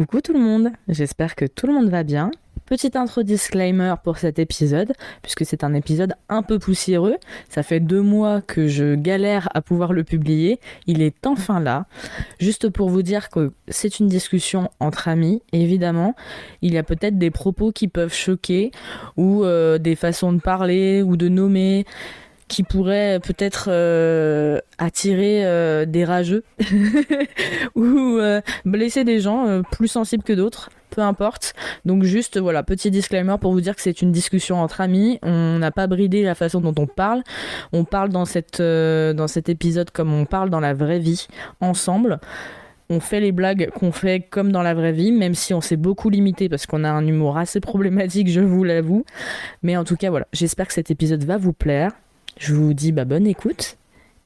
Coucou tout le monde, j'espère que tout le monde va bien. Petite intro disclaimer pour cet épisode, puisque c'est un épisode un peu poussiéreux. Ça fait deux mois que je galère à pouvoir le publier. Il est enfin là. Juste pour vous dire que c'est une discussion entre amis, évidemment. Il y a peut-être des propos qui peuvent choquer, ou euh, des façons de parler, ou de nommer qui pourrait peut-être euh, attirer euh, des rageux ou euh, blesser des gens plus sensibles que d'autres, peu importe. Donc juste voilà, petit disclaimer pour vous dire que c'est une discussion entre amis, on n'a pas bridé la façon dont on parle, on parle dans, cette, dans cet épisode comme on parle dans la vraie vie, ensemble. On fait les blagues qu'on fait comme dans la vraie vie, même si on s'est beaucoup limité parce qu'on a un humour assez problématique, je vous l'avoue. Mais en tout cas, voilà, j'espère que cet épisode va vous plaire. Je vous dis bah, bonne écoute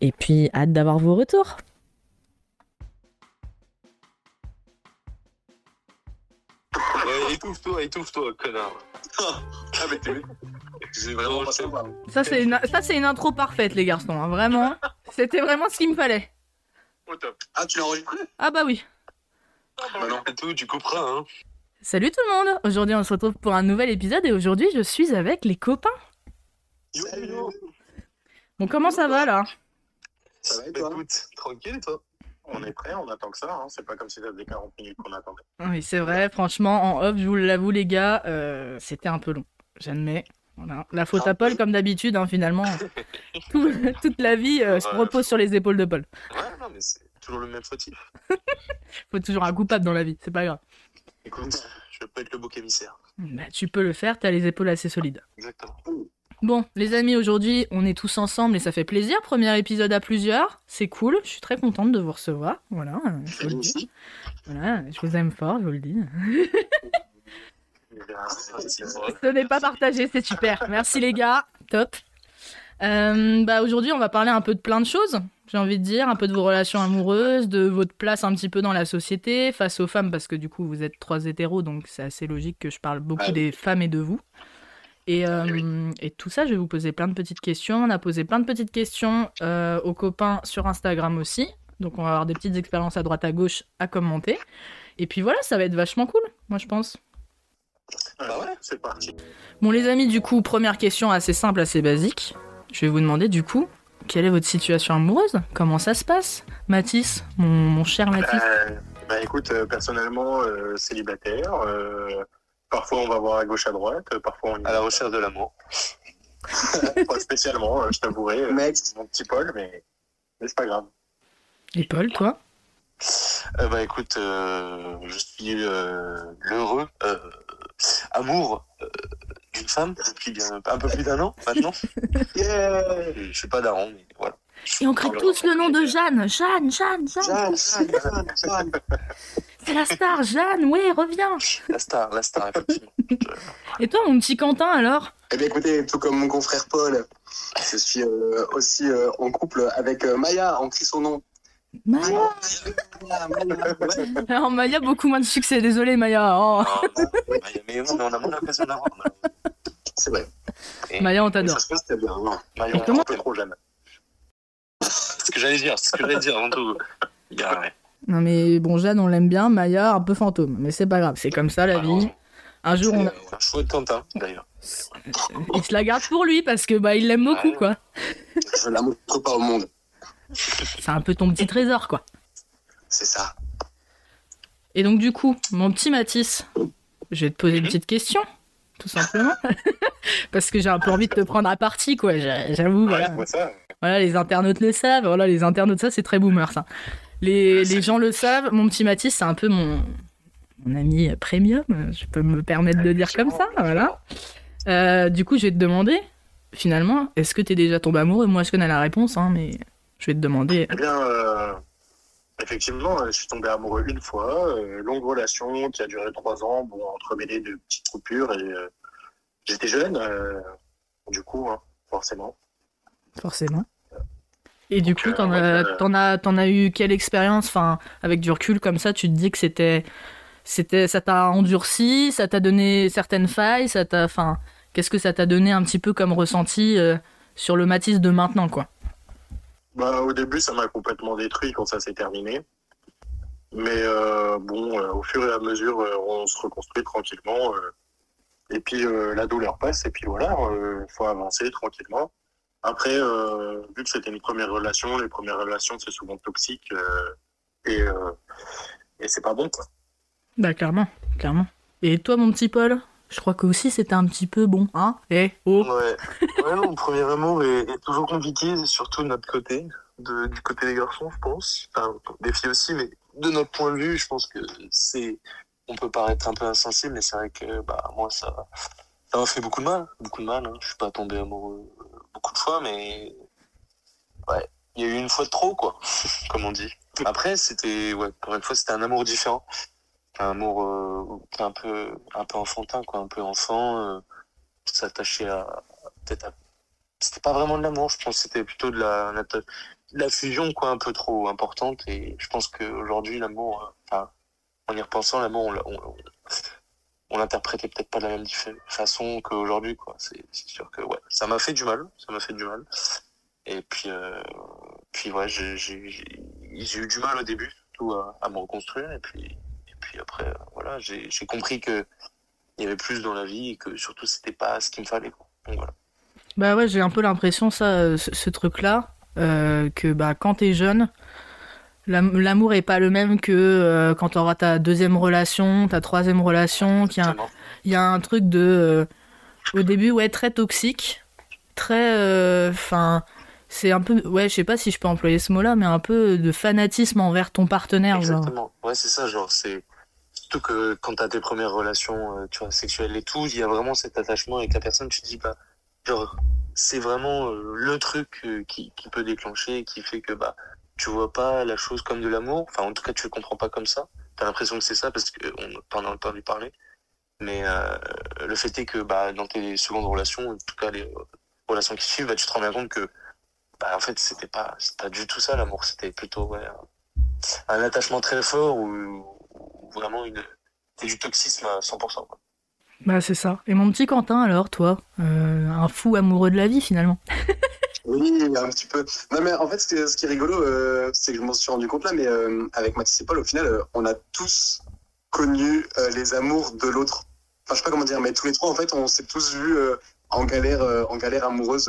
et puis hâte d'avoir vos retours. Ouais, étouffe-toi, étouffe-toi, connard. ah, mais t'es. C'est vraiment. Ça, c'est une, ça, c'est une intro parfaite, les garçons. hein, Vraiment. C'était vraiment ce qu'il me fallait. Au top. Ah, tu l'as enregistré? Ah bah oui. Bah non, et tout, tu couperas, hein. Salut tout le monde. Aujourd'hui, on se retrouve pour un nouvel épisode et aujourd'hui, je suis avec les copains. Yo, yo. Bon, comment ça va là? Ça va et Bah, toi? écoute, tranquille, toi? On est prêt, on attend que ça. Hein. C'est pas comme si ça faisait 40 minutes qu'on attendait. Oui, c'est vrai. Franchement, en off, je vous l'avoue, les gars, euh, c'était un peu long. J'admets. Voilà. La faute à Paul, comme d'habitude, hein, finalement. Tout- toute la vie euh, se repose sur les épaules de Paul. Ouais, non, mais c'est toujours le même fautif. Faut toujours un coupable dans la vie, c'est pas grave. Écoute, je peux être le bouc émissaire. Bah, tu peux le faire, t'as les épaules assez solides. Exactement. Bon, les amis, aujourd'hui, on est tous ensemble et ça fait plaisir. Premier épisode à plusieurs, c'est cool. Je suis très contente de vous recevoir. Voilà, euh, je vous le dis. aussi. Voilà, je vous aime fort, je vous le dis. Ce n'est pas partagé, c'est super. Merci les gars, top. Euh, bah aujourd'hui, on va parler un peu de plein de choses. J'ai envie de dire un peu de vos relations amoureuses, de votre place un petit peu dans la société face aux femmes, parce que du coup, vous êtes trois hétéros, donc c'est assez logique que je parle beaucoup Ouais. des femmes et de vous. Et, euh, et tout ça, je vais vous poser plein de petites questions. On a posé plein de petites questions euh, aux copains sur Instagram aussi. Donc on va avoir des petites expériences à droite à gauche à commenter. Et puis voilà, ça va être vachement cool, moi je pense. Bah ouais. C'est parti. Bon les amis, du coup, première question assez simple, assez basique. Je vais vous demander du coup, quelle est votre situation amoureuse? Comment ça se passe? Mathis, mon, mon cher Mathis Euh, bah écoute, euh, personnellement, euh, célibataire. Parfois on va voir à gauche, à droite. euh, Parfois on y À la recherche de l'amour. Pas spécialement, euh, je t'avouerai. euh, Mec. Mon petit Paul, mais, mais c'est pas grave. Et Paul, toi? Euh, bah écoute, euh, je suis euh, l'heureux euh, amour euh, d'une femme depuis un peu plus d'un an maintenant. Yeah je suis pas daron, mais voilà. Et on crie tous le nom de Jeanne Jeanne, Jeanne, Jeanne Jeanne, Jeanne, Jeanne, Jeanne. C'est la star, Jeanne, ouais, reviens La star, la star, effectivement. Et toi, mon petit Quentin, alors? Eh bien écoutez, tout comme mon confrère Paul, je suis euh, aussi euh, en couple avec euh, Maya, on crie son nom. Maya Maya, Maya. Alors Maya, beaucoup moins de succès, désolé Maya. Oh. Ah, mais, mais on a moins l'occasion d'avoir. C'est vrai. Et- Maya, on Ça t'adore. se passe très bien. Maillon, Et comment- Un peu trop jeune. C'est ce que j'allais dire, c'est ce que j'allais dire avant tout. Ouais. Non mais bon, Jeanne, on l'aime bien, Maya, un peu fantôme. Mais c'est pas grave, c'est comme ça la vie. Malheureusement. Un jour, on a... Un choix de Quentin, d'ailleurs. il se la garde pour lui parce que bah il l'aime beaucoup, Ouais. quoi. Je la montre pas au monde. C'est un peu ton petit trésor, quoi. C'est ça. Et donc du coup, mon petit Mathis, je vais te poser une petite question, tout simplement. Parce que j'ai un peu envie de te prendre à partie, quoi. j'a- J'avoue, Ouais, voilà. Voilà, les internautes le savent. Voilà, les internautes, ça, c'est très boomer, ça. Les, les gens le savent. Mon petit Mathis, c'est un peu mon, mon ami premium. Je peux me permettre de dire comme ça, voilà. Euh, du coup, je vais te demander, finalement, est-ce que t'es déjà tombé amoureux? Moi, je connais la réponse, hein, mais je vais te demander. Eh bien, euh, effectivement, je suis tombé amoureux une fois. euh, longue relation qui a duré trois ans, bon, entremêlée de petites coupures. Et j'étais jeune, du coup, hein, forcément. Forcément. Et du coup, euh, t'en as, t'en as, t'en as eu quelle expérience Enfin, avec du recul comme ça, tu te dis que c'était, c'était, ça t'a endurci, ça t'a donné certaines failles, ça t'a, enfin, qu'est-ce que ça t'a donné un petit peu comme ressenti euh, sur le Matisse de maintenant, quoi? Bah, au début, ça m'a complètement détruit quand ça s'est terminé. Mais euh, bon, euh, au fur et à mesure, on se reconstruit tranquillement. et puis la douleur passe, et puis voilà, il faut avancer tranquillement. Après, euh, vu que c'était une première relation, les premières relations, c'est souvent toxique. euh, et euh, et c'est pas bon, quoi. Bah clairement, clairement. Et toi mon petit Paul Je crois que aussi c'était un petit peu bon, hein? Eh, oh Ouais. ouais, non, premier amour est, est toujours compliqué, surtout de notre côté, de, du côté des garçons, je pense. Enfin, des filles aussi, mais de notre point de vue, je pense que c'est. On peut paraître un peu insensible, mais c'est vrai que bah, moi, ça ça m'a fait beaucoup de mal. Beaucoup de mal. Hein. Je suis pas tombé amoureux beaucoup de fois, mais. Ouais. Il y a eu une fois de trop, quoi, comme on dit. Après, c'était. Ouais, pour une fois, c'était un amour différent. Un amour euh, un peu un peu enfantin, quoi, un peu enfant. euh, s'attacher à peut-être c'était pas vraiment de l'amour je pense c'était plutôt de la, la fusion quoi un peu trop importante et je pense qu'aujourd'hui l'amour euh, en y repensant l'amour on, l'a- on, on, on l'interprétait peut-être pas de la même façon qu'aujourd'hui quoi c'est sûr que ouais ça m'a fait du mal ça m'a fait du mal et puis euh, puis ouais j'ai eu du mal au début surtout à, me reconstruire et puis et puis après voilà j'ai compris que il y avait plus dans la vie et que surtout c'était pas ce qu'il me fallait quoi. Voilà. Bah ouais, j'ai un peu l'impression, ça, euh, ce, truc-là, euh, que bah, quand t'es jeune, l'amour est pas le même que euh, quand t'auras ta deuxième relation, ta troisième relation, y il y a un truc de... euh, au début, ouais, très toxique, très... Enfin... c'est un peu... Ouais, je sais pas si je peux employer ce mot-là, mais un peu de fanatisme envers ton partenaire, genre. Exactement. Ouais, c'est ça, genre, c'est. Surtout que quand t'as tes premières relations, euh, tu vois, sexuelles et tout, il y a vraiment cet attachement avec la personne, tu te dis, bah, genre, c'est vraiment euh, le truc euh, qui, qui peut déclencher et qui fait que, bah, tu vois pas la chose comme de l'amour. Enfin, en tout cas, tu le comprends pas comme ça. T'as l'impression que c'est ça parce qu'on t'en a entendu parler. Mais euh, le fait est que, bah, dans tes secondes relations, en tout cas, les relations qui suivent, bah, tu te rends bien compte que, bah, en fait, c'était pas, pas du tout ça, l'amour. C'était plutôt, ouais, un- attachement très fort ou, vraiment une du toxisme à 100%. Quoi. Bah c'est ça. Et mon petit Quentin, alors, toi Euh, Un fou amoureux de la vie, finalement. Oui, un petit peu. Non, mais en fait, ce qui est, rigolo, euh, c'est que je m'en suis rendu compte là, mais euh, avec Mathis et Paul, au final, on a tous connu les amours de l'autre. Enfin, je sais pas comment dire, mais tous les trois, en fait, on s'est tous vus en galère, en galère amoureuse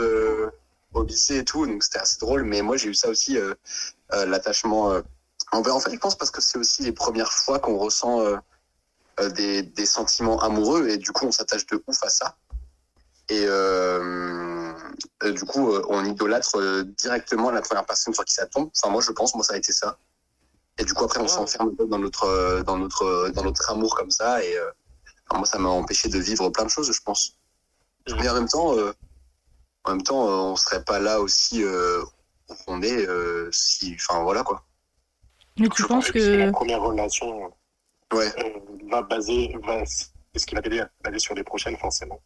au lycée et tout, donc c'était assez drôle. Mais moi, j'ai eu ça aussi, l'attachement. En fait, je pense parce que c'est aussi les premières fois qu'on ressent euh, des, des sentiments amoureux et du coup, on s'attache de ouf à ça. Et euh, du coup, euh, on idolâtre directement la première personne sur qui ça tombe. Enfin, moi, je pense, moi, ça a été ça. Et du coup, après, on Ouais. s'enferme un peu dans notre, dans notre, dans notre amour comme ça. Et euh, enfin, moi, ça m'a empêché de vivre plein de choses, je pense. Mhm. Mais en même temps, euh, en même temps, euh, on serait pas là aussi euh, où on est euh, si, enfin, voilà quoi. Mais tu Je penses pense que la première relation Ouais. euh, va baser, va, c'est ce qui va t'aider à baser sur les prochaines, forcément.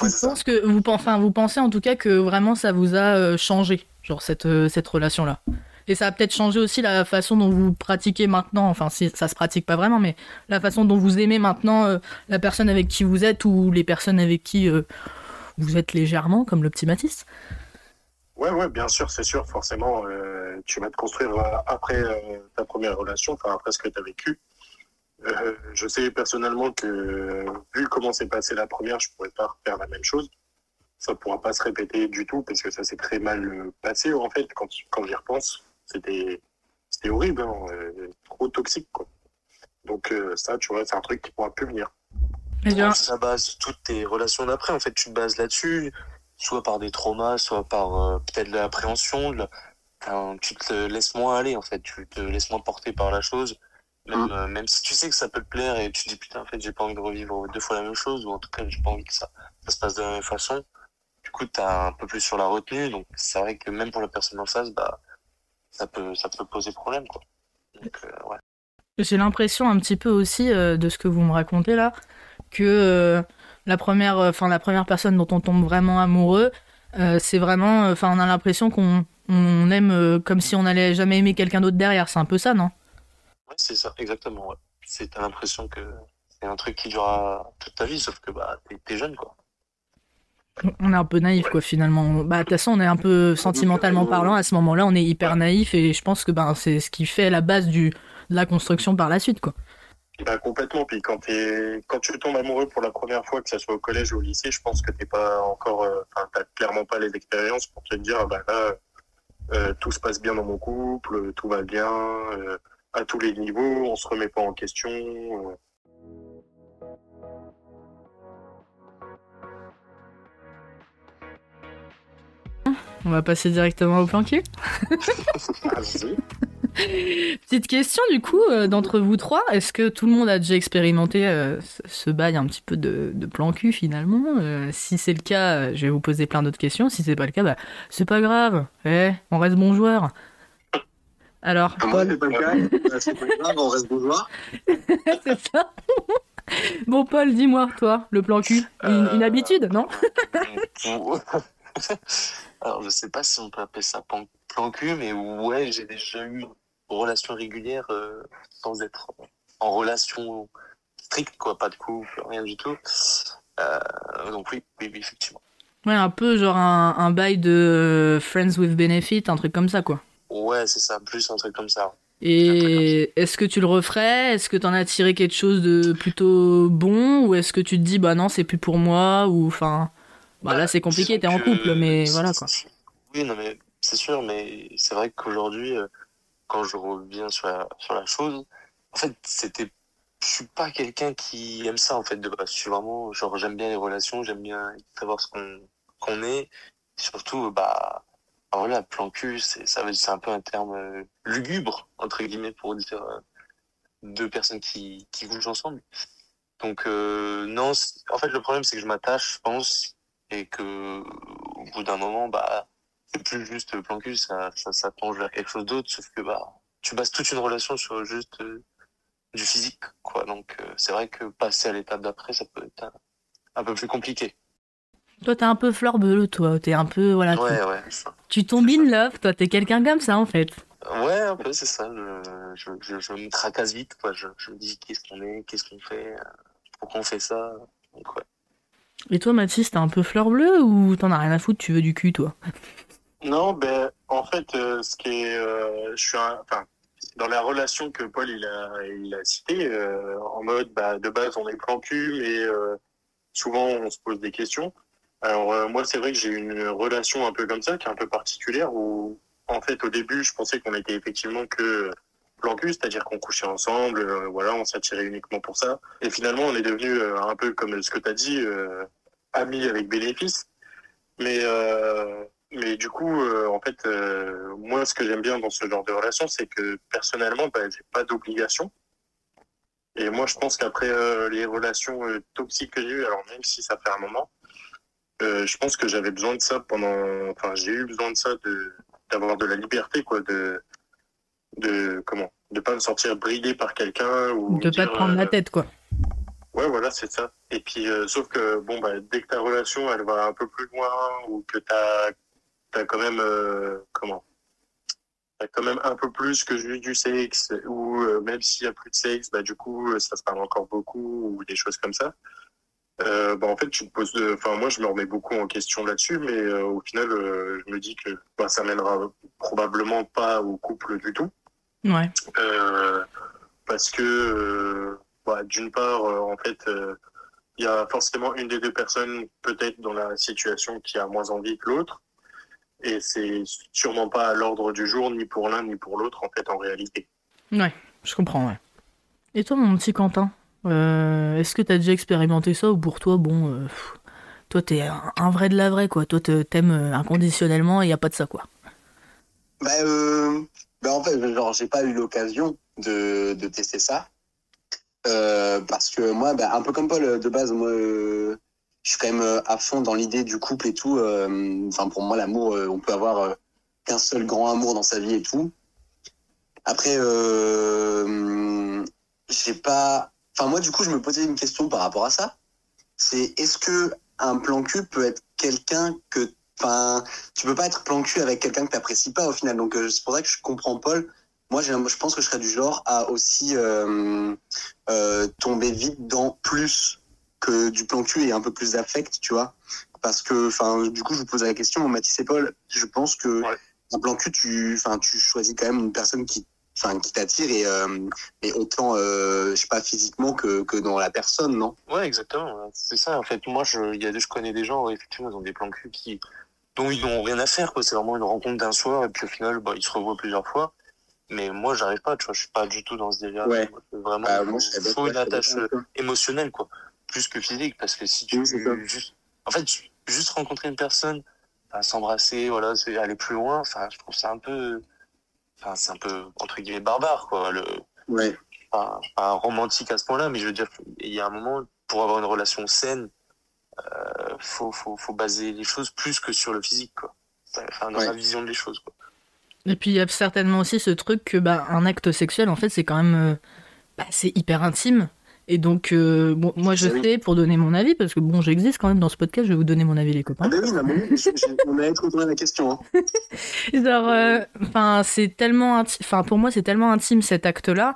Ouais, ça. penses que vous, enfin, vous pensez en tout cas que vraiment ça vous a euh, changé, genre cette, euh, cette relation-là? Et ça a peut-être changé aussi la façon dont vous pratiquez maintenant, enfin si ça se pratique pas vraiment, mais la façon dont vous aimez maintenant euh, la personne avec qui vous êtes ou les personnes avec qui euh, vous êtes légèrement, comme le petit Matisse. Ouais, ouais, bien sûr, c'est sûr. Forcément, euh, tu vas te construire euh, après euh, ta première relation, enfin après ce que tu as vécu. Euh, je sais personnellement que vu comment s'est passé la première, je pourrais pas refaire la même chose. Ça pourra pas se répéter du tout parce que ça s'est très mal euh, passé en fait. Quand, quand j'y repense, c'était c'était horrible, hein, euh, trop toxique quoi. Donc euh, ça, tu vois, c'est un truc qui pourra plus venir. Ça base toutes tes relations d'après. En fait, tu te bases là-dessus, soit par des traumas, soit par euh, peut-être de l'appréhension. de la- enfin, tu te laisses moins aller, en fait. Tu te laisses moins porter par la chose. Même, Mm. euh, même si tu sais que ça peut te plaire et tu te dis putain, en fait, j'ai pas envie de revivre deux fois la même chose, ou en tout cas, j'ai pas envie que ça, ça se passe de la même façon. Du coup, t'as un peu plus sur la retenue. Donc, c'est vrai que même pour la personne en face, bah, ça peut, ça peut poser problème, quoi. Donc, euh, ouais. J'ai l'impression un petit peu aussi euh, de ce que vous me racontez là, que euh, la première, enfin la première personne dont on tombe vraiment amoureux, c'est vraiment, enfin on a l'impression qu'on on aime comme si on n'allait jamais aimer quelqu'un d'autre derrière. C'est un peu ça, non? Ouais, c'est ça, exactement. Ouais. C'est t'as l'impression que c'est un truc qui durera toute ta vie, sauf que bah t'es, t'es jeune quoi. On est un peu naïf quoi finalement. Bah de toute façon on est un peu sentimentalement parlant à ce moment-là, on est hyper naïf et je pense que ben c'est ce qui fait la base du de la construction par la suite, quoi. Bah, complètement. Puis quand, t'es- quand tu tombes amoureux pour la première fois, que ce soit au collège ou au lycée, je pense que t'es pas encore, euh, enfin, t'as clairement pas les expériences pour te dire, ah bah là, euh, tout se passe bien dans mon couple, tout va bien, euh, à tous les niveaux, on se remet pas en question. euh. On va passer directement au plan cul. Petite question du coup, euh, d'entre vous trois, est-ce que tout le monde a déjà expérimenté euh, ce- bail un petit peu de, de plan cul finalement Euh, Si c'est le cas, je vais vous poser plein d'autres questions. Si c'est pas le cas, bah, c'est pas grave. Eh, on reste bon joueur. Alors, Moi, Paul, c'est pas le cas. C'est pas grave, on reste bourgeois. c'est ça Bon, Paul, dis-moi, toi, le plan cul, une, une Euh, habitude, non Alors, je sais pas si on peut appeler ça plan, plan cul, mais ouais, j'ai déjà eu une relation régulière euh, sans être en relation stricte, quoi, pas de couple, rien du tout. Euh, donc oui, oui, oui, effectivement. Ouais, un peu genre un, un bail de Friends with Benefit, un truc comme ça, quoi. Ouais, c'est ça, plus un truc comme ça. Et est-ce que tu le referais? Est-ce que t'en as tiré quelque chose de plutôt bon? Ou est-ce que tu te dis, bah non, c'est plus pour moi? Ou enfin. Bah là, c'est compliqué, t'es en couple, mais voilà quoi. Oui, non, mais c'est sûr, mais c'est vrai qu'aujourd'hui, euh, quand je reviens sur la, sur la chose, en fait, c'était. Je suis pas quelqu'un qui aime ça, en fait, de base. Je suis vraiment. Genre, j'aime bien les relations, j'aime bien savoir ce qu'on qu'on est. Et surtout, bah. Alors là, plan cul, c'est ça c'est un peu un terme euh, lugubre, entre guillemets, pour dire euh, deux personnes qui, bougent ensemble. Donc, euh, non, en fait, le problème, c'est que je m'attache, je pense, et que au bout d'un moment, bah, c'est plus juste plan cul, ça, ça, penche vers quelque chose d'autre, sauf que bah, tu bases toute une relation sur juste du physique, quoi. Donc, c'est vrai que passer à l'étape d'après, ça peut être un peu plus compliqué. Toi, t'es un peu fleur bleue, toi. T'es un peu. Voilà. tu- Ouais, ouais. ça- Tu, tombes in love, toi. T'es quelqu'un comme ça, en fait. Ouais, un peu, c'est ça. Je, je, je, je me tracasse vite, quoi. Je, je me dis qu'est-ce qu'on est, qu'est-ce qu'on fait, euh, pourquoi on fait ça. Donc, ouais. Et toi, Mathis, t'es un peu fleur bleue ou t'en as rien à foutre Tu veux du cul, toi? Non, ben, en fait, euh, ce qui est, euh, je suis un, enfin, dans la relation que Paul il a, il a citée, euh, en mode, bah, de base, on est plan cul, mais euh, souvent on se pose des questions. Alors euh, moi, c'est vrai que j'ai une relation un peu comme ça, qui est un peu particulière, où en fait, au début, je pensais qu'on était effectivement que plan c'est-à-dire qu'on couchait ensemble, euh, voilà, on s'attirait uniquement pour ça. Et finalement, on est devenu euh, un peu comme ce que tu as dit, euh, amis avec bénéfice. Mais euh, mais du coup, en fait, moi, ce que j'aime bien dans ce genre de relation, c'est que personnellement, bah, j'ai pas d'obligation. Et moi, je pense qu'après les relations toxiques que j'ai eues, alors même si ça fait un moment, euh, je pense que j'avais besoin de ça pendant. Enfin, j'ai eu besoin de ça, de d'avoir de la liberté, quoi, de de comment, de pas me sentir bridé par quelqu'un ou De pas dire, te prendre euh, la tête, quoi. Ouais, voilà, c'est ça. Et puis, euh, sauf que, bon, bah, dès que ta relation, elle va un peu plus loin, ou que t'as, t'as quand même, euh, comment T'as quand même un peu plus que juste du sexe, ou euh, même s'il y a plus de sexe, bah, du coup, euh, ça se parle encore beaucoup, ou des choses comme ça. Euh, bah, en fait, tu te poses, enfin, moi, je me remets beaucoup en question là-dessus, mais euh, au final, euh, je me dis que bah, ça mènera probablement pas au couple du tout. Ouais. Parce que bah, d'une part, en fait, il y a forcément une des deux personnes peut-être dans la situation qui a moins envie que l'autre, et c'est sûrement pas à l'ordre du jour ni pour l'un ni pour l'autre en fait en réalité. Ouais, je comprends, ouais. Et toi, mon petit Quentin? Euh, Est-ce que t'as déjà expérimenté ça ou pour toi, bon, euh, toi, t'es un, vrai de la vraie, quoi. Toi, t'aimes euh, inconditionnellement et y a pas de ça, quoi. Bah, bah, en fait, genre, j'ai pas eu l'occasion de, tester ça. Parce que moi, bah, un peu comme Paul, de base, moi, je suis quand même à fond dans l'idée du couple et tout. Enfin, pour moi, l'amour, on peut avoir qu'un seul grand amour dans sa vie et tout. Après, j'ai pas. Enfin, moi, du coup, je me posais une question par rapport à ça. C'est est-ce que un plan cul peut être quelqu'un que. Enfin, tu peux pas être plan cul avec quelqu'un que t'apprécies pas au final. Donc, euh, c'est pour ça que je comprends Paul. Moi, j'ai- je pense que je serais du genre à aussi euh, euh, tomber vite dans plus que du plan cul et un peu plus d'affect, tu vois. Parce que, enfin, du coup, je vous pose la question, Mathis et Paul, je pense que Ouais. un plan cul, tu, enfin, tu choisis quand même une personne qui enfin qui t'attire et, euh, et autant euh, je sais pas physiquement que, que dans la personne non? Ouais, exactement. C'est ça. En fait, moi, je, il y a, je connais des gens, effectivement, ils ont des plans cul qui, dont ils n'ont rien à faire, quoi. C'est vraiment une rencontre d'un soir, et puis au final, bah, ils se revoient plusieurs fois. Mais moi, j'arrive pas, tu vois, je suis pas du tout dans ce délire. Ouais. Vraiment, Bah, il moi, faut, une attache d'accord. émotionnelle, quoi. Plus que physique, parce que si tu Oui, juste, en fait, juste rencontrer une personne, s'embrasser, voilà, c'est aller plus loin, enfin, je trouve ça un peu, enfin, c'est un peu, entre guillemets, barbare, quoi. Le, ouais pas, pas romantique à ce point-là, mais je veux dire, il y a un moment, pour avoir une relation saine, euh, faut, faut, faut baser les choses plus que sur le physique, quoi. Enfin, dans Ouais. la vision des choses, quoi. Et puis il y a certainement aussi ce truc que bah, un acte sexuel, en fait, c'est quand même. euh, bah, c'est hyper intime. Et donc, euh, bon, moi je Oui. sais, pour donner mon avis, parce que bon, j'existe quand même dans ce podcast, je vais vous donner mon avis, les ah copains. ben oui non, mais oui, je- je- on tourné la question hein. Genre, euh, enfin, c'est tellement, enfin, pour moi, c'est tellement intime cet acte-là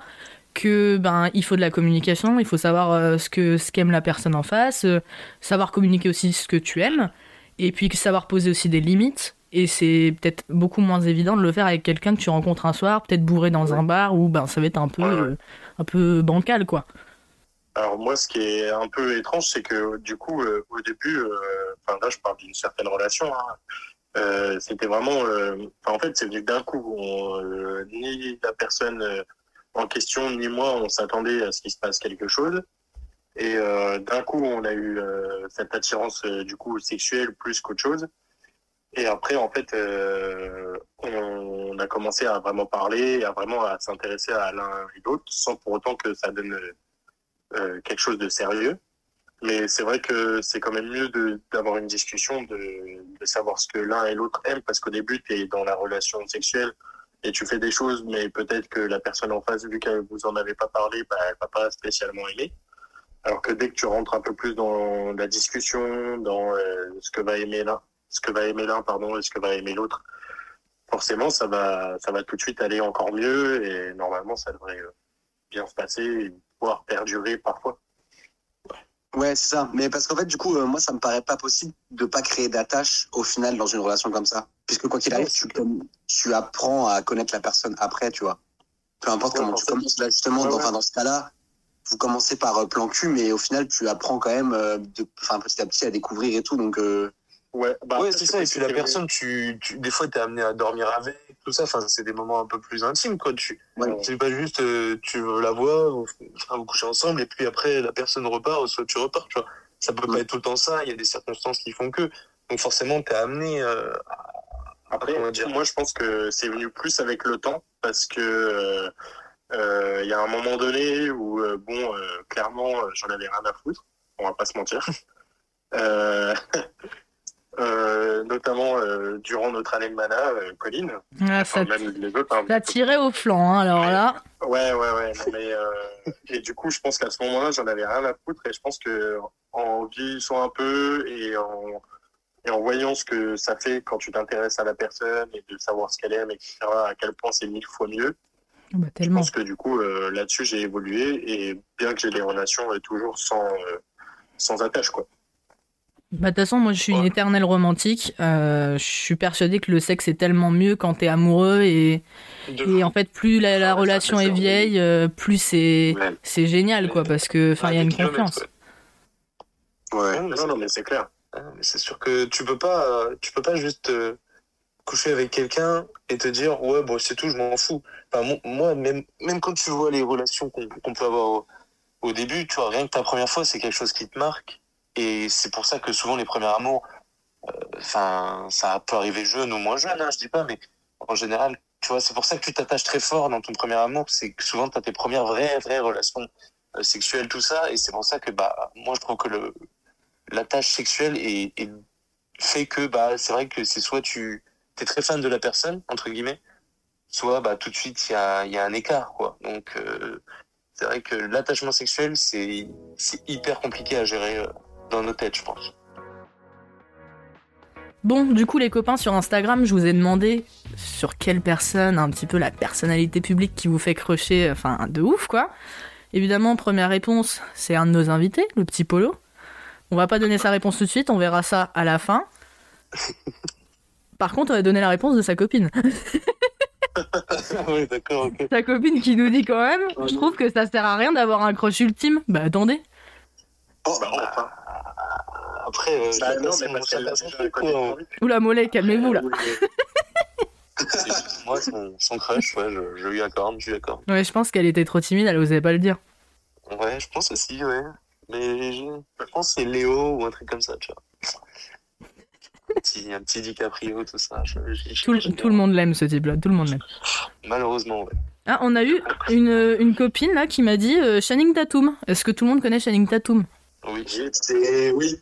que ben, il faut de la communication, il faut savoir euh, ce que ce qu'aime la personne en face, savoir communiquer aussi ce que tu aimes, et puis savoir poser aussi des limites. Et c'est peut-être beaucoup moins évident de le faire avec quelqu'un que tu rencontres un soir, peut-être bourré dans un bar où ben ça va être un peu, un peu bancal, quoi. Alors moi, ce qui est un peu étrange, c'est que du coup, euh, au début, euh, enfin là, je parle d'une certaine relation. hein, euh, c'était vraiment, en fait, c'est venu d'un coup. On, ni la personne en question ni moi, on s'attendait à ce qu'il se passe quelque chose. Et d'un coup, on a eu cette attirance du coup sexuelle plus qu'autre chose. Et après, en fait, on a commencé à vraiment parler, à vraiment à s'intéresser à l'un et l'autre, sans pour autant que ça donne euh, quelque chose de sérieux. Mais c'est vrai que c'est quand même mieux d'avoir une discussion, de, de savoir ce que l'un et l'autre aiment, parce qu'au début, tu es dans la relation sexuelle et tu fais des choses, mais peut-être que la personne en face, vu que vous en avez pas parlé, bah, elle va pas spécialement aimer. Alors que dès que tu rentres un peu plus dans la discussion, dans euh, ce que va aimer l'un, ce que va aimer l'un, pardon, et ce que va aimer l'autre, forcément, ça va, ça va tout de suite aller encore mieux et normalement, ça devrait euh, bien se passer pouvoir perdurer parfois. Ouais, c'est ça. Mais parce qu'en fait, du coup, euh, moi, ça me paraît pas possible de pas créer d'attache au final dans une relation comme ça. Puisque quoi qu'il arrive, tu, apprends à connaître la personne après, tu vois. Peu importe Ouais, comment tu commences. Là, justement, Ouais, dans, ouais. enfin, dans ce cas-là, vous commencez par euh, plan cul, mais au final, tu apprends quand même euh, de, petit à petit à découvrir et tout. Donc, euh, Ouais, bah ouais, c'est ça. Et puis la personne, tu, tu, des fois, t'es amené à dormir avec, tout ça. Enfin, c'est des moments un peu plus intimes, quoi. Tu, ouais. c'est pas juste, euh, tu la vois, vous, enfin, vous couchez ensemble, et puis après, la personne repart, ou soit tu repars, tu vois. Ça peut Mm. pas être tout le temps ça. Il y a des circonstances qui font que. Donc forcément, t'es amené euh, à, Après, comment dire? moi, je pense que c'est venu plus avec le temps parce que euh, euh, il y a un moment donné où, euh, bon, euh, clairement, euh, j'en avais rien à foutre. On va pas se mentir. Euh, euh, notamment euh, durant notre année de mana, euh, Colline, Ah, enfin, ça, même les autres. hein. ça tirait au flanc, hein, alors là. Ouais, ouais, ouais. non, mais, euh, et du coup, je pense qu'à ce moment-là, j'en avais rien à foutre. Et je pense que en vieillissant un peu et en, et en voyant ce que ça fait quand tu t'intéresses à la personne et de savoir ce qu'elle aime, etc., à quel point c'est mille fois mieux, Bah, je pense que du coup, là-dessus, j'ai évolué. Et bien que j'ai des relations toujours sans, sans attache, quoi. Bah, de toute façon, moi, je suis une éternelle romantique. Euh, je suis persuadée que le sexe est tellement mieux quand t'es amoureux et, et en fait, plus la, relation est vieille, euh, plus c'est Ouais. c'est génial, quoi, parce que, enfin, il y a une confiance. ouais. Non, c'est- non, mais c'est clair. Mais c'est sûr que tu peux pas, euh, tu peux pas juste coucher avec quelqu'un et te dire ouais bon c'est tout, je m'en fous. Enfin, moi même même quand tu vois les relations qu'on qu'on peut avoir au, au début, tu vois rien que ta première fois c'est quelque chose qui te marque et c'est pour ça que souvent les premiers amours, euh, enfin ça peut arriver jeune ou moins jeune, hein, je dis pas, mais en général tu vois c'est pour ça que tu t'attaches très fort dans ton premier amour, c'est que souvent tu as tes premières vraies vraies relations euh, sexuelles tout ça et c'est pour ça que bah moi je trouve que le la tâche sexuelle est, fait que bah c'est vrai que c'est soit tu es très fan de la personne entre guillemets soit bah tout de suite il y a, y a un écart quoi. Donc euh, c'est vrai que l'attachement sexuel c'est c'est hyper compliqué à gérer euh, dans nos têtes je pense Bon, du coup, les copains, sur Instagram, je vous ai demandé sur quelle personne, un petit peu la personnalité publique qui vous fait crocher, enfin, de ouf, quoi. Évidemment, première réponse, c'est un de nos invités, le petit Polo. On va pas donner sa réponse tout de suite, on verra ça à la fin. Par contre, on va donner la réponse de sa copine. oui, d'accord, ok. Ta copine qui nous dit quand même, je trouve que ça sert à rien d'avoir un crush ultime. Bah attendez. Oh, Bah, enfin. Après, euh, chacun non, mais parce qu'elle l'a déjà connu. Oula mollet, calmez-vous là. Moi, son, son crush, ouais, je, je lui accorde, je lui accorde. Ouais, je pense qu'elle était trop timide, elle osait pas le dire. Ouais, je pense aussi, ouais. Mais je, je pense que c'est Léo ou un truc comme ça, tu vois. Un petit, un petit DiCaprio, tout ça. je- tout le monde l'aime ce type-là, tout le monde l'aime. Malheureusement, ouais. Ah, on a eu une, une copine là qui m'a dit euh, Channing Tatum. Est-ce que tout le monde connaît Channing Tatum? Oui. c'est. Oui.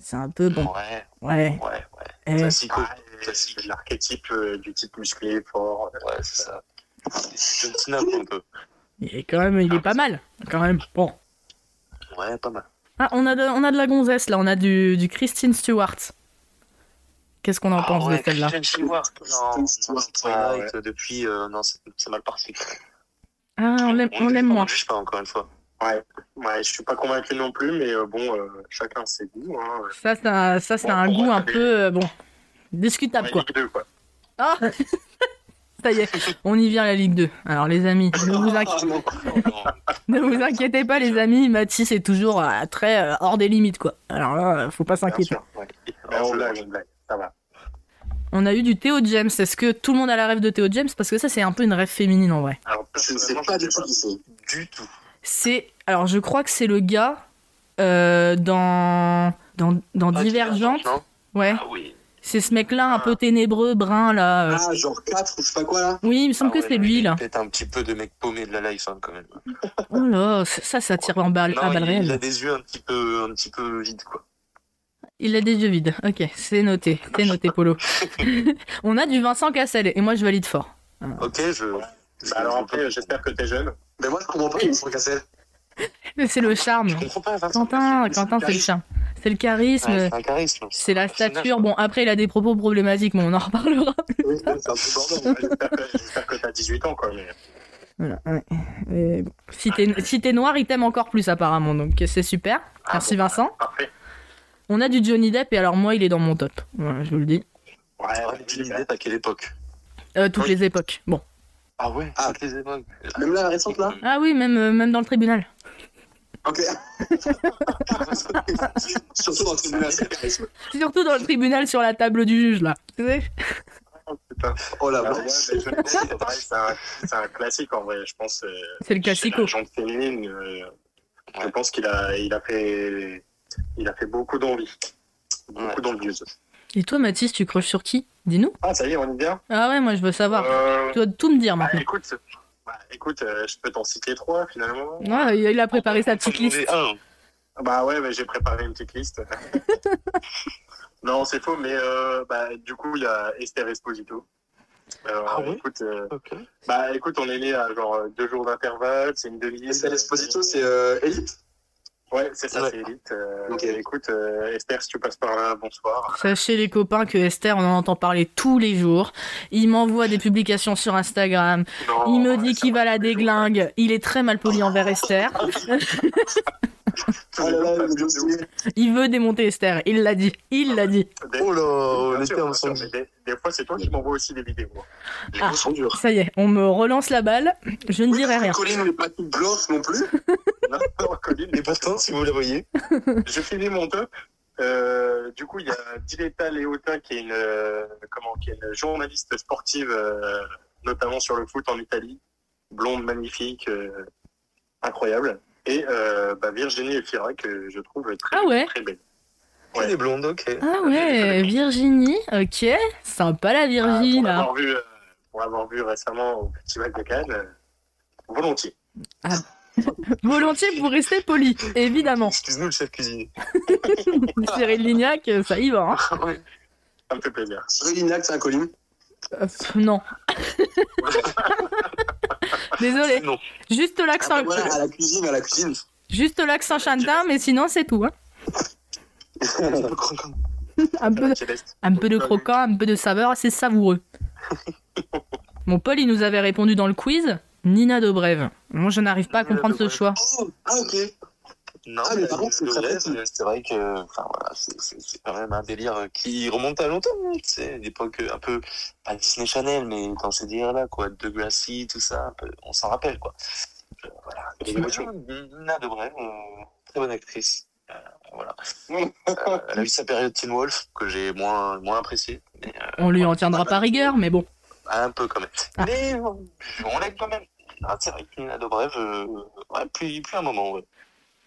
C'est un peu bon. Ouais, Ouais. ouais, ouais. Eh, Classico. Ah, Classique. L'archétype euh, du type musclé, fort. Ouais, c'est ça. C'est John Cena, quoi, un peu. il est quand même, il est pas mal. Quand même. Bon. Ouais, pas mal. Ah, on a de, on a de la gonzesse là, on a du, du Christine Stewart. Qu'est-ce qu'on en pense Ah ouais, de celle-là Christian Stewart. Non, Stewart, Twilight, depuis, euh, non, c'est mal parti. Ah, on l'aime, on l'aime On moins. ne juge pas, encore une fois. Ouais, je suis pas convaincu non plus, mais euh, bon, euh, chacun ses goûts. Hein. Ça, ça, ça c'est Bon, un goût un c'est- peu euh, bon discutable Ouais, quoi. Ligue 2, quoi. Ah Ça y est, on y vient la Ligue 2. Alors les amis, ne vous, inqui- Ah, non. ne vous inquiétez pas les amis, Mathis est toujours euh, très euh, hors des limites quoi. Alors là, faut pas s'inquiéter. Ouais. Mais on blague, on blague. Ça va. On a eu du Théo James. Est-ce que tout le monde a la rêve de Théo James? Parce que ça c'est un peu une rêve féminine en vrai. Alors, Je ne sais personnellement, pas je du sais tout qui c'est. Du tout. C'est alors je crois que c'est le gars euh, dans dans, dans Ah, Divergente. non Ouais, Ah oui. c'est ce mec-là un peu ténébreux, brun là. euh. Ah, genre 4 ou je sais pas quoi là Oui, il me semble Ah que ouais, c'est lui là. Peut-être un petit peu de mec paumé de la life, hein, quand même. Oh là, ça, ça tire en balle, à Non, balles il, réelles. il a des yeux un petit peu, un petit peu vides, quoi. Il a des yeux vides. Ok, c'est noté. C'est noté, Polo. On a du Vincent Cassel et moi je valide fort. Ok, je. Bah, alors après, j'espère que t'es jeune. Mais moi, je comprends pas sont cassés. Mais c'est le charme. Je comprends pas, Vincent. Quentin, Quentin, le c'est le charme. C'est le charisme. Ouais, c'est un charisme. C'est la stature. Bon, après, il a des propos problématiques, mais on en reparlera. Oui, c'est un peu bordel. J'espère que, t'as 18 ans, quoi. Mais... Voilà, ouais. Mais bon. Si t'es si t'es noir, il t'aime encore plus, apparemment. Donc, c'est super. Merci, Vincent. Parfait. On a du Johnny Depp et alors, moi, il est dans mon top. Voilà, je vous le dis. Ouais, Ah, tu disais à quelle époque Euh, toutes Oui. les époques. Bon. Ah ouais, Ah. toutes les époques. Même là, la récente là Ah oui, même, euh, même dans le tribunal. Ok. Surtout dans le tribunal, c'est charisme. Surtout dans le tribunal sur la table du juge, là. Tu sais putain. Oh la Ah, ouais, c'est un, classique, en vrai. Je pense. euh, C'est le classico. féminine, euh, je pense qu'il a, il a fait, il a fait beaucoup d'envie. Beaucoup Ouais. Et toi, Mathis, tu croches sur qui? Dis-nous. Ah, ça y est, on y vient. Ah ouais, moi, je veux savoir. Euh, Tu dois tout me dire bah, maintenant. écoute, bah, écoute euh, je peux t'en citer trois, finalement. Ouais, il a préparé sa petite liste. un. Bah ouais, mais j'ai préparé une petite liste. non, c'est faux, mais euh, bah, du coup, il y a Esther Esposito. Alors, Ah ouais écoute, euh, Ok. bah, écoute, on est né à genre euh, deux jours d'intervalle, c'est une demi Et c'est l'Esposito, c'est euh, Elite? Ouais, c'est ça, Ouais. c'est élite. Euh, Ok. Écoute, euh, Esther, si tu passes par là, bonsoir. Sachez les copains que Esther, on en entend parler tous les jours. Il m'envoie des publications sur Instagram. Non, Il me dit qu'il va la déglingue. Il est très mal poli envers Esther. Les là là, dossier. Il veut démonter Esther. Il l'a dit. Il l'a dit. Oh là, on Bien était sûr, en bien sûr, son mais des, des fois, c'est toi qui m'envoies aussi des vidéos. Les Ah. sont durs. Ça y est, on me relance la balle. Je ne dirai rien. Colline n'est pas toute blanche non plus. Non, Colline, Et pourtant, si vous la voyez. Je finis mon top. Euh, du coup, il y a Diletta Léotin qui est une, euh, comment, qui est une journaliste sportive, euh, notamment sur le foot en Italie. Blonde, magnifique, euh, incroyable. Et euh, bah, Virginie Efira que je trouve très, Ah ouais très belle. Elle est blonde, ok. Ah ouais, Virginie. Ok. Sympa la Virginie, pour là. l'avoir vu, pour l'avoir vu récemment au Festival de Cannes, euh, volontiers. Volontiers pour rester poli, évidemment. Excuse-nous, le chef cuisinier. Cyril Lignac, ça y va. hein. ouais. Ça me fait plaisir. Cyril Lignac, c'est un Colline. Euh, non. Désolé. Non. Juste l'accent, Après, voilà, à la cuisine, à la cuisine. juste l'accent chantin, mais sinon c'est tout. hein. Un peu, un peu de croquant, un peu de saveur, c'est savoureux. Mon Paul, il nous avait répondu dans le quiz Nina Dobrev. Moi, je n'arrive pas à comprendre ce choix. Oh, ah ok. Non, Ah, mais par contre, c'est très petit. c'est vrai que, enfin voilà, c'est- c'est c'est quand même un délire qui remonte à longtemps, hein, tu sais, l'époque un peu, pas Disney Channel, mais dans ces délires-là, quoi, de Gracie, tout ça, un peu, on s'en rappelle, quoi. Euh, voilà. Nina Dobrev, euh, très bonne actrice. Euh, voilà. Euh, elle a eu sa période Teen Wolf, que j'ai moins, moins apprécié. Mais, euh, On lui en tiendra pas rigueur, mais bon. Un peu quand même. Ah. Mais on, on l'aime quand même. Ah, c'est vrai que Nina Dobrev, euh, ouais, puis, puis un moment, ouais.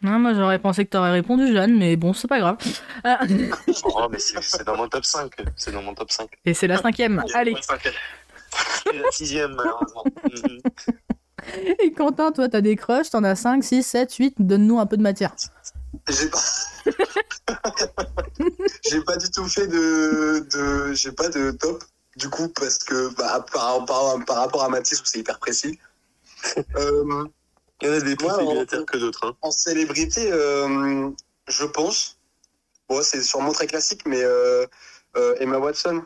Non, moi j'aurais pensé que t'aurais répondu Jeanne, mais bon, c'est pas grave. Ah, Oh, mais c'est c'est dans mon top 5. C'est dans mon top 5. Et c'est la cinquième. Allez. Et la sixième, malheureusement. Et Quentin, toi, t'as des crushs, t'en as 5, 6, 7, 8, donne-nous un peu de matière. J'ai pas. j'ai pas du tout fait de. de... J'ai pas de top, du coup, parce que bah, par, par, par rapport à Mathis, où c'est hyper précis. Euh, Il y en a des plus Ouais, que d'autres. Hein. en célébrité, euh, je pense. Bon, c'est sûrement très classique, mais euh, euh, Emma Watson.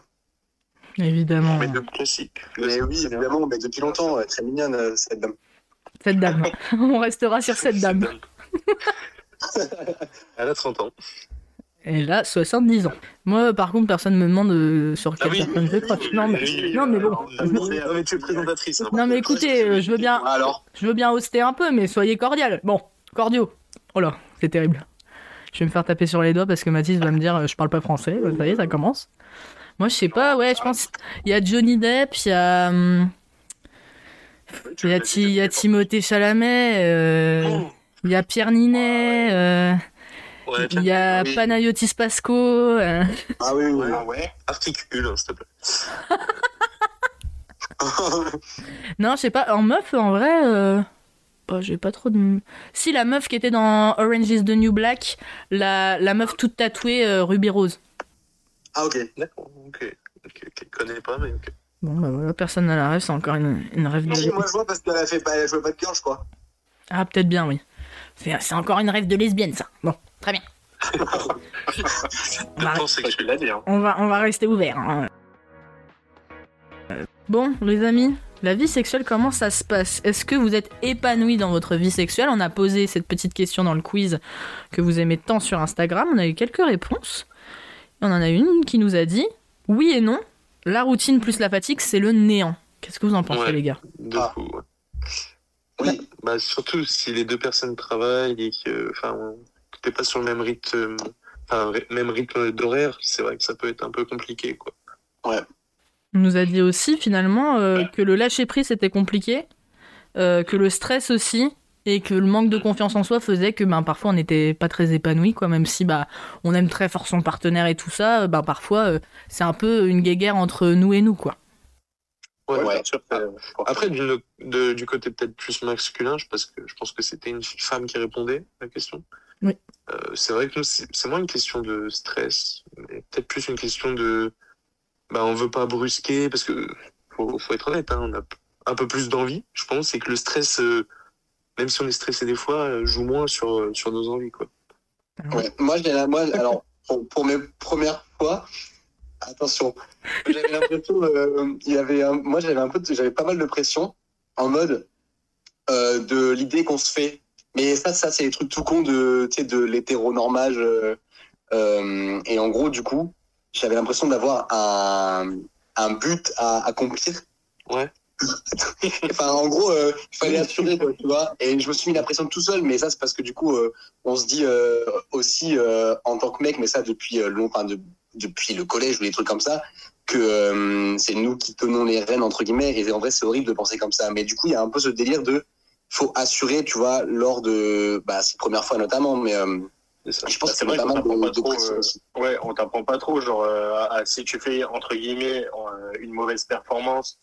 Évidemment. Mais de classique. Mais oui, évidemment, mais depuis longtemps, elle est très mignonne, cette dame. Cette dame. On restera sur cette dame. Elle a 30 ans. Elle a 70 ans. Moi, par contre, personne me demande euh, sur Ah quelle oui. personne je crush. Non, mais, Oui, non, mais bon. Non, mais tu es présentatrice. hein. Non, mais écoutez, euh, je veux bien, Alors, je veux bien hoster un peu, mais soyez cordial. Bon, cordiaux. Oh là, c'est terrible. Je vais me faire taper sur les doigts parce que Mathis va me dire euh, je parle pas français. Ça y est, ça commence. Moi, je sais pas, ouais, je pense. Il y a Johnny Depp, il y a. hum, Il y a, Ti- il y a Timothée Chalamet, euh, il y a Pierre Ninet, euh, Ouais, il y a oui. Panayotis Pasco. euh. ah oui, oui. Ah ouais. Articule, hein, s'il te plaît. Non, je sais pas, en meuf, en vrai, euh... bah, j'ai pas trop de. Si, la meuf qui était dans Orange is the New Black, la, la meuf toute tatouée, euh, Ruby Rose. ah, ok. D'accord, ok. Ok, ok. Je connais pas, mais ok. Bon, bah voilà, personne n'a la rêve, c'est encore une, une rêve de. Moi, je vois parce qu'elle a fait pas, elle jouait pas de cœur, je crois. Ah, peut-être bien, oui. C'est encore une rêve de lesbienne, ça. Bon, très bien. Tu hein. On va, on va rester ouvert. hein. Euh, Bon, les amis, la vie sexuelle, comment ça se passe? Est-ce que vous êtes épanoui dans votre vie sexuelle? On a posé cette petite question dans le quiz que vous aimez tant sur Instagram. On a eu quelques réponses. On en a une qui nous a dit oui et non. La routine plus la fatigue, c'est le néant. Qu'est-ce que vous en pensez, Ouais. les gars? De Ah. ouais. Oui. Bah, surtout si les deux personnes travaillent et que, enfin, t'es pas sur le même rythme, enfin, même rythme d'horaire, c'est vrai que ça peut être un peu compliqué, quoi. On nous a dit aussi finalement euh, que le lâcher prise c'était compliqué, euh, que le stress aussi, et que le manque de confiance en soi faisait que ben, parfois on n'était pas très épanoui, quoi, même si bah, on aime très fort son partenaire et tout ça, euh, ben, parfois euh, c'est un peu une guéguerre entre nous et nous. quoi. Ouais, Ouais, sûr, Après, du, de- du côté peut-être plus masculin, je- parce que je pense que c'était une femme qui répondait à la question. Oui. Euh, c'est vrai que nous, c'est c'est moins une question de stress, mais peut-être plus une question de. Bah, on veut pas brusquer, parce que faut, faut être honnête, hein, on a un peu plus d'envie, je pense, et que le stress, euh, même si on est stressé des fois, euh, joue moins sur, sur nos envies, quoi. Ouais. Moi, j'ai la- moi, alors, pour, pour mes premières fois, attention, j'avais l'impression, euh, il y avait, un- moi, j'avais un peu, de- j'avais pas mal de pression en mode euh, de l'idée qu'on se fait. Mais ça, ça, c'est les trucs tout cons de, tu sais, de l'hétéronormage. euh, euh, et en gros, du coup, j'avais l'impression d'avoir un, un but à accomplir. Ouais. enfin, en gros, euh, il fallait assurer, quoi, tu vois. Et je me suis mis la pression tout seul, mais ça, c'est parce que du coup, euh, on se dit euh, aussi en tant que mec, mais ça depuis longtemps, de- depuis le collège ou des trucs comme ça, que euh, c'est nous qui tenons les rênes entre guillemets. Et en vrai, c'est horrible de penser comme ça. Mais du coup, il y a un peu ce délire de faut assurer, tu vois, lors de bah, ces premières fois notamment. Mais euh, je pense Bah, que c'est notamment t'apprend de, pas trop, euh, aussi. Ouais, on t'apprend pas trop, genre, euh, si tu fais, entre guillemets, une mauvaise performance,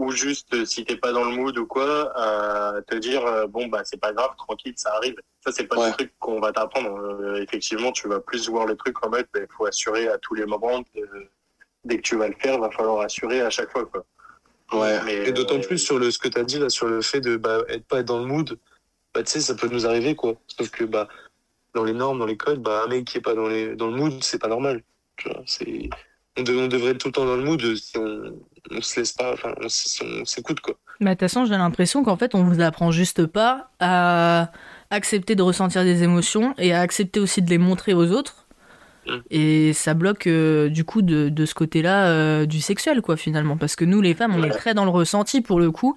ou juste euh, si t'es pas dans le mood ou quoi, euh, te dire, euh, bon, bah, c'est pas grave, tranquille, ça arrive. Ça, c'est pas Ouais. le truc qu'on va t'apprendre. Euh, effectivement, tu vas plus voir le truc en mode, il faut assurer à tous les moments, dès que tu vas le faire, va falloir assurer à chaque fois, quoi. Ouais. Mais, Et d'autant euh, plus sur le, ce que tu as dit là, sur le fait de bah, être pas être dans le mood, bah, tu sais, ça peut nous arriver, quoi. Sauf que bah, dans les normes, dans les codes, bah, un mec qui est pas dans, les, dans le mood, c'est pas normal. Tu vois, c'est, on, de- on devrait être tout le temps dans le mood si on, on se laisse pas, enfin, on, si on s'écoute, quoi. Mais de toute façon, j'ai l'impression qu'en fait, on vous apprend juste pas à, accepter de ressentir des émotions et à accepter aussi de les montrer aux autres. Mm. Et ça bloque euh, du coup de, de ce côté-là euh, du sexuel, quoi, finalement. Parce que nous, les femmes, on est très dans le ressenti pour le coup.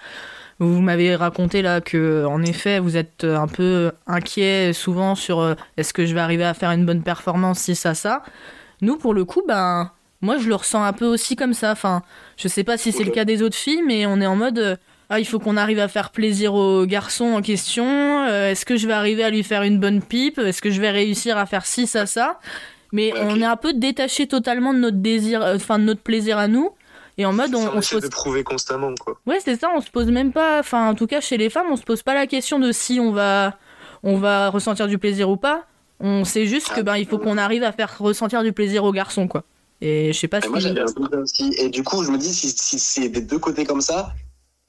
Vous m'avez raconté là que, en effet, vous êtes un peu inquiet souvent sur euh, est-ce que je vais arriver à faire une bonne performance, si ça, ça. Nous, pour le coup, ben, moi, je le ressens un peu aussi comme ça. Enfin, je sais pas si c'est le cas des autres filles, mais on est en mode. euh, ah, il faut qu'on arrive à faire plaisir au garçon en question. euh, Est-ce que je vais arriver à lui faire une bonne pipe? Est-ce que je vais réussir à faire ci, ça, ça? Mais on est un peu détaché totalement de notre désir, euh, enfin de notre plaisir à nous. Et en mode, on, on on se pose de prouver constamment, quoi. Ouais, c'est ça, on se pose même pas, enfin en tout cas chez les femmes, on se pose pas la question de si on va on va ressentir du plaisir ou pas. On sait juste que ben il faut qu'on arrive à faire ressentir du plaisir aux garçons quoi. Et je sais pas Et si moi, j'aime bien ça aussi. Et du coup, je me dis, si, si c'est des deux côtés comme ça,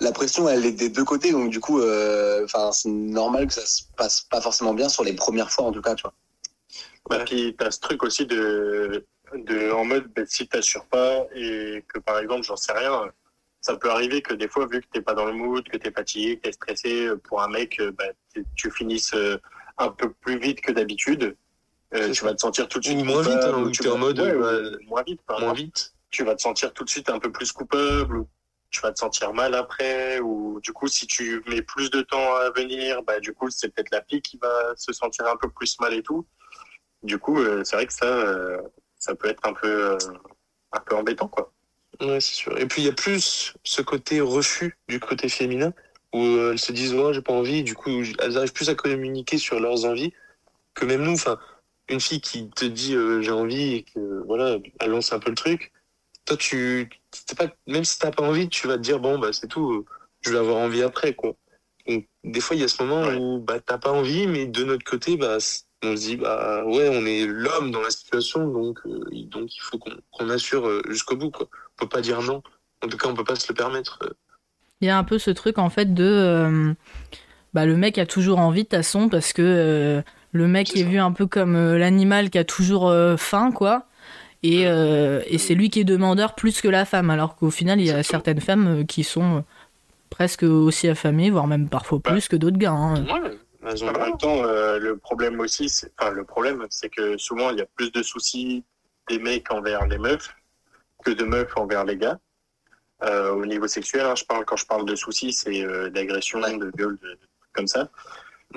la pression, elle est des deux côtés. Donc, du coup, euh, enfin, c'est normal que ça se passe pas forcément bien sur les premières fois, en tout cas, tu vois. Bah, puis t'as ce truc aussi de, de en mode bah, si t'assures pas et que par exemple j'en sais rien, ça peut arriver que des fois vu que t'es pas dans le mood, que t'es fatigué, que t'es stressé, euh, pour un mec, euh, bah, t'es- tu finisses euh, un peu plus vite que d'habitude. Euh, tu ça. vas te sentir tout de Ou suite moins vite, hein, ou tu t'es en mode, ouais, ou moins vite par Moins exemple. vite. tu vas te sentir tout de suite un peu plus coupable ou tu vas te sentir mal après ou du coup si tu mets plus de temps à venir bah du coup c'est peut-être la fille qui va se sentir un peu plus mal et tout du coup euh, c'est vrai que ça euh, ça peut être un peu euh, un peu embêtant quoi Ouais, c'est sûr. Et puis il y a plus ce côté refus du côté féminin où euh, elles se disent ouais j'ai pas envie, du coup elles arrivent plus à communiquer sur leurs envies que même nous. Enfin, une fille qui te dit euh, j'ai envie et que voilà, elle lance un peu le truc. Toi tu, pas, même si t'as pas envie, tu vas te dire bon bah c'est tout, euh, je vais avoir envie après quoi. Donc des fois il y a ce moment Ouais. où bah t'as pas envie, mais de notre côté bah on se dit bah ouais on est l'homme dans la situation donc euh, il- donc il faut qu'on assure jusqu'au bout quoi. On peut pas dire non. En tout cas on peut pas se le permettre. il y a un peu ce truc en fait de euh, bah le mec a toujours envie de toute façon parce que le mec est ça. vu un peu comme euh, l'animal qui a toujours euh, faim quoi. Et, euh, et c'est lui qui est demandeur plus que la femme, alors qu'au final, il y a certaines femmes qui sont presque aussi affamées, voire même parfois Bah. plus que d'autres gars. hein. Ouais, ont en même temps euh, le problème aussi c'est enfin le problème c'est que souvent il y a plus de soucis des mecs envers les meufs que de meufs envers les gars Euh, au niveau sexuel hein, je parle quand je parle de soucis c'est euh, d'agression Ouais. de viol de, de trucs comme ça.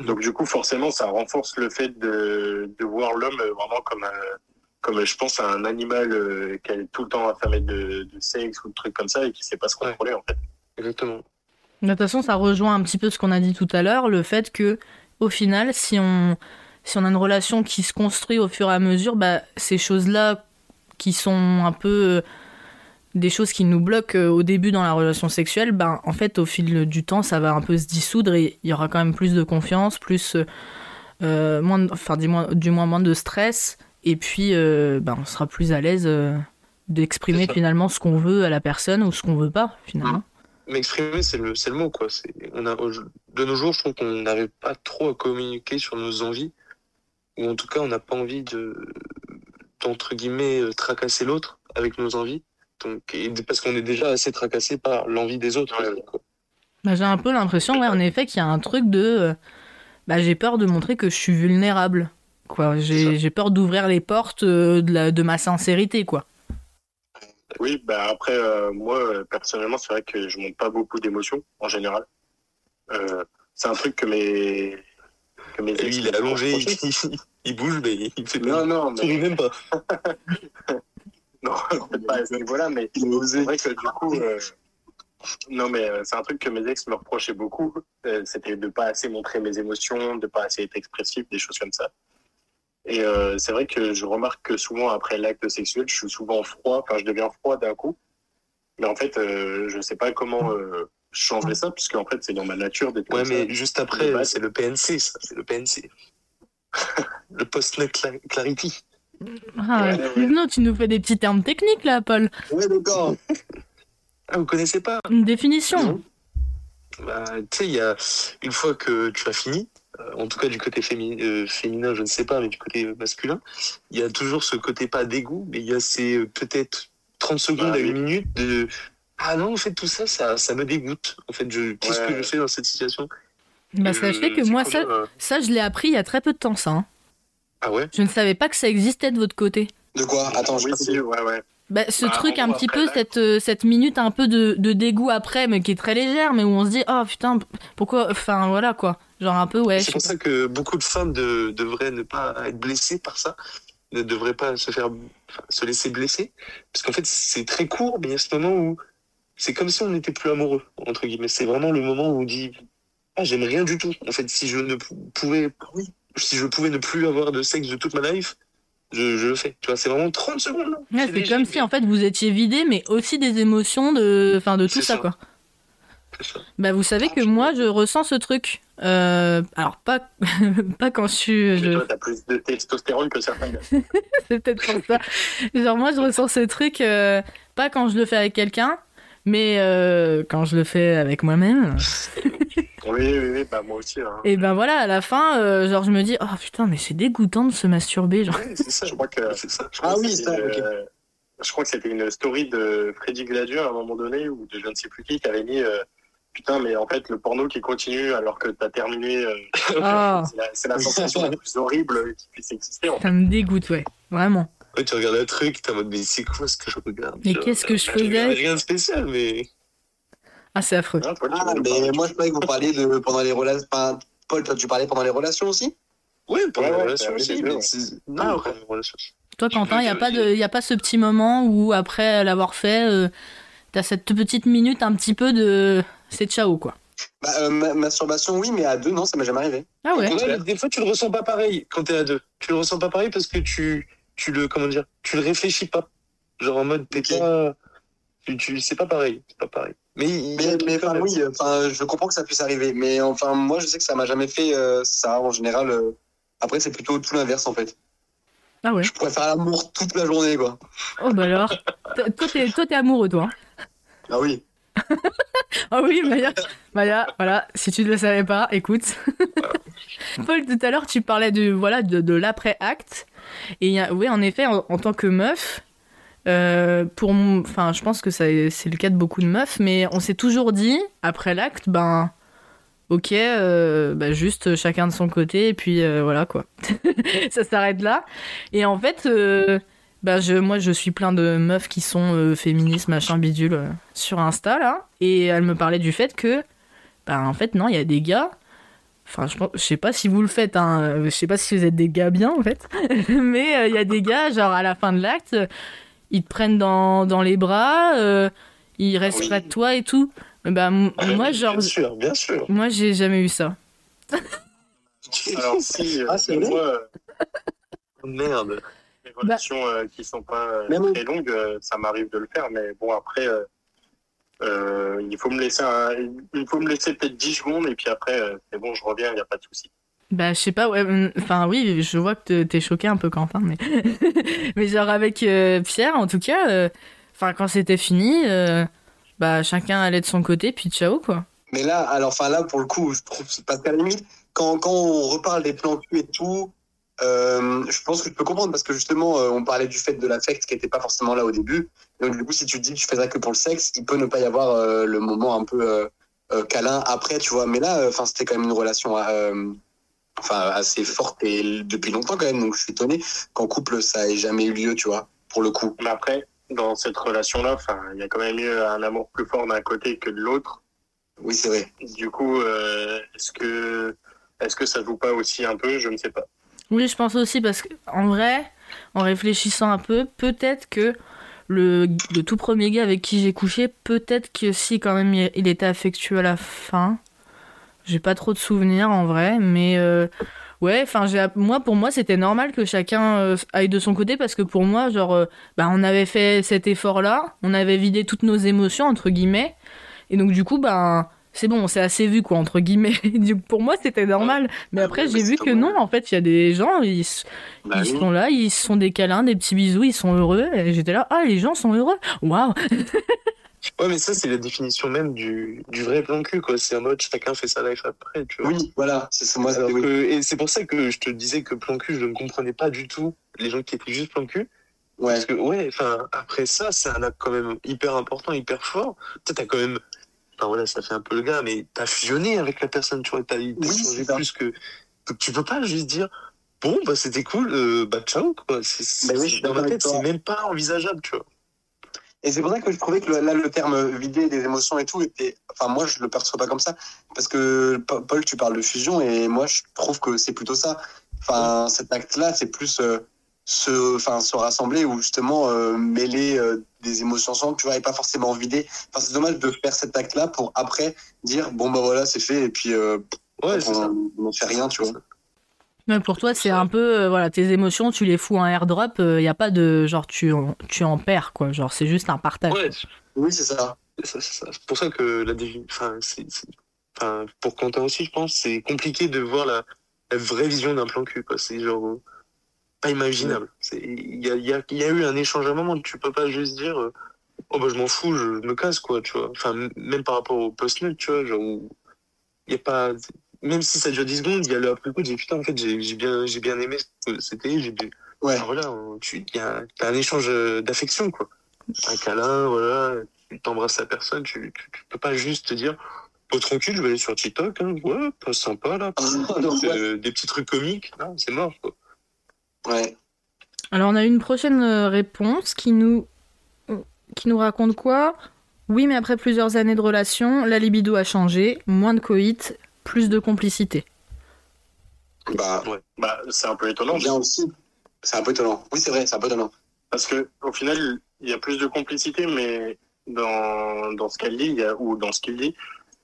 Donc du coup forcément ça renforce le fait de, de voir l'homme vraiment comme un, comme euh, je pense un animal euh, qui est tout le temps affamé de, de sexe ou de trucs comme ça et qui sait pas se Ouais. contrôler en fait Exactement. De toute façon, ça rejoint un petit peu ce qu'on a dit tout à l'heure, le fait que, au final, si on, si on a une relation qui se construit au fur et à mesure, bah, ces choses-là qui sont un peu euh, des choses qui nous bloquent euh, au début dans la relation sexuelle, ben, en fait, au fil du temps, ça va un peu se dissoudre et il y aura quand même plus de confiance, plus, euh, euh, moins, de- enfin, du moins, du moins moins de stress, et puis, euh, ben, on sera plus à l'aise euh, d'exprimer finalement ce qu'on veut à la personne ou ce qu'on veut pas, finalement. M'exprimer, c'est le, c'est le mot, quoi. On a, de nos jours, je trouve qu'on n'arrive pas trop à communiquer sur nos envies. Ou en tout cas, on n'a pas envie de, d'entre guillemets, tracasser l'autre avec nos envies. Donc, et parce qu'on est déjà assez tracassé par l'envie des autres. Ouais. Bah, j'ai un peu l'impression, ouais, en effet, qu'il y a un truc de. euh, bah, j'ai peur de montrer que je suis vulnérable. Quoi. J'ai, j'ai peur d'ouvrir les portes euh, de, la- de ma sincérité, quoi. Oui, bah après, euh, moi, personnellement, c'est vrai que je monte pas beaucoup d'émotions, en général. Euh, c'est un truc que mes... Que mes Et lui, il est allongé, il, il bouge, mais il fait Non, non, mais... même pas. Non, peut-être pas à ce niveau-là, mais c'est vrai que du coup... euh, Non, mais c'est un truc que mes ex me reprochaient beaucoup. euh, C'était de pas assez montrer mes émotions, de pas assez être expressif, des choses comme ça. Et euh, c'est vrai que je remarque que souvent, après l'acte sexuel, je suis souvent froid, enfin, je deviens froid d'un coup. Mais en fait, euh, je sais pas comment euh, changer ça, puisque en fait, c'est dans ma nature d'être Ouais, mais ça. juste après, c'est le PNC, ça. C'est le PNC. le post-net cla- clarity. Ah, excuse-nous, tu nous fais des petits termes techniques, là, Paul. Ouais, d'accord. Ah, vous connaissez pas Une définition. Non. Bah, tu sais, il y a une fois que tu as fini, euh, en tout cas du côté fémi- euh, féminin, je ne sais pas, mais du côté masculin, il y a toujours ce côté pas dégoût, mais il y a ces euh, peut-être 30 secondes Bah, à oui. une minute de ah non, en fait, tout ça, ça, ça me dégoûte. En fait, je, qu'est-ce Ouais. que je fais dans cette situation? Bah, sachez que moi, ça, ça, je l'ai appris il y a très peu de temps, ça. hein. Ah ouais Je ne savais pas que ça existait de votre côté. De quoi Attends, je oui, sais si, ouais, ouais. Bah, ce Bah, truc un petit après peu, cette, euh, cette minute un peu de, de dégoût après, mais qui est très légère, mais où on se dit, oh putain, pourquoi, enfin voilà quoi. Genre un peu, ouais. C'est je pour ça que beaucoup de femmes de- devraient ne pas être blessées par ça, ne devraient pas se faire, enfin, se laisser blesser, parce qu'en fait c'est très court, mais il y a ce moment où c'est comme si on n'était plus amoureux entre guillemets. C'est vraiment le moment où on dit ah j'aime rien du tout. En fait, si je ne pou- pouvais, si je pouvais ne plus avoir de sexe de toute ma life, je, je le fais. Tu vois, c'est vraiment 30 secondes. Ouais, c'est comme si en fait vous étiez vidé, mais aussi des émotions, de, enfin de tout ça, ça. quoi. ça. Bah vous savez que moi je ressens ce truc. Euh, alors pas, pas quand je suis. Je- toi, t'as plus de testostérone que certains gars. C'est peut-être pour ça. Genre moi je ressens ce truc euh, pas quand je le fais avec quelqu'un, mais euh, quand je le fais avec moi-même. Oui, oui, oui, bah moi aussi. Hein. Et ben voilà, à la fin, euh, genre je me dis oh putain mais c'est dégoûtant de se masturber. Genre. Ouais, c'est ça. Je crois que. C'est ça. je crois Ah que oui, ça, ok. euh, Je crois que c'était une story de Freddy Gladieux à un moment donné, ou de je ne sais plus qui, qui avait mis euh, Putain, mais en fait, le porno qui continue alors que t'as terminé, euh, Ah, c'est la, sensation la plus horrible qui puisse exister. En fait. ça me dégoûte, ouais, vraiment. Ouais, tu regardes un truc, t'es en mode mais c'est quoi ce que je regarde Mais qu'est-ce que je regarde faisais Rien de spécial, mais Ah c'est affreux. Paul, tu Ah, nous mais moi je croyais que vous parliez de pendant les relations. Enfin, Paul, toi tu parlais pendant les relations aussi? Ouais, pendant Ouais, la ouais, relation c'est aussi. mais Ah, Non, pendant la relation. Toi Quentin, il y a pas de, y a pas ce petit moment où après l'avoir fait, euh, t'as cette petite minute un petit peu de, c'est ciao quoi. bah, euh, ma- Masturbation, oui, mais à deux, non, ça m'est jamais arrivé. Ah ouais. Des fois, tu le ressens pas pareil quand t'es à deux. Tu le ressens pas pareil parce que tu, tu le, comment dire, tu le réfléchis pas. Genre en mode, t'es pas, tu, tu, c'est pas pareil, c'est pas pareil. Mais, enfin, oui, enfin, je comprends que ça puisse arriver. Mais enfin, moi, je sais que ça m'a jamais fait euh, ça en général. euh. Après, c'est plutôt tout l'inverse en fait. Ah ouais. Je pourrais faire l'amour toute la journée, quoi. Oh bah alors. Toi toi, t'es, toi t'es amoureux toi. hein. Ah oui. Ah oui, Maya, Maya, voilà, si tu ne le savais pas, écoute. Paul, tout à l'heure, tu parlais de, voilà, de, de l'après-acte. Et il y a- oui, en effet, en, en tant que meuf, euh, pour, enfin, je pense que c'est le cas de beaucoup de meufs, mais on s'est toujours dit, après l'acte, ben, ok, euh, bah, juste chacun de son côté, et puis euh, voilà, quoi. ça s'arrête là. Et en fait, euh, bah, je, moi, je suis plein de meufs qui sont euh, féministes, machin, bidule, sur Insta, là. Et elle me parlait du fait que, bah, en fait, non, il y a des gars. Enfin, je, pense, je sais pas si vous le faites, hein. Je sais pas si vous êtes des gars bien, en fait. Mais il y a des gars, genre, à la fin de l'acte, ils te prennent dans, dans les bras, euh, ils restent Oui. près de toi et tout. Bah, m- moi, genre, Bien sûr, bien sûr. moi, j'ai jamais eu ça. Alors, si, euh, Ah, c'est moi, Oh, Merde. les relations euh, qui sont pas euh, très longues, euh, ça m'arrive de le faire, mais bon, après, euh, euh, il faut me laisser, un- il faut me laisser peut-être 10 secondes, et puis après, euh, c'est bon, je reviens, il n'y a pas de souci. Bah, je sais pas, ouais. hum, Enfin, oui, je vois que te- t'es choqué un peu, Quentin, mais. mais genre, avec euh, Pierre, en tout cas, euh, quand c'était fini, euh, bah, chacun allait de son côté, puis ciao, quoi. Mais là, alors, enfin, là, pour le coup, je trouve, parce qu'à la limite, quand, quand on reparle des plans cul et tout, je pense que je peux comprendre parce que justement, on parlait du fait de l'affect qui n'était pas forcément là au début. Donc, du coup, si tu te dis que tu fais ça que pour le sexe, il peut ne pas y avoir le moment un peu câlin après, tu vois. Mais là, enfin, c'était quand même une relation euh, enfin, assez forte et depuis longtemps quand même. Donc, je suis étonné qu'en couple, ça ait jamais eu lieu, tu vois, pour le coup. Mais après, dans cette relation-là, enfin, il y a quand même eu un amour plus fort d'un côté que de l'autre. Oui, c'est vrai. Du coup, euh, est-ce que, est-ce que ça joue pas aussi un peu? Je ne sais pas. Oui, je pense aussi, parce qu'en vrai, en réfléchissant un peu, peut-être que le, le tout premier gars avec qui j'ai couché, peut-être que si, quand même, il était affectueux à la fin. J'ai pas trop de souvenirs, en vrai, mais. euh, Ouais, enfin, moi, pour moi, c'était normal que chacun euh, aille de son côté parce que pour moi, genre, euh, bah, on avait fait cet effort-là, on avait vidé toutes nos émotions, entre guillemets, et donc, du coup, bah, c'est bon, on s'est assez vu, quoi, entre guillemets. Pour moi, c'était normal. Mais après, j'ai vu c'est que non, en fait, il y a des gens, ils, Bah ils oui. sont là, ils se font des câlins, des petits bisous, ils sont heureux, et j'étais là, ah, les gens sont heureux, waouh! Ouais, mais ça, c'est la définition même du, du vrai plan cul, quoi. C'est en mode chacun fait sa life après, tu vois. Oui, voilà. C'est c'est moi, Alors c'était oui. que- et c'est pour ça que je te disais que plan cul, je ne comprenais pas du tout les gens qui étaient juste plan cul. Ouais. Parce que, ouais, enfin, après ça, c'est un acte quand même hyper important, hyper fort. Tu t'as quand même enfin voilà, ça fait un peu le gars, mais t'as fusionné avec la personne, tu vois, t'as Oui, changé ça. plus que. Donc tu peux pas juste dire, bon, bah c'était cool, euh, bah ciao, quoi. C'est, Bah oui, dans ma tête, c'est même pas envisageable, tu vois. Et c'est pour ça que je trouvais que le- là, le terme vider des émotions et tout était. Enfin, moi, je le perçois pas comme ça. Parce que, Pa- Paul, tu parles de fusion et moi, je trouve que c'est plutôt ça. Enfin, cet acte-là, c'est plus euh, se, enfin, se rassembler ou justement euh, mêler euh, des émotions ensemble, tu vois, et pas forcément vider. Enfin, c'est dommage de faire cet acte-là pour après dire, bon, bah voilà, c'est fait, et puis euh, Ouais, on ne fait rien, tu vois. Ouais, pour toi, c'est un peu, euh, voilà, tes émotions, tu les fous en airdrop, il y a pas de, genre, tu, en- tu en perds, quoi. Genre, c'est juste un partage. Ouais, Oui, c'est ça. c'est pour ça que la enfin, enfin, pour Quentin aussi, je pense, c'est compliqué de voir la, la vraie vision d'un plan cul, quoi. C'est genre, euh, pas imaginable. Il y a, il y, a, il y a eu un échange à un moment, tu peux pas juste dire, euh, oh bah je m'en fous, je me casse, quoi, tu vois. Enfin, même par rapport au post-nut, tu vois, genre, il y a pas, même si ça dure 10 secondes, il y a le après coup, dis, putain, en fait, j'ai, j'ai bien, j'ai bien aimé ce que c'était, j'ai bien, Ouais. Voilà, tu, y a, t'as un échange euh, d'affection, quoi. Un câlin, voilà, tu t'embrasses la personne, tu, tu, tu peux pas juste te dire, oh, tranquille, je vais aller sur TikTok, hein, ouais, pas sympa, là, Donc, ouais. Euh, des petits trucs comiques, non, c'est mort, quoi. Ouais. Alors, on a une prochaine euh, réponse qui nous, qui nous raconte quoi? Oui, mais après plusieurs années de relation, la libido a changé, moins de coït, plus de complicité. Bah, Bah, c'est un peu étonnant. bien aussi. C'est un peu étonnant. Oui, c'est vrai, c'est un peu étonnant. Parce que au final, il y a plus de complicité, mais dans, dans ce qu'elle dit, il y a, ou dans ce qu'il dit,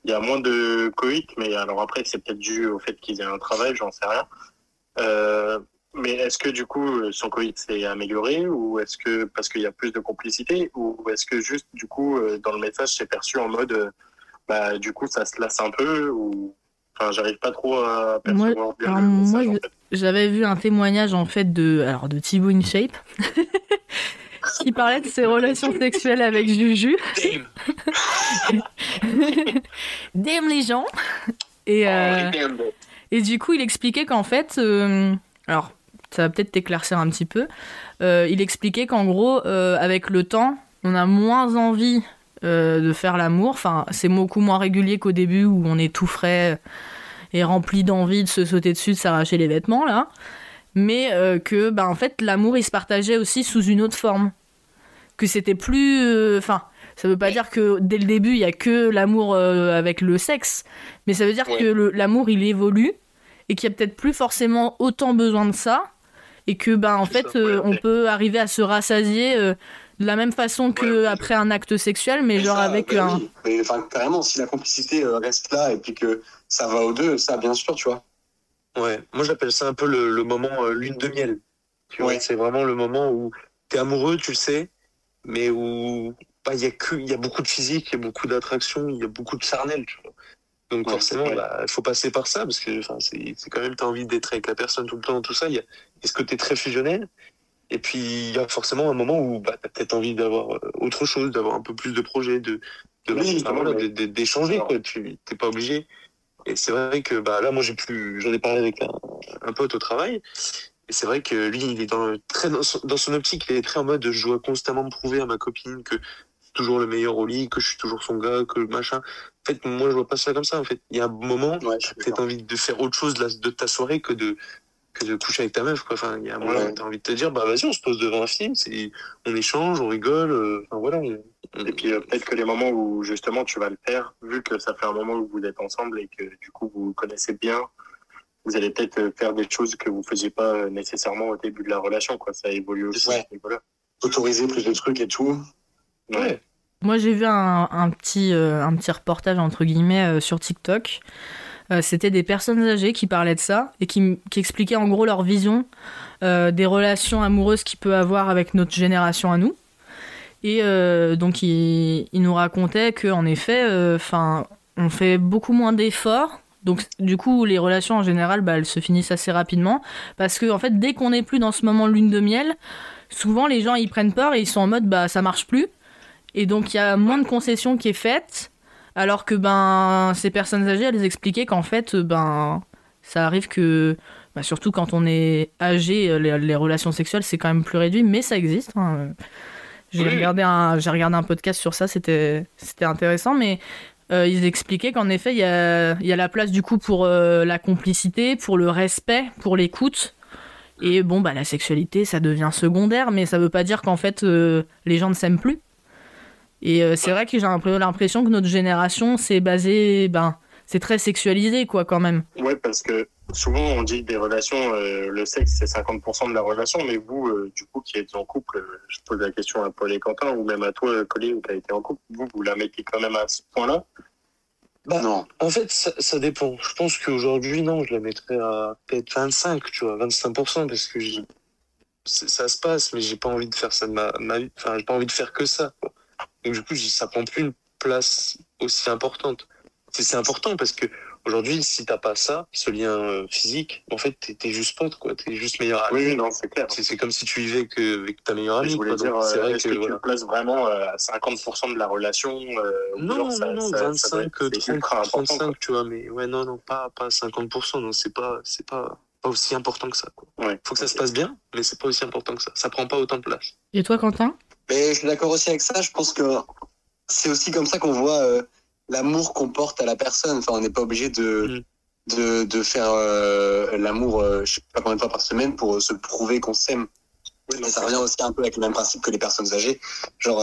il y a moins de coït, mais alors après, c'est peut-être dû au fait qu'ils aient un travail, j'en sais rien. Euh, mais est-ce que du coup, son coït s'est amélioré, ou est-ce que parce qu'il y a plus de complicité, ou est-ce que juste du coup, euh, dans le message, c'est perçu en mode, euh, bah du coup, ça se lasse un peu, ou enfin, j'arrive pas trop à Moi- percevoir bien moi. J'avais vu un témoignage en fait de, alors de Thibaut InShape, qui parlait de ses relations sexuelles avec Juju. Damn les gens. Et, euh, et du coup, il expliquait qu'en fait, euh, alors ça va peut-être t'éclaircir un petit peu. Euh, il expliquait qu'en gros, avec le temps, on a moins envie euh, de faire l'amour. Enfin, c'est beaucoup moins régulier qu'au début où on est tout frais et rempli d'envie de se sauter dessus, de s'arracher les vêtements là. Mais euh, que, bah, en fait, l'amour il se partageait aussi sous une autre forme. Que c'était plus. euh, Enfin. ça veut pas dire que dès le début il y a que l'amour euh, avec le sexe, mais ça veut dire Ouais. que l'amour il évolue et qu'il y a peut-être plus forcément autant besoin de ça et que ben en fait ça, euh, ouais, on peut arriver à se rassasier euh, de la même façon que Ouais, après un acte sexuel mais genre ça, avec bah un oui. Mais enfin, carrément, si la complicité euh, reste là et puis que ça va aux deux, ça, bien sûr, tu vois. Ouais, moi j'appelle ça un peu le, le moment euh, lune de miel. Tu vois, Ouais. c'est vraiment le moment où t'es amoureux, tu le sais, mais où bah, il y a que il y a beaucoup de physique, il y a beaucoup d'attraction, il y a beaucoup de charnel, tu vois. Donc Ouais, forcément, ouais. bah, il faut passer par ça parce que enfin, c'est c'est quand même t'as envie d'être avec la personne tout le temps, tout ça. Il y a, il y a ce côté très fusionnel? Et puis il y a forcément un moment où bah, t'as peut-être envie d'avoir euh, autre chose, d'avoir un peu plus de projets, de Oui, voilà, d'échanger quoi. Tu t'es pas obligé. Et c'est vrai que bah là, moi j'ai plus, j'en ai parlé avec un, un pote au travail. Et c'est vrai que lui, il est dans, le- très dans son, dans son optique, il est très en mode je dois constamment me prouver à ma copine que je suis toujours le meilleur au lit, que je suis toujours son gars, que machin. En fait, moi, je vois pas ça comme ça. En fait, il y a un moment, Ouais, je suis peut-être envie de faire autre chose de, la- de ta soirée que de que de coucher avec ta meuf. Quoi. Enfin, il y a un moment, Ouais. où t'as envie de te dire bah vas-y, on se pose devant un film, c'est, on échange, on rigole. euh, Enfin voilà. on- Et puis euh, peut-être que les moments où justement tu vas le faire, vu que ça fait un moment où vous êtes ensemble et que du coup vous vous connaissez bien, vous allez peut-être euh, faire des choses que vous faisiez pas nécessairement au début de la relation. Quoi. Ça évolue aussi. Ouais. Autoriser plus de trucs et tout. ouais. Moi, j'ai vu un, un petit, euh, un petit reportage, entre guillemets, euh, sur TikTok. Euh, C'était des personnes âgées qui parlaient de ça et qui, expliquaient en gros leur vision euh, des relations amoureuses qu'il peut avoir avec notre génération à nous. Et euh, donc, ils ils nous racontaient qu'en effet, on fait beaucoup moins d'efforts. Donc, du coup, les relations en général, bah, elles se finissent assez rapidement. Parce que, en fait, dès qu'on n'est plus dans ce moment lune de miel, souvent les gens ils prennent peur et ils sont en mode bah ça marche plus. Et donc il y a moins de concessions qui est faite, alors que ben ces personnes âgées, elles expliquaient qu'en fait ben ça arrive que bah, surtout quand on est âgé, les, les relations sexuelles c'est quand même plus réduit, mais ça existe. hein. J'ai Oui. regardé un j'ai regardé un podcast sur ça, c'était c'était intéressant, mais euh, ils expliquaient qu'en effet, il y a, il y a la place du coup pour euh, la complicité, pour le respect, pour l'écoute. Et bon, bah la sexualité, ça devient secondaire, mais ça veut pas dire qu'en fait, euh, les gens ne s'aiment plus. Et euh, c'est vrai que j'ai un peu l'impression que notre génération, c'est basé, ben, c'est très sexualisé, quoi, quand même. Ouais, parce que souvent on dit des relations, euh, le sexe c'est 50% de la relation, mais vous, euh, du coup, qui êtes en couple, euh, je pose la question à Paul et Quentin, ou même à toi, Collier, qui a été en couple, vous, vous la mettez quand même à ce point-là? Bah, Non. En fait, ça, ça dépend. Je pense qu'aujourd'hui, non, je la mettrais à peut-être 25, tu vois, 25%, parce que ça se passe, mais j'ai pas envie de faire ça de ma, ma vie. Enfin, j'ai pas envie de faire que ça, quoi. Donc, du coup, ça prend plus une place aussi importante. C'est important parce que aujourd'hui, si t'as pas ça, ce lien euh, physique, en fait, t'es juste pote, quoi. T'es juste meilleur ami. Oui, oui, non, c'est clair. C'est comme si tu vivais que, avec ta meilleure amie, Je voulais quoi. dire, c'est euh, vrai que, que, tu voilà. le places vraiment euh, à 50% de la relation euh, Non, genre non, ça- non, ça- ça doit 25, être- c'est 30, ultra important, 35, quoi. tu vois, mais ouais, non, non, pas, pas 50%, non, c'est pas, c'est pas, pas aussi important que ça, quoi. Ouais. Faut que ça se passe bien, mais c'est pas aussi important que ça. Ça prend pas autant de place. Et toi, Quentin? Mais je suis d'accord aussi avec ça. Je pense que c'est aussi comme ça qu'on voit euh, l'amour qu'on porte à la personne. Enfin, on n'est pas obligé de, de, de faire euh, l'amour, euh, je sais pas combien de fois par semaine pour euh, se prouver qu'on s'aime. Oui, ça revient aussi un peu avec le même principe que les personnes âgées. Genre,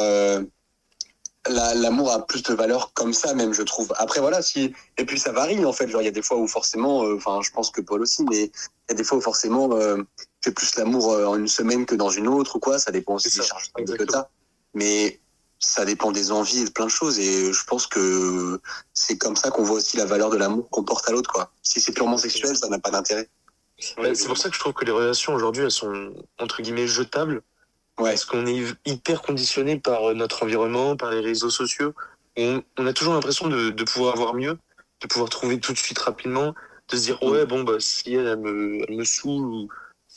la- l'amour a plus de valeur comme ça, même, je trouve. Après, voilà, si. Et puis, ça varie, en fait. Genre, il y a des fois où forcément, enfin, je pense que Paul aussi, mais il y a des fois où forcément, fais plus l'amour euh, en une semaine que dans une autre ou quoi. Ça dépend aussi des charges que t'as. Mais ça dépend des envies et de plein de choses. Et je pense que c'est comme ça qu'on voit aussi la valeur de l'amour qu'on porte à l'autre, quoi. Si c'est purement sexuel, ça n'a pas d'intérêt. C'est pour ça que je trouve que les relations aujourd'hui, elles sont, entre guillemets, jetables. Ouais. Parce qu'on est hyper conditionné par euh, notre environnement, par les réseaux sociaux. On, on a toujours l'impression de, de pouvoir avoir mieux, de pouvoir trouver tout de suite rapidement, de se dire, ouais, bon, bah, si elle, elle me, elle me saoule, ou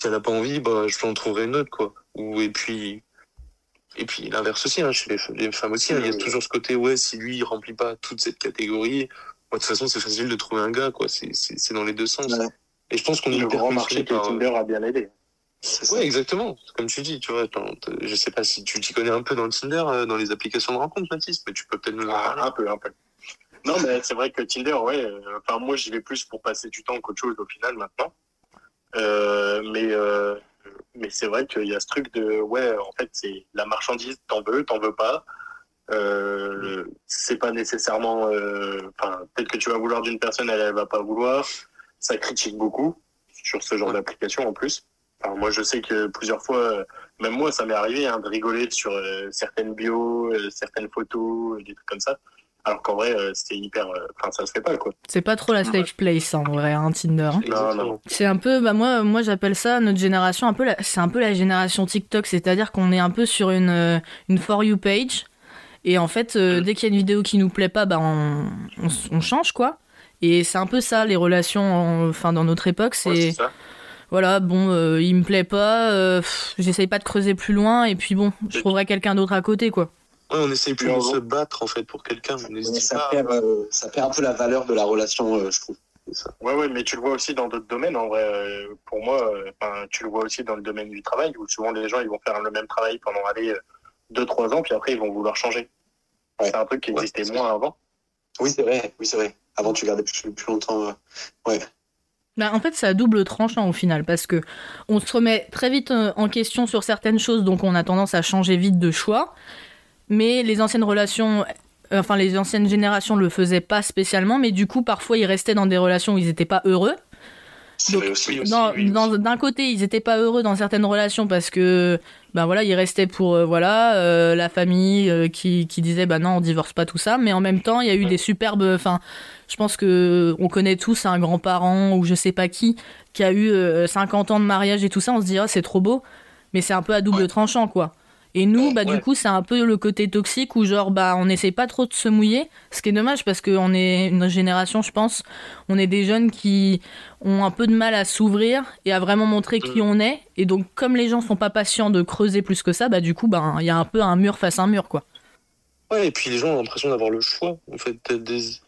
si elle a pas envie, bah, je en trouver une autre, quoi. Ou, et puis, et puis l'inverse aussi, hein, chez les, les femmes aussi, hein, il y a Oui, oui. toujours ce côté, ouais, si lui, il remplit pas toute cette catégorie, de toute façon, c'est facile de trouver un gars, quoi. C'est, dans les deux sens. Ouais. Et je pense qu'on est Le grand marché que par, euh, Tinder a bien aidé. Ça. Ouais, exactement. Comme tu dis, tu vois, je sais pas si tu t'y connais un peu dans le Tinder, euh, dans les applications de rencontres, Mathis, mais tu peux peut-être nous en Ah, parler. un peu, un peu. Non, mais c'est vrai que Tinder, ouais. euh, Enfin, moi, j'y vais plus pour passer du temps qu'autre chose au final maintenant. Euh, mais euh, mais c'est vrai qu'il y a ce truc de, ouais, en fait, c'est la marchandise, t'en veux, t'en veux pas. Euh, c'est pas nécessairement. euh, Enfin, peut-être que tu vas vouloir d'une personne, elle, elle va pas vouloir. Ça critique beaucoup sur ce genre Ouais. d'application en plus. Enfin, moi, je sais que plusieurs fois, euh, même moi, ça m'est arrivé hein, de rigoler sur euh, certaines bios, certaines photos, des trucs comme ça. Alors qu'en vrai, euh, c'était hyper. euh, Enfin, ça se fait pas, quoi. C'est pas trop la safe place, en vrai, hein, Tinder. hein. Exactement. non. C'est un peu, bah moi, moi j'appelle ça notre génération, un peu, la- c'est un peu la génération TikTok, c'est-à-dire qu'on est un peu sur une, euh, une for you page, et en fait, euh, Mm. dès qu'il y a une vidéo qui nous plaît pas, bah on, on, change quoi. Et c'est un peu ça les relations, en- enfin dans notre époque, c'est Ouais, c'est ça. voilà, bon, euh, il me plaît pas, euh, j'essaye pas de creuser plus loin, et puis bon, je trouverai quelqu'un d'autre à côté quoi. Ouais, on essaye plus de se battre, en fait, pour quelqu'un. On ça, perd, euh, ça perd un peu la valeur de la relation, euh, je trouve. Ouais, ouais, mais tu le vois aussi dans d'autres domaines, en vrai. Euh, Pour moi, euh, tu le vois aussi dans le domaine du travail, où souvent les gens, ils vont faire le même travail pendant, aller 2-3 ans, puis après, ils vont vouloir changer. Ouais. C'est un truc qui Ouais, existait moins avant. Oui, c'est vrai. Oui, c'est vrai. Avant, tu gardais plus, plus longtemps. euh, Bah, en fait, c'est à double tranchant au final, parce que on se remet très vite euh, en question sur certaines choses, donc on a tendance à changer vite de choix. Mais les anciennes relations, euh, enfin les anciennes générations le faisaient pas spécialement, mais du coup, parfois, ils restaient dans des relations où ils n'étaient pas heureux. Aussi. oui, Dans- oui, D'un côté, ils étaient pas heureux dans certaines relations parce que, ben voilà, ils restaient pour euh, voilà euh, la famille euh, qui, qui disait bah non, on divorce pas tout ça. Mais en même temps, il y a eu Ouais. des superbes. Enfin, je pense que on connaît tous un grand-parent ou je sais pas qui qui a eu euh, 50 ans de mariage et tout ça. On se dit ah c'est trop beau, mais c'est un peu à double Ouais. tranchant quoi. Et nous, bah du coup, c'est un peu le côté toxique où genre bah on essaye pas trop de se mouiller, ce qui est dommage parce qu'on est une génération, je pense, on est des jeunes qui ont un peu de mal à s'ouvrir et à vraiment montrer qui Mm. on est. Et donc, comme les gens sont pas patients de creuser plus que ça, bah du coup, ben il y a un peu un mur face à un mur, quoi. Ouais, et puis les gens ont l'impression d'avoir le choix. En fait, d'être des...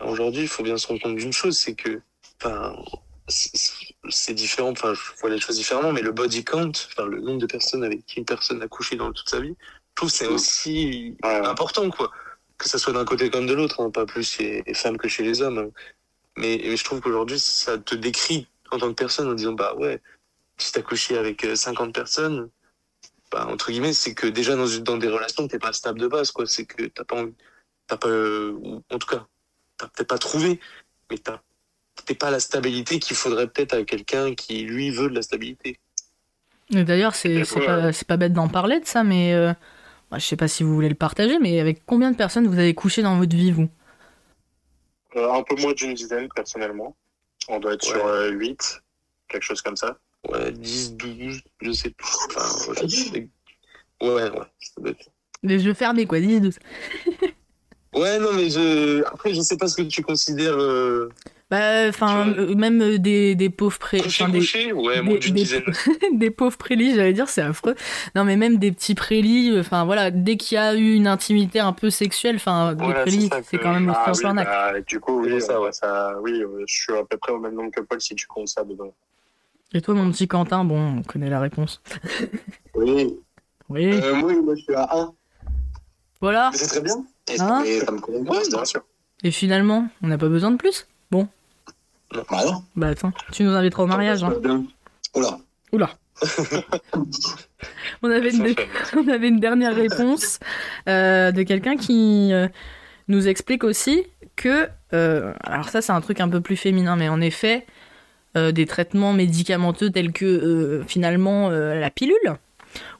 enfin, aujourd'hui, il faut bien se rendre compte d'une chose, c'est que, enfin, c'est différent. Enfin, je vois les choses différemment, mais le body count, enfin, le nombre de personnes avec qui une personne a couché dans toute sa vie, je trouve c'est aussi Ouais, ouais. important, quoi. que ça soit d'un côté comme de l'autre, hein, pas plus chez les femmes que chez les hommes. hein. Mais, mais je trouve qu'aujourd'hui, ça te décrit en tant que personne en disant, bah ouais, si t'as couché avec euh, 50 personnes, bah, entre guillemets, c'est que déjà dans, dans des relations, t'es pas stable de base, quoi. C'est que t'as pas envie, t'as pas, euh, ou en tout cas, t'as peut-être pas trouvé, mais t'as, pas la stabilité qu'il faudrait peut-être à quelqu'un qui, lui, veut de la stabilité. Et D'ailleurs, c'est c'est Ouais. pas, c'est pas bête d'en parler de ça, mais euh, bah, je sais pas si vous voulez le partager, mais avec combien de personnes vous avez couché dans votre vie, vous? Euh, un peu moins d'une dizaine, personnellement. On doit être Ouais. sur euh, 8, quelque chose comme ça. Ouais, 10, 12, je sais plus. Enfin, Ouais, ouais, être- Les yeux fermés, quoi, 10, 12. Ouais, non, mais je... après, je sais pas ce que tu considères euh... Bah, enfin, euh, même euh, des, des pauvres pré... couché, enfin, des, couché. Ouais, moins des- des- des pauvres prélis, j'allais dire, c'est affreux. Non, mais même des petits prélis, euh, enfin voilà, dès qu'il y a eu une intimité un peu sexuelle, enfin, des Voilà, prélis, c'est que- quand même Ah oui, bah, du coup, oui, C'est ça, ouais. ça, oui je suis à peu près au même nombre que Paul si tu comptes ça dedans. Et toi, mon petit Quentin, bon, on connaît la réponse. Oui. Oui, Euh, moi, moi, je suis à 1. voilà. C'est très bien. Et Hein ça me convient bien, sûr. Et finalement, on n'a pas besoin de plus? Bah non. Bah attends, tu nous inviteras au mariage. Hein. Oula. Oula. on, avait une, on avait une dernière réponse euh, de quelqu'un qui euh, nous explique aussi que, euh, alors ça c'est un truc un peu plus féminin, mais en effet, euh, des traitements médicamenteux tels que euh, finalement euh, la pilule,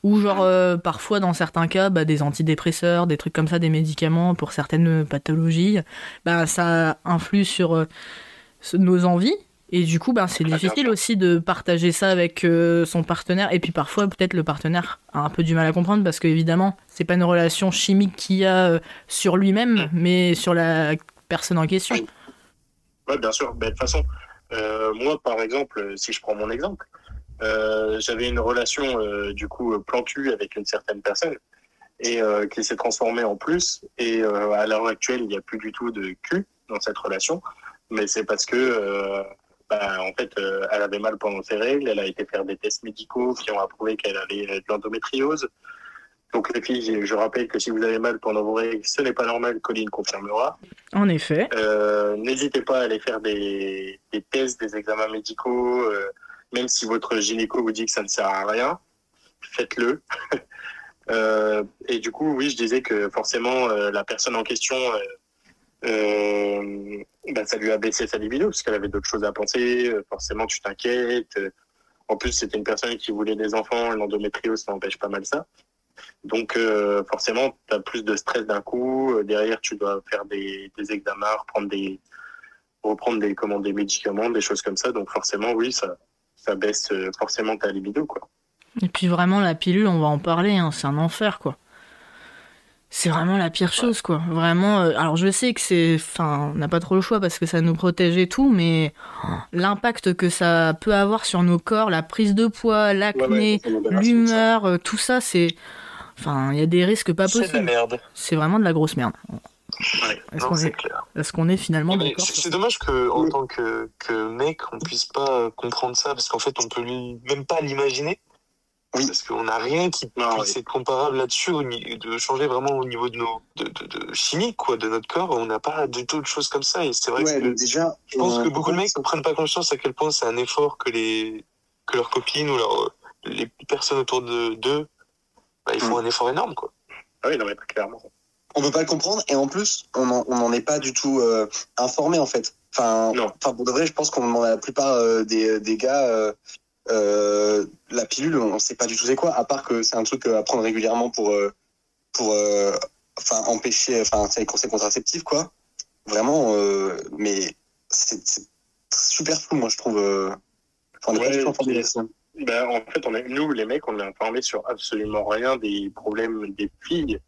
ou genre euh, parfois dans certains cas bah, des antidépresseurs, des trucs comme ça, des médicaments pour certaines pathologies, bah, ça influe sur euh, nos envies. Et du coup, bah, c'est difficile aussi de partager ça avec euh, son partenaire. Et puis parfois, peut-être le partenaire a un peu du mal à comprendre parce qu'évidemment, c'est pas une relation chimique qu'il y a euh, sur lui-même, mais sur la personne en question. Oui. Ouais, bien sûr. Ben, de toute façon, euh, moi, par exemple, si je prends mon exemple, j'avais une relation du coup plantue avec une certaine personne et qui s'est transformée en plus. Et à l'heure actuelle, il n'y a plus du tout de cul dans cette relation, mais c'est parce que euh, bah, en fait, euh, elle avait mal pendant ses règles. Elle a été faire des tests médicaux qui ont approuvé qu'elle avait de l'endométriose. Donc les filles, je rappelle que si vous avez mal pendant vos règles, ce n'est pas normal. Colline confirmera. En effet. Euh, N'hésitez pas à aller faire des, des tests, des examens médicaux, euh, même si votre gynéco vous dit que ça ne sert à rien, faites-le. Euh, et du coup, oui, je disais que forcément, la personne en question, euh, bah, ça lui a baissé sa libido parce qu'elle avait d'autres choses à penser. Euh, forcément, tu t'inquiètes. Euh, En plus, c'était une personne qui voulait des enfants. L'endométriose, ça empêche pas mal ça. Donc, euh, forcément, tu as plus de stress d'un coup. Derrière, tu dois faire des, examens, reprendre des, reprendre des, comment, des médicaments, des choses comme ça. Donc, forcément, oui, ça, ça baisse forcément ta libido, quoi. Et puis vraiment, la pilule, on va en parler, hein, c'est un enfer, quoi. C'est vraiment la pire chose, quoi. Vraiment. euh, alors, je sais que c'est. Enfin, on n'a pas trop le choix parce que ça nous protège et tout, mais l'impact que ça peut avoir sur nos corps, la prise de poids, l'acné, l'humeur, euh, tout ça, c'est. Enfin, il y a des risques pas C'est de la possibles. merde. C'est vraiment de la grosse merde. Ouais. Est-ce qu'on c'est est, clair. est-ce qu'on est finalement d'accord C'est dommage que, en tant que, que mec, on puisse pas euh, comprendre ça, parce qu'en fait, on peut même pas l'imaginer. Oui. Parce qu'on n'a rien qui Non, puisse être comparable là-dessus, de changer vraiment au niveau de nos de, de, de chimique, quoi, de notre corps. On n'a pas du tout de choses comme ça. Et c'est vrai Ouais, que déjà. je pense que beaucoup de mecs ne prennent pas conscience à quel point c'est un effort que les que leurs copines ou leurs les personnes autour de d'eux, bah, ils font un effort énorme, quoi. Ah oui, non, mais très clairement. on peut pas le comprendre et en plus on n'en est pas du tout euh, informé en fait. Enfin, Non. enfin pour de vrai, je pense qu'on demande à la plupart euh, des, des gars euh, euh, la pilule, on sait pas du tout c'est quoi, à part que c'est un truc euh, à prendre régulièrement pour euh, pour enfin empêcher, enfin c'est les conseils contraceptifs quoi. Vraiment, mais c'est super flou moi je trouve. Enfin, on Ouais, puis-. Ben, en fait, on est, nous, les mecs, on est informés sur absolument rien des problèmes des filles.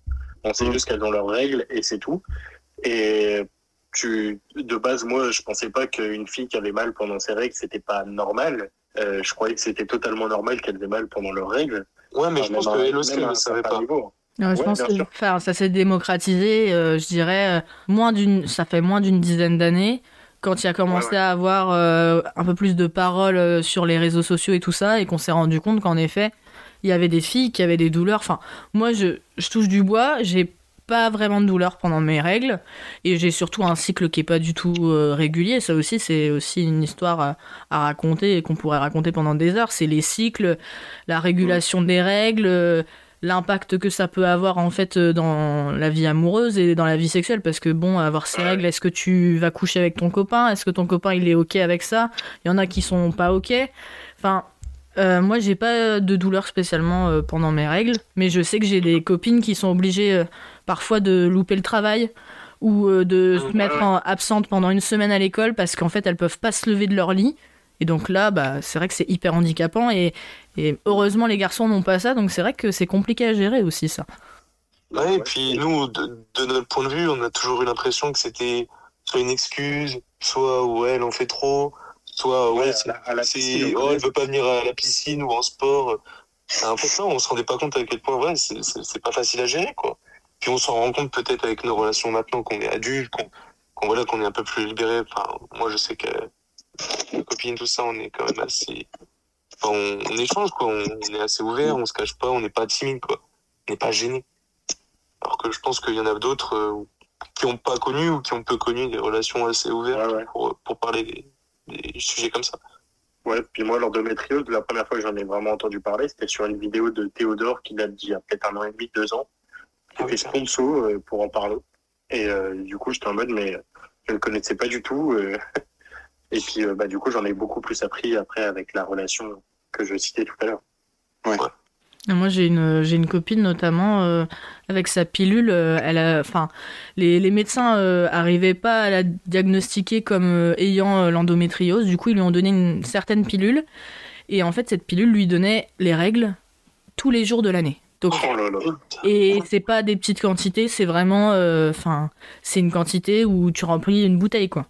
On sait Mhm. juste qu'elles ont leurs règles et c'est tout. Et tu, de base, moi, je pensais pas qu'une fille qui avait mal pendant ses règles, c'était pas normal. Euh, je croyais que c'était totalement normal qu'elles aient mal pendant leurs règles. Ouais, mais Enfin, je pense que elle aussi, ne savait pas. niveau. Ouais, je Ouais, pense que enfin, ça s'est démocratisé, euh, je dirais, euh, moins d'une, ça fait moins d'une dizaine d'années, quand il y a commencé Ouais, ouais. à avoir euh, un peu plus de paroles euh, sur les réseaux sociaux et tout ça, et qu'on s'est rendu compte qu'en effet, il y avait des filles qui avaient des douleurs. Enfin, moi, je, je touche du bois, j'ai pas vraiment de douleur pendant mes règles et j'ai surtout un cycle qui est pas du tout euh, régulier. Ça aussi, c'est aussi une histoire à, raconter et qu'on pourrait raconter pendant des heures. C'est les cycles, la régulation des règles, euh, l'impact que ça peut avoir en fait euh, dans la vie amoureuse et dans la vie sexuelle. Parce que bon, avoir ces règles, est-ce que tu vas coucher avec ton copain? Est-ce que ton copain il est ok avec ça? Il y en a qui sont pas ok. Enfin. euh, moi, j'ai pas de douleur spécialement pendant mes règles, mais je sais que j'ai des copines qui sont obligées parfois de louper le travail ou euh, de se Ouais, mettre ouais. en absente pendant une semaine à l'école parce qu'en fait elles peuvent pas se lever de leur lit. Et donc là, bah, c'est vrai que c'est hyper handicapant et, et heureusement les garçons n'ont pas ça, donc c'est vrai que c'est compliqué à gérer aussi ça. Ouais, et puis nous, de, de notre point de vue, on a toujours eu l'impression que c'était soit une excuse, soit ouais, elle en fait trop, soit ouais, Ouais, c'est- à la- à la c'est- piscine, oh, elle veut pas venir à la piscine ou en sport. En fait, ça, on se rendait pas compte à quel point ouais, c'est- c'est c'est pas facile à gérer, quoi. Puis on s'en rend compte peut-être avec nos relations maintenant qu'on est adulte, qu'on qu'on voilà, qu'on est un peu plus libéré. Enfin, moi, je sais que mes copines, tout ça, on est quand même assez. Enfin, on, on échange, quoi. On, on est assez ouvert, on se cache pas, on n'est pas timide, quoi. On n'est pas gêné. Alors que je pense qu'il y en a d'autres euh, qui n'ont pas connu ou qui ont peu connu des relations assez ouvertes Ouais, ouais. Pour, pour parler des, des sujets comme ça. Ouais, puis moi, l'endométriose, la première fois que j'en ai vraiment entendu parler, c'était sur une vidéo de Théodore qui date d'il y a peut-être un an et demi, deux ans, Ah sponsor euh, pour en parler. Et euh, du coup, j'étais en mode, mais je ne connaissais pas du tout. euh, et puis, euh, bah, du coup, j'en ai beaucoup plus appris après avec la relation que je citais tout à l'heure. Et Moi, j'ai une, j'ai une copine notamment euh, avec sa pilule. euh, elle a, enfin, les, les médecins euh, arrivaient pas à la diagnostiquer comme euh, ayant euh, l'endométriose. Du coup, ils lui ont donné une certaine pilule. Et en fait, cette pilule lui donnait les règles tous les jours de l'année. Donc, Oh là là. et c'est pas des petites quantités, c'est vraiment, euh, enfin, c'est une quantité où tu remplis une bouteille, quoi.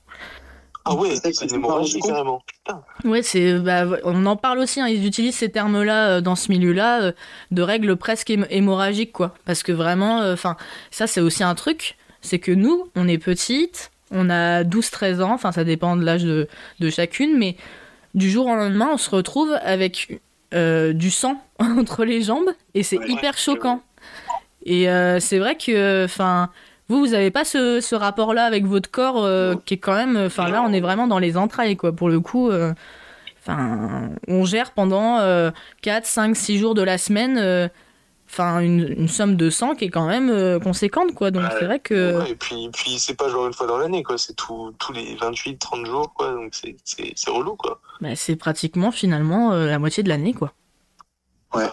Ah ouais, C'est ça que c'est tu une me parles hémorragie du coup carrément. Putain. Ouais, c'est, bah, on en parle aussi. hein, ils utilisent ces termes-là euh, dans ce milieu-là, euh, de règles presque hém- hémorragiques, quoi. Parce que vraiment, enfin, ça c'est aussi un truc, c'est que nous, on est petites, on a 12-13 ans, enfin ça dépend de l'âge de, de chacune, mais du jour au lendemain, on se retrouve avec euh, du sang entre les jambes et c'est Ouais, hyper choquant. Et euh, c'est vrai que, enfin, vous, vous avez pas ce, ce rapport-là avec votre corps euh, qui est quand même, enfin là, on est vraiment dans les entrailles, quoi. Pour le coup, enfin, on gère pendant euh, 4, 5, 6 jours de la semaine, enfin, une, une somme de sang qui est quand même euh, conséquente, quoi. Donc Ouais. c'est vrai que, Ouais, et puis, puis c'est pas genre une fois dans l'année, quoi. C'est tous les 28, 30 jours, quoi. Donc c'est, c'est, relou, quoi. bah, c'est pratiquement finalement euh, la moitié de l'année, quoi. Ouais.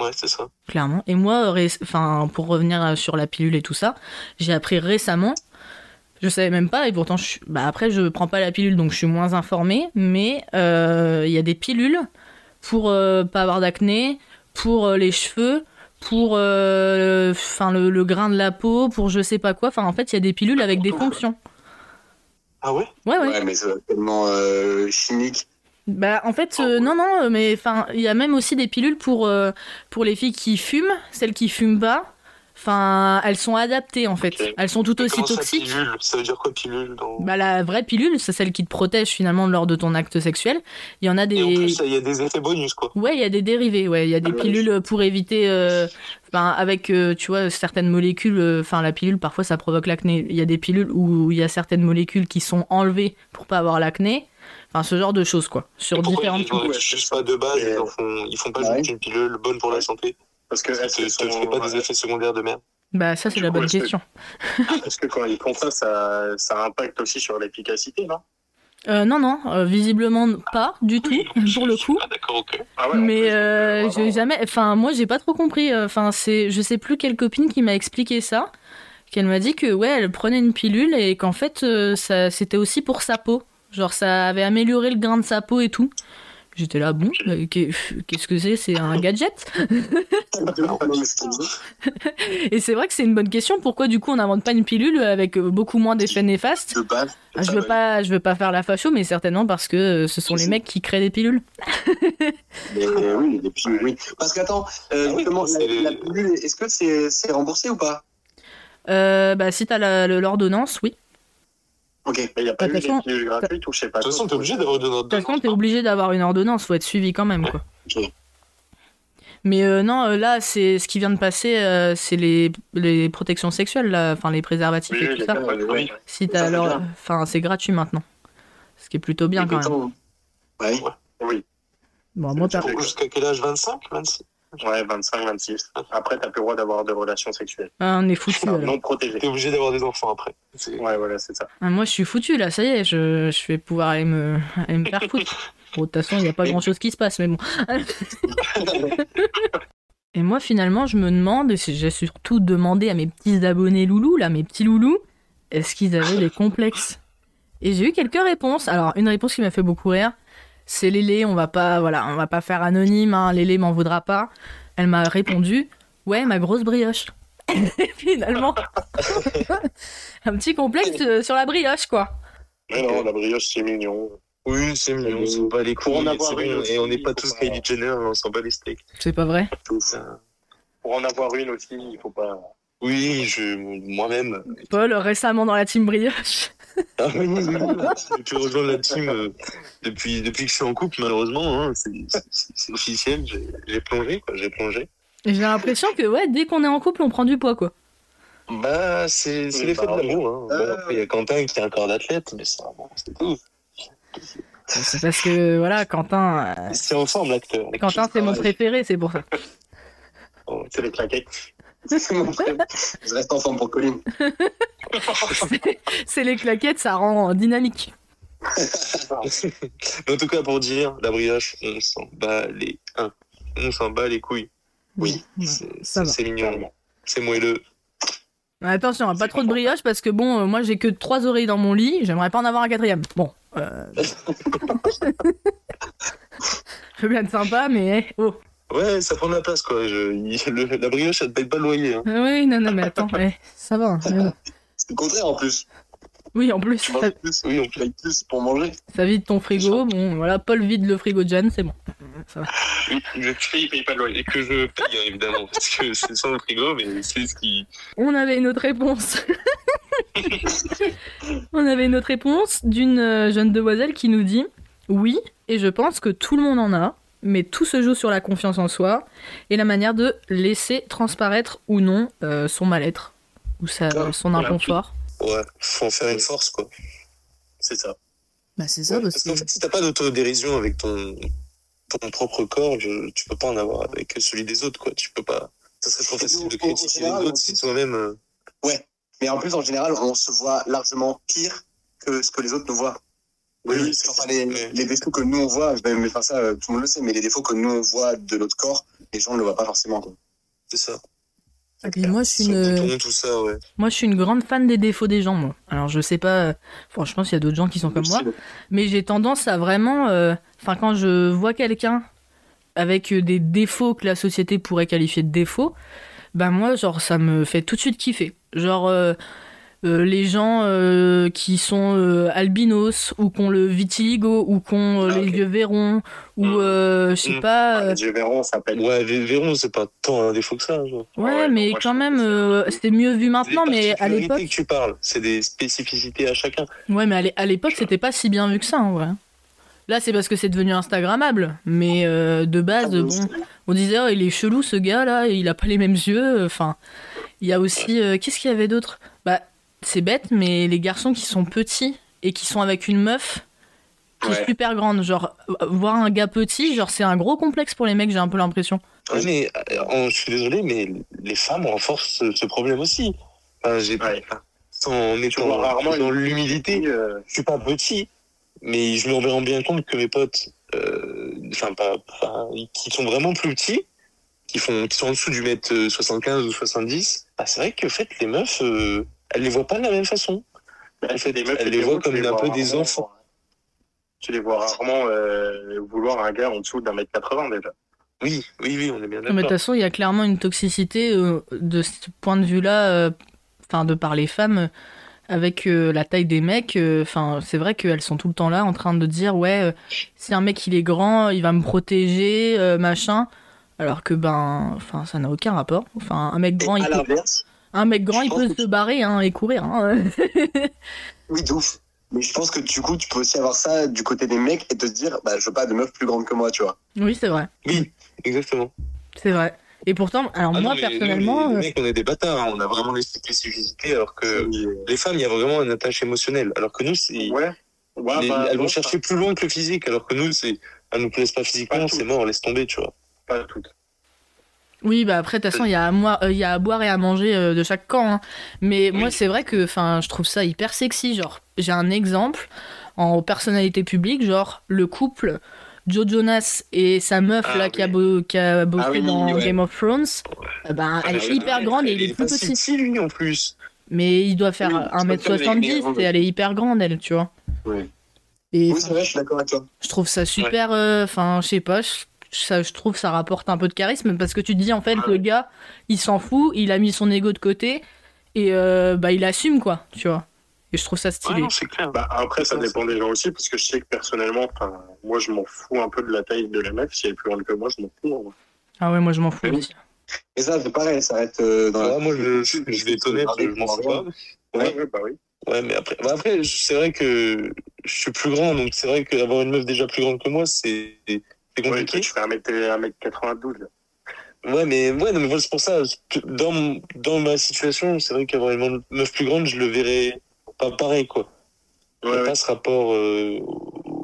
Ouais, c'est ça. clairement. Et moi, enfin, pour revenir euh, sur la pilule et tout ça, j'ai appris récemment. Je savais même pas, et pourtant, je, suis- bah, après, je prends pas la pilule, donc je suis moins informée. Mais euh, il y a des pilules pour euh, pas avoir d'acné, pour les cheveux, pour euh, enfin le, le grain de la peau, pour je sais pas quoi. Enfin, en fait, il y a des pilules avec des fonctions. Ah ouais? Ouais, ouais. Ouais, mais c'est tellement euh, chimique. Bah en fait euh, non non mais enfin il y a même aussi des pilules pour euh, pour les filles qui fument, celles qui fument pas. Enfin elles sont adaptées en fait. Elles sont tout aussi comment ça, toxiques. pilule Ça veut dire quoi, pilule dans... Bah la vraie pilule, c'est celle qui te protège finalement lors de ton acte sexuel. Il y en a des Et en plus, il y a des effets bonus, quoi. Ouais, il y a des dérivés, ouais, il y a des Ah pilules pour éviter euh, enfin avec euh, tu vois certaines molécules euh, enfin la pilule parfois ça provoque l'acné. Il y a des pilules où il y a certaines molécules qui sont enlevées pour pas avoir l'acné. Enfin ce genre de choses quoi, sur différentes ils ouais, juste pas de base, ils, en font, ils font pas Ouais. juste une pilule bonne pour la santé. Parce que Ça est-ce te, que, te son- fait pas des effets secondaires de merde. Bah ça c'est la coup, bonne est-ce que- question. est-ce que quand ils font ça, ça, ça impacte aussi sur l'efficacité, non? Euh, non, non, euh, visiblement pas du tout, pour le coup. Ah d'accord, ok. Ah ouais, Mais euh, euh, j'ai jamais. Enfin, moi, j'ai pas trop compris. Enfin, c'est, je sais plus quelle copine qui m'a expliqué ça. Qu'elle m'a dit que ouais, elle prenait une pilule et qu'en fait, euh, ça, c'était aussi pour sa peau. Genre, ça avait amélioré le grain de sa peau et tout. J'étais là, bon, qu'est- qu'est-ce que c'est? C'est un gadget? Et c'est vrai que c'est une bonne question. Pourquoi du coup on n'invente pas une pilule avec euh, beaucoup moins d'effets néfastes? Ah, Je veux pas, je veux pas faire la facho, mais certainement parce que euh, ce sont les mecs qui créent des pilules. Mais, euh, oui, et puis, oui. Parce qu'attends, euh, Ah oui, la, la pilule, est-ce que c'est remboursé ou pas? Euh, bah, si t'as l'ordonnance, oui. Ok. Mais il n'y a pas De eu façon- gratuites ou je sais pas. De toute façon, t'es obligé d'avoir de De toute façon, t'es obligé d'avoir une ordonnance, faut être suivi quand même, quoi. Mais euh, non, euh, là, c'est ce qui vient de passer, euh, c'est les, les protections sexuelles, là, enfin les préservatifs et tout ça. Si t'as c'est alors, enfin, c'est gratuit maintenant. Ce qui est plutôt bien quand même. Ouais. Oui, Bon, moi. Jusqu'à quel âge? 25 26 ouais, 25, 26. Après, t'as plus le droit d'avoir de relations sexuelles. ah, on est foutu. Enfin, non protégées. T'es obligé d'avoir des enfants après. Ouais, voilà, c'est ça. Ah, moi, je suis foutu là. Ça y est, je, je vais pouvoir aller me, aller me faire foutre. Bon, de toute façon, il n'y a pas grand chose qui se passe, mais bon. Et moi, finalement, je me demande, et j'ai surtout demandé à mes petits abonnés loulous, là, mes petits loulous, est-ce qu'ils avaient des complexes? Et j'ai eu quelques réponses. Alors, une réponse qui m'a fait beaucoup rire, c'est Lélé, on va pas, voilà, on va pas faire anonyme, hein, Lélé m'en voudra pas. Elle m'a répondu, ouais, ma grosse brioche. Et finalement, un petit complexe euh, sur la brioche, quoi. Mais non, la brioche, c'est mignon. Oui, c'est mignon, on s'en bat les Pour en couilles. avoir c'est une Et on n'est pas tous pas- Kylie Jenner, on s'en bat les steaks. C'est pas vrai. Ça- Pour en avoir une aussi, il faut pas. Oui, je, moi-même. Paul, récemment dans la team brioche. Ah oui, oui, oui, oui. J'ai pu rejoindre la team euh, depuis, depuis que je suis en couple, malheureusement. hein, c'est officiel, j'ai plongé, quoi, j'ai plongé. J'ai l'impression que, ouais, dès qu'on est en couple, on prend du poids, quoi. Bah, c'est c'est Oui, l'effet bah, de l'amour. Hein. Bon, Euh, après, il y a Quentin qui a un corps d'athlète, mais ça, bon, c'est tout. C'est parce que, voilà, Quentin, euh, C'est en forme, l'acteur. Quentin, c'est mon préféré, c'est pour ça. Oh, C'est les claquettes. Mon. Je reste en forme pour Colline. C'est les claquettes, ça rend dynamique. En tout cas, pour dire, la brioche, on s'en bat les. On s'en bat les couilles. Oui. C'est ça va. c'est mignon. C'est moelleux. Mais Attention, hein, pas trop de brioche parce que bon, euh, moi j'ai que trois oreilles dans mon lit, j'aimerais pas en avoir un quatrième. Bon. Euh... Je veux bien être sympa, mais oh. Ouais, ça prend de la place, quoi. Je, le- la brioche, ça te paye pas le loyer. Hein. Euh, Oui, non, non, mais attends, ça va. C'est le contraire en plus. Oui, en plus, ça, Oui, on tu payes plus pour manger. ça vide ton frigo. Bon, voilà, Paul vide le frigo de Jeanne, c'est bon. Ça va. Oui, je paye, il paye pas de loyer. Et que je paye, hein, évidemment, parce que c'est sans le frigo, mais c'est ce qui. On avait une autre réponse. On avait une autre réponse d'une euh, jeune demoiselle qui nous dit Oui, et je pense que tout le monde en a, mais tout se joue sur la confiance en soi et la manière de laisser transparaître ou non euh, son mal-être ou sa- Ah, son voilà. inconfort. Ouais, faut en faire une force, quoi. C'est ça. Bah, c'est Ouais, parce qu'en fait, si t'as pas d'autodérision avec ton, ton propre corps, je- tu peux pas en avoir avec celui des autres, quoi. Tu peux pas. Ça serait trop facile de critiquer les autres si toi-même. euh, Mais en plus, en général, on se voit largement pire que ce que les autres nous voient. Oui, Enfin, les, défauts que nous on voit, je vais mais enfin, ça, euh, tout le monde le sait, mais les défauts que nous on voit de notre corps, les gens ne le voient pas forcément. Quoi. C'est ça. Moi, je suis une, bouton, tout ça, ouais. moi, je suis une grande fan des défauts des gens, moi. Alors, je sais pas, franchement, s'il y a d'autres gens qui sont comme moi, mais j'ai tendance à vraiment. euh, Enfin, quand je vois quelqu'un avec euh, des défauts que la société pourrait qualifier de défauts, ben moi, genre, ça me fait tout de suite kiffer. Genre, euh, euh, les gens euh, qui sont euh, albinos, ou qui ont le vitiligo, ou qui ont euh, Ah, les yeux verrons, ou Mm. euh, je sais Mm. pas. Ah, les verront, ça s'appelle. Ouais, Vé- Véron, c'est pas tant un défaut que ça. genre. ouais, ouais, mais moi, quand même, euh, c'est mieux vu maintenant, C'est des mais à l'époque. que tu parles, c'est des spécificités à chacun. Ouais, mais à l'é- à l'époque, c'était pas si bien vu que ça, en vrai. Là, c'est parce que c'est devenu Instagrammable. Mais euh, de base, Ah, bon, on disait, oh, il est chelou ce gars là, il a pas les mêmes yeux. Enfin, il y a aussi. euh, Qu'est-ce qu'il y avait d'autre? C'est bête, mais les garçons qui sont petits et qui sont avec une meuf qui est super grande. Genre, voir un gars petit, genre, c'est un gros complexe pour les mecs, j'ai un peu l'impression. Mais euh, je suis désolé, mais les femmes renforcent ce, ce problème aussi. Enfin, j'ai Ouais. en étant vois rarement dans l'humilité, Euh, je suis pas petit, mais je me rends bien compte que mes potes, euh, enfin pas, qui sont vraiment plus petits, qui font, qui sont en dessous du mètre euh, 75 ou 70, bah, c'est vrai que en fait les meufs, euh, elles les voient pas de la même façon. En fait, des meufs elles les tu comme un peu des enfants. Tu les vois rarement euh, vouloir un gars en dessous d'un mètre 80 déjà. Oui, oui, oui, on est bien Non, mais de toute d'accord. façon, il y a clairement une toxicité euh, de ce point de vue-là, euh, enfin, de par les femmes, euh, avec euh, la taille des mecs. euh, Enfin, c'est vrai qu'elles sont tout le temps là en train de dire, ouais, euh, si un mec il est grand, il va me protéger, euh, machin. Alors que ben, enfin, ça n'a aucun rapport. Enfin, un mec grand, Et il à peut, l'inverse, un mec grand, je il peut se tu- barrer hein, et courir. Hein. oui, de ouf. Mais je pense que du coup, tu peux aussi avoir ça du côté des mecs et te dire, bah, je veux pas de meufs plus grandes que moi, tu vois. oui, c'est vrai. Oui, exactement. C'est vrai. Et pourtant, alors Ah non, moi mais personnellement, nous, euh, les mecs, on est des bâtards, hein. on a vraiment l'exclusivité, alors que les femmes, il y a vraiment une attache émotionnelle. Alors que nous, c'est. Ouais. Ouais, les- bah, elles vont chercher plus loin que le physique, alors que nous, c'est. Elles nous plaisent pas physiquement, c'est mort, laisse tomber, tu vois. Pas, pas toutes. Oui, bah après, de toute façon, il y, a à moi- euh, il y a à boire et à manger euh, de chaque camp. hein. Mais moi, c'est vrai que enfin, je trouve ça hyper sexy. Genre, j'ai un exemple en personnalité publique, genre le couple Joe Jonas et sa meuf Ah là qui a, oui. bo- qui a bossé Ah oui, dans ouais. Game of Thrones. euh, ben, elle est Ah, hyper ouais, grande et il est plus si petit. petit, lui, en plus. Mais il doit faire Oui, c'est comme les- 1m70 les- et elle est hyper grande, elle, tu vois. Oui. Et Oui, c'est vrai, je suis d'accord avec toi. je trouve ça super. euh, Enfin, je sais pas. Ça, je trouve ça rapporte un peu de charisme parce que tu te dis en fait le gars, il s'en fout, il a mis son ego de côté et euh, bah il assume quoi, tu vois. Et je trouve ça Ouais, stylé. non, c'est clair. Bah, après, ça dépend des gens aussi, parce que je sais que personnellement, moi, je m'en fous un peu de la taille de la meuf. Si elle est plus grande que moi, je m'en fous. ah ouais, moi je m'en fous Oui. aussi. Et ça, c'est pareil, ça arrête euh, dans la. Moi, je, je, je vais être honnête, je m'en fous pas. Ouais, ouais, bah oui. Ouais, mais après, bah après c'est vrai que je suis plus grand, donc c'est vrai qu'avoir une meuf déjà plus grande que moi, c'est c'est Ouais, compliqué. tu fais 1m92. là. Ouais, mais ouais, non, mais voilà, c'est pour ça. Dans, dans ma situation, c'est vrai qu'avoir une meuf plus grande, je le verrais pas pareil, quoi. Il y a Ouais, ouais. pas ce rapport, euh,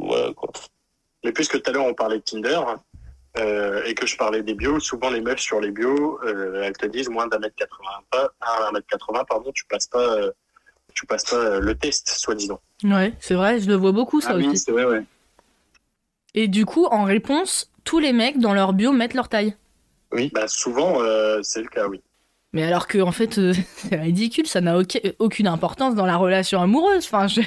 voilà, quoi. Mais puisque tout à l'heure, on parlait de Tinder, euh, et que je parlais des bios, souvent les meufs sur les bios, euh, elles te disent moins d'un mètre 80, pas, un mètre 80, pardon, tu passes pas, euh, tu passes pas euh, le test, soi-disant. Ouais, c'est vrai, je le vois beaucoup ça Ah oui, aussi. c'est vrai, ouais. Et du coup, en réponse, tous les mecs dans leur bio mettent leur taille. Bah, souvent, euh, c'est le cas, oui. Mais alors que en fait, euh, c'est ridicule, ça n'a aucun- aucune importance dans la relation amoureuse. Enfin, je-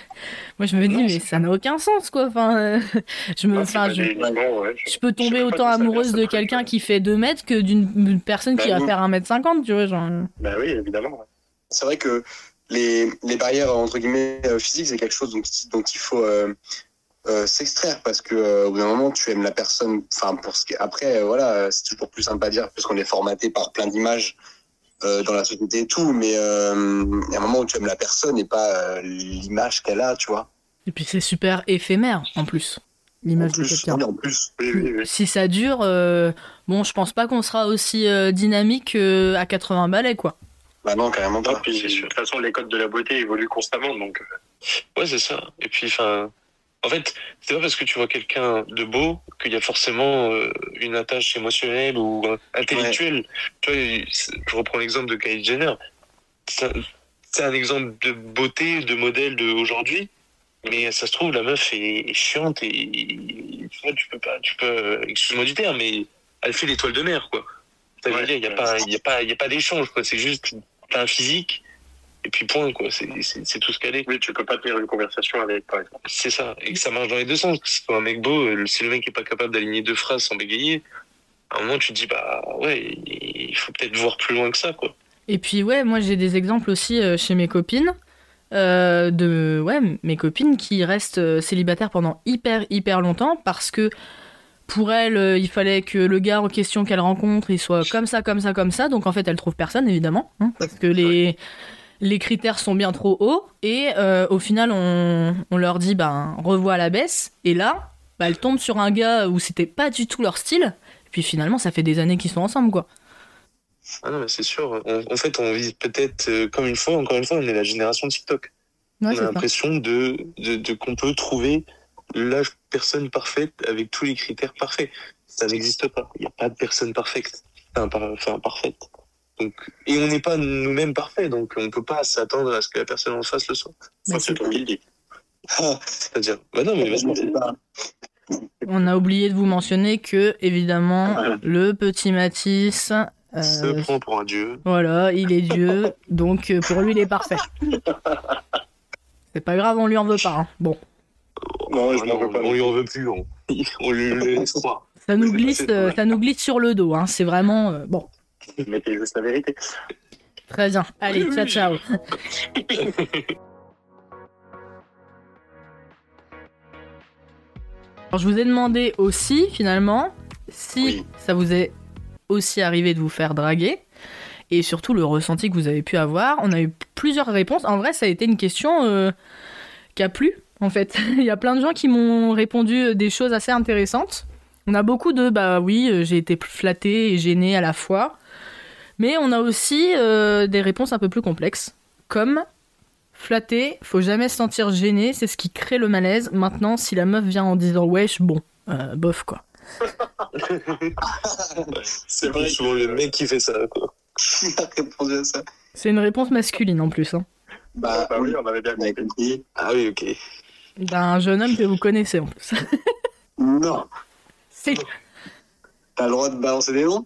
moi je me dis Non, mais ça n'a aucun sens quoi. Enfin, euh, je me, Ah, enfin, je, des- non, ouais, je- je peux tomber autant amoureuse de quelqu'un qui fait 2 mètres que d'une personne qui Bah, va oui. faire 1m50, tu vois. Genre... Bah oui, évidemment. ouais. C'est vrai que les, les barrières entre guillemets physiques, c'est quelque chose dont, dont il faut euh, euh, s'extraire parce que euh, au bout d'un moment, tu aimes la personne. Enfin, pour ce qui après, euh, voilà, euh, c'est toujours plus simple à dire parce qu'on est formaté par plein d'images euh, dans la société et tout. Mais euh, il y a un moment où tu aimes la personne et pas euh, l'image qu'elle a, tu vois. Et puis c'est super éphémère en plus, l'image de quelqu'un. oui, en plus. Oui, oui, oui. Si ça dure, euh, bon, je pense pas qu'on sera aussi euh, dynamique euh, à 80 balais quoi. Bah non, carrément Non, pas. puis, de toute façon, les codes de la beauté évoluent constamment, donc Ouais, c'est ça. Et puis, enfin, en fait, c'est pas parce que tu vois quelqu'un de beau qu'il y a forcément euh, une attache émotionnelle ou euh, intellectuelle. Tu vois, je reprends l'exemple de Kylie Jenner. C'est un- exemple de beauté, de modèle d'aujourd'hui. Mais ça se trouve, la meuf est, est chiante et tu vois, tu peux pas, tu peux, excuse-moi du terme, mais elle fait l'étoile de mer, quoi. Ça veut Ouais, dire, il y a ouais. pas, il y a pas, il y a pas d'échange, quoi. C'est juste, t'as un physique et puis point, quoi. C'est, c'est, c'est tout ce qu'elle est. oui, tu peux pas tenir une conversation avec, par exemple. C'est ça, et que ça marche dans les deux sens. Que ce soit un mec beau, euh, si le mec est pas capable d'aligner deux phrases sans bégayer, à un moment tu te dis bah ouais, il faut peut-être voir plus loin que ça quoi. Et puis ouais, moi j'ai des exemples aussi euh, chez mes copines. euh, de ouais, mes copines qui restent euh, célibataires pendant hyper hyper longtemps parce que pour elles, euh, il fallait que le gars en question qu'elles rencontrent, il soit comme ça, comme ça, comme ça. Donc en fait, elles trouvent personne évidemment, hein, parce que les les critères sont bien trop hauts. Et euh, au final, on, on leur dit ben revois à la baisse. Et là, bah, elles tombent sur un gars où c'était pas du tout leur style. Et puis finalement, ça fait des années qu'ils sont ensemble quoi. Ah non mais c'est sûr. On- en fait, on vit peut-être euh, comme une fois, encore une fois, on est la génération TikTok. Ouais, on a l'impression de, de, de- qu'on peut trouver la personne parfaite avec tous les critères parfaits. Ça n'existe pas. Il n'y a pas de personne parfaite. Enfin, par- enfin, parfaite. Donc, et on n'est pas nous-mêmes parfaits, donc on peut pas s'attendre à ce que la personne en face le soit. Bah, Ça, c'est toi qui le dis. C'est-à-dire, bah non, mais vas-y. C'est pas- On a oublié de vous mentionner que, évidemment, Voilà. le petit Matisse, euh, se prend pour un dieu. voilà, il est Dieu, donc euh, pour lui, il est parfait. C'est pas grave, on lui en veut pas. hein. Bon, Non, je m'en veux pas. on lui en veut plus. On, on lui le laisse croire. ça nous glisse, euh, ça nous glisse sur le dos. Hein. C'est vraiment euh, bon. Mettez juste la vérité. Très bien. Allez, ciao, ciao. Alors, je vous ai demandé aussi, finalement, si Oui. ça vous est aussi arrivé de vous faire draguer. Et surtout le ressenti que vous avez pu avoir. On a eu plusieurs réponses. En vrai, ça a été une question euh, qui a plu, en fait. Il y a plein de gens qui m'ont répondu des choses assez intéressantes. On a beaucoup de bah oui, euh, j'ai été flattée et gênée à la fois. Mais on a aussi euh, des réponses un peu plus complexes. Comme flatter, faut jamais se sentir gêné, c'est ce qui crée le malaise. Maintenant, si la meuf vient en disant wesh, bon, euh, bof quoi. C'est vrai. souvent le mec qui fait ça, quoi. Répondu à ça C'est une réponse masculine en plus. Hein. Bah, bah oui, on avait bien compris. compris. Ah oui, ok. D'un jeune homme que vous connaissez en plus. Non. Si, T'as le droit de balancer des noms?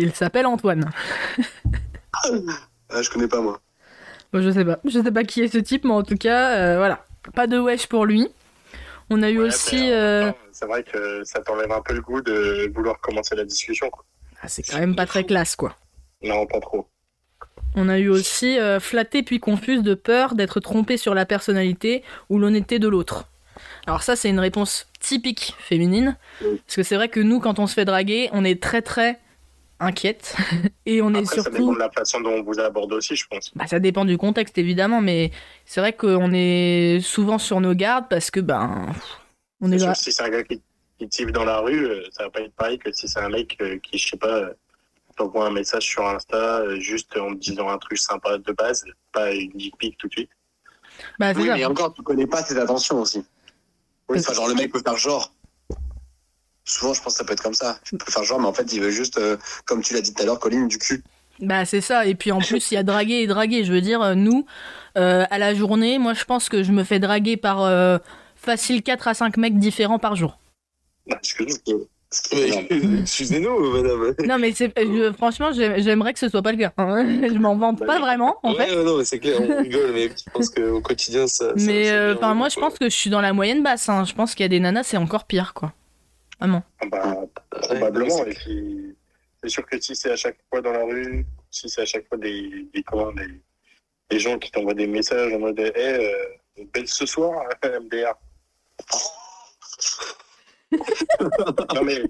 Il s'appelle Antoine. ah, Je connais pas, moi. Bon, je sais pas. Je sais pas qui est ce type, mais en tout cas, euh, voilà. Pas de wesh pour lui. On a eu Ouais, aussi. euh, C'est vrai que ça t'enlève un peu le goût de vouloir commencer la discussion. Ah, c'est quand même pas très classe, quoi. Non, pas trop. On a eu aussi euh, flatté puis confuse de peur d'être trompé sur la personnalité ou l'honnêteté de l'autre. Alors ça, c'est une réponse typique féminine. Parce que c'est vrai que nous, quand on se fait draguer, on est très très inquiète. Et on est Après, ça dépend surtout... de la façon dont on vous aborde aussi, je pense. Bah, ça dépend du contexte, évidemment, mais c'est vrai qu'on est souvent sur nos gardes parce que, ben... On est sûr là... que si c'est un gars qui, qui type dans la rue, euh, ça va pas être pareil que si c'est un mec euh, qui, je sais pas, euh, t'envoie un message sur Insta juste en te disant un truc sympa de base, pas une dick pic tout de suite. Bah, Oui, ça. mais encore, tu connais pas tes attentions aussi. Oui, Enfin, genre, le mec peut faire genre. Souvent, je pense que ça peut être comme ça. Il peut faire genre, mais en fait, il veut juste, euh, comme tu l'as dit tout à l'heure, Colline, du cul. Bah c'est ça, et puis en plus il y a draguer et draguer, je veux dire, euh, nous, euh, à la journée, moi je pense que je me fais draguer par euh, facile 4 à 5 mecs différents par jour. Ah. Mais, Excusez-nous, madame. Non mais euh, franchement j'ai- j'aimerais que ce soit pas le cas. hein. je m'en vante pas vraiment en ouais, fait. non, mais c'est clair, on rigole, mais je pense qu'au quotidien, ça. Mais euh, enfin moi je pense que je suis dans la moyenne basse, hein. je pense qu'il y a des nanas c'est encore pire quoi. Vraiment. Ah Bah, probablement. c'est Et puis, c'est sûr que si c'est à chaque fois dans la rue, si c'est à chaque fois des, des, comment, des, des gens qui t'envoient des messages en mode Eh, euh, belle ce soir, MDR. non mais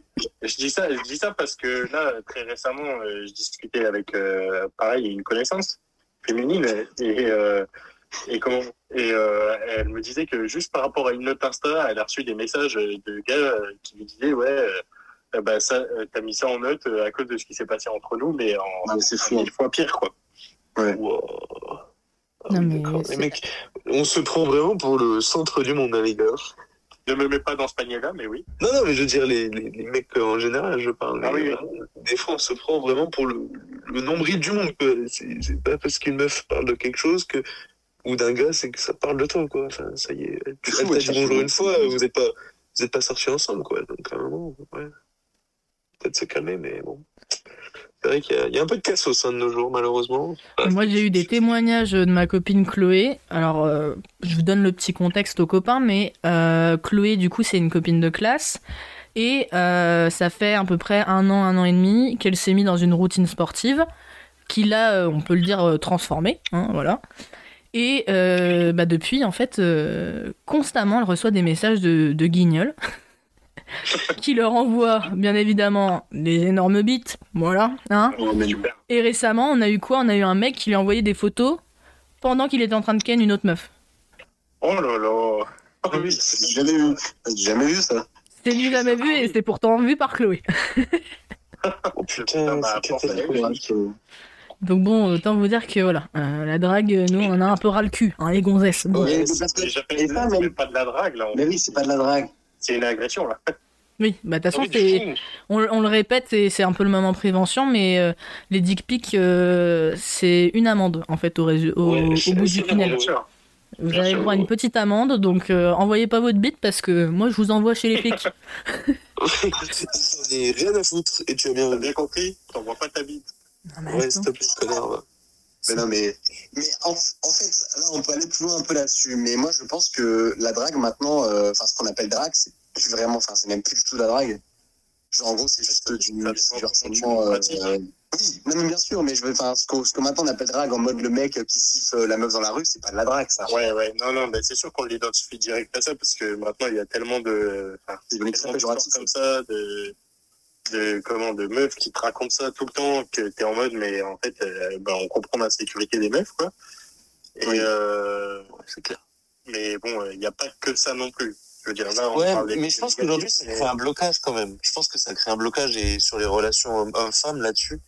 je dis ça, je dis ça parce que là très récemment euh, je discutais avec euh, pareil une connaissance féminine et euh, et comment et euh, elle me disait que juste par rapport à une note Insta, elle a reçu des messages de gars euh, qui lui disaient ouais euh, bah ça euh, t'as mis ça en note à cause de ce qui s'est passé entre nous mais en Non, mais c'est fou. mille fois pire quoi. Wow. Ah Non, oui, mais d'accord. c'est- Les mecs, on se prend vraiment pour le centre du monde, hein, les gars. Ne me mets pas dans ce panier là mais oui. Non, non, mais je veux dire, les, les, les mecs en général, je parle. Ah mais oui, oui. Des fois, on se prend vraiment pour le, le nombril du monde. c'est pas parce qu'une meuf parle de quelque chose que ou d'un gars, c'est que ça parle de toi, quoi. Enfin, ça y est. Elle t'a dit bonjour une fois, vous êtes pas, vous êtes pas sortis ensemble, quoi. Donc, à un moment, ouais. Peut-être se calmer, mais bon. C'est vrai qu'il y, a- il y a un peu de cassos hein, de nos jours, malheureusement. Moi, j'ai eu des témoignages de ma copine Chloé. Alors, euh, je vous donne le petit contexte aux copains, mais euh, Chloé, du coup, c'est une copine de classe. Et euh, ça fait à peu près un an, un an et demi qu'elle s'est mise dans une routine sportive qui l'a, on peut le dire, transformée. hein, voilà. Et euh, bah, depuis, en fait, euh, constamment, elle reçoit des messages de, de guignols qui leur envoient, bien évidemment, des énormes bites. Voilà. Hein Oh, et récemment, on a eu quoi? On a eu un mec qui lui a envoyé des photos pendant qu'il était en train de ken une autre meuf. Oh là là. Ah oui. J'ai jamais vu. Jamais vu ça. C'est du jamais vu et c'est pourtant vu par Chloé. Oh putain, Donc bon, autant vous dire que voilà, euh, la drague, nous, on en a un peu ras le cul, hein, les gonzesses. Bon. Ouais, parce que- j'appelle ça, même- pas de la drague là. Mais oui, c'est pas de la drague. C'est une agression là. Oui, bah de toute Ah façon, c'est- on, on le répète et c'est un peu le moment prévention, mais euh, les dick pics, euh, c'est une amende en fait au, résu- au, Ouais, au c'est- bout du tunnel. Vous bien allez sûr. voir une petite amende, donc euh, envoyez pas votre bite parce que moi je vous envoie chez les flics. J'en ai rien à foutre et tu as bien bien compris? T'envoies pas ta bite. Non, mais Ouais, te plaît, connard. va. Mais non, mais, mais en, en fait, là, on peut aller plus loin un peu là-dessus. Mais moi, je pense que la drague, maintenant, euh, enfin, ce qu'on appelle drague, c'est plus vraiment, enfin, c'est même plus du tout de la drague. Genre, en gros, c'est juste du, du harcèlement. euh, euh, oui, non, mais bien sûr, mais je veux, enfin, ce que, ce que maintenant on appelle drague en mode le mec qui siffle la meuf dans la rue, c'est pas de la drague, ça. Ouais, ouais, non, non, mais c'est sûr qu'on l'identifie direct à ça parce que maintenant il y a tellement de. Enfin, tellement péjoratif. comme ça, de, de, comment, de meufs qui te racontent ça tout le temps, que t'es en mode, mais en fait, euh, ben, on comprend la sécurité des meufs, quoi. Et, Oui. euh, c'est clair. mais bon, il n'y a pas que ça non plus. Je veux dire, là, on Ouais, parle mais je pense qu'aujourd'hui, ça crée un blocage quand même. Je pense que ça crée un blocage et sur les relations homme- homme-femme là-dessus.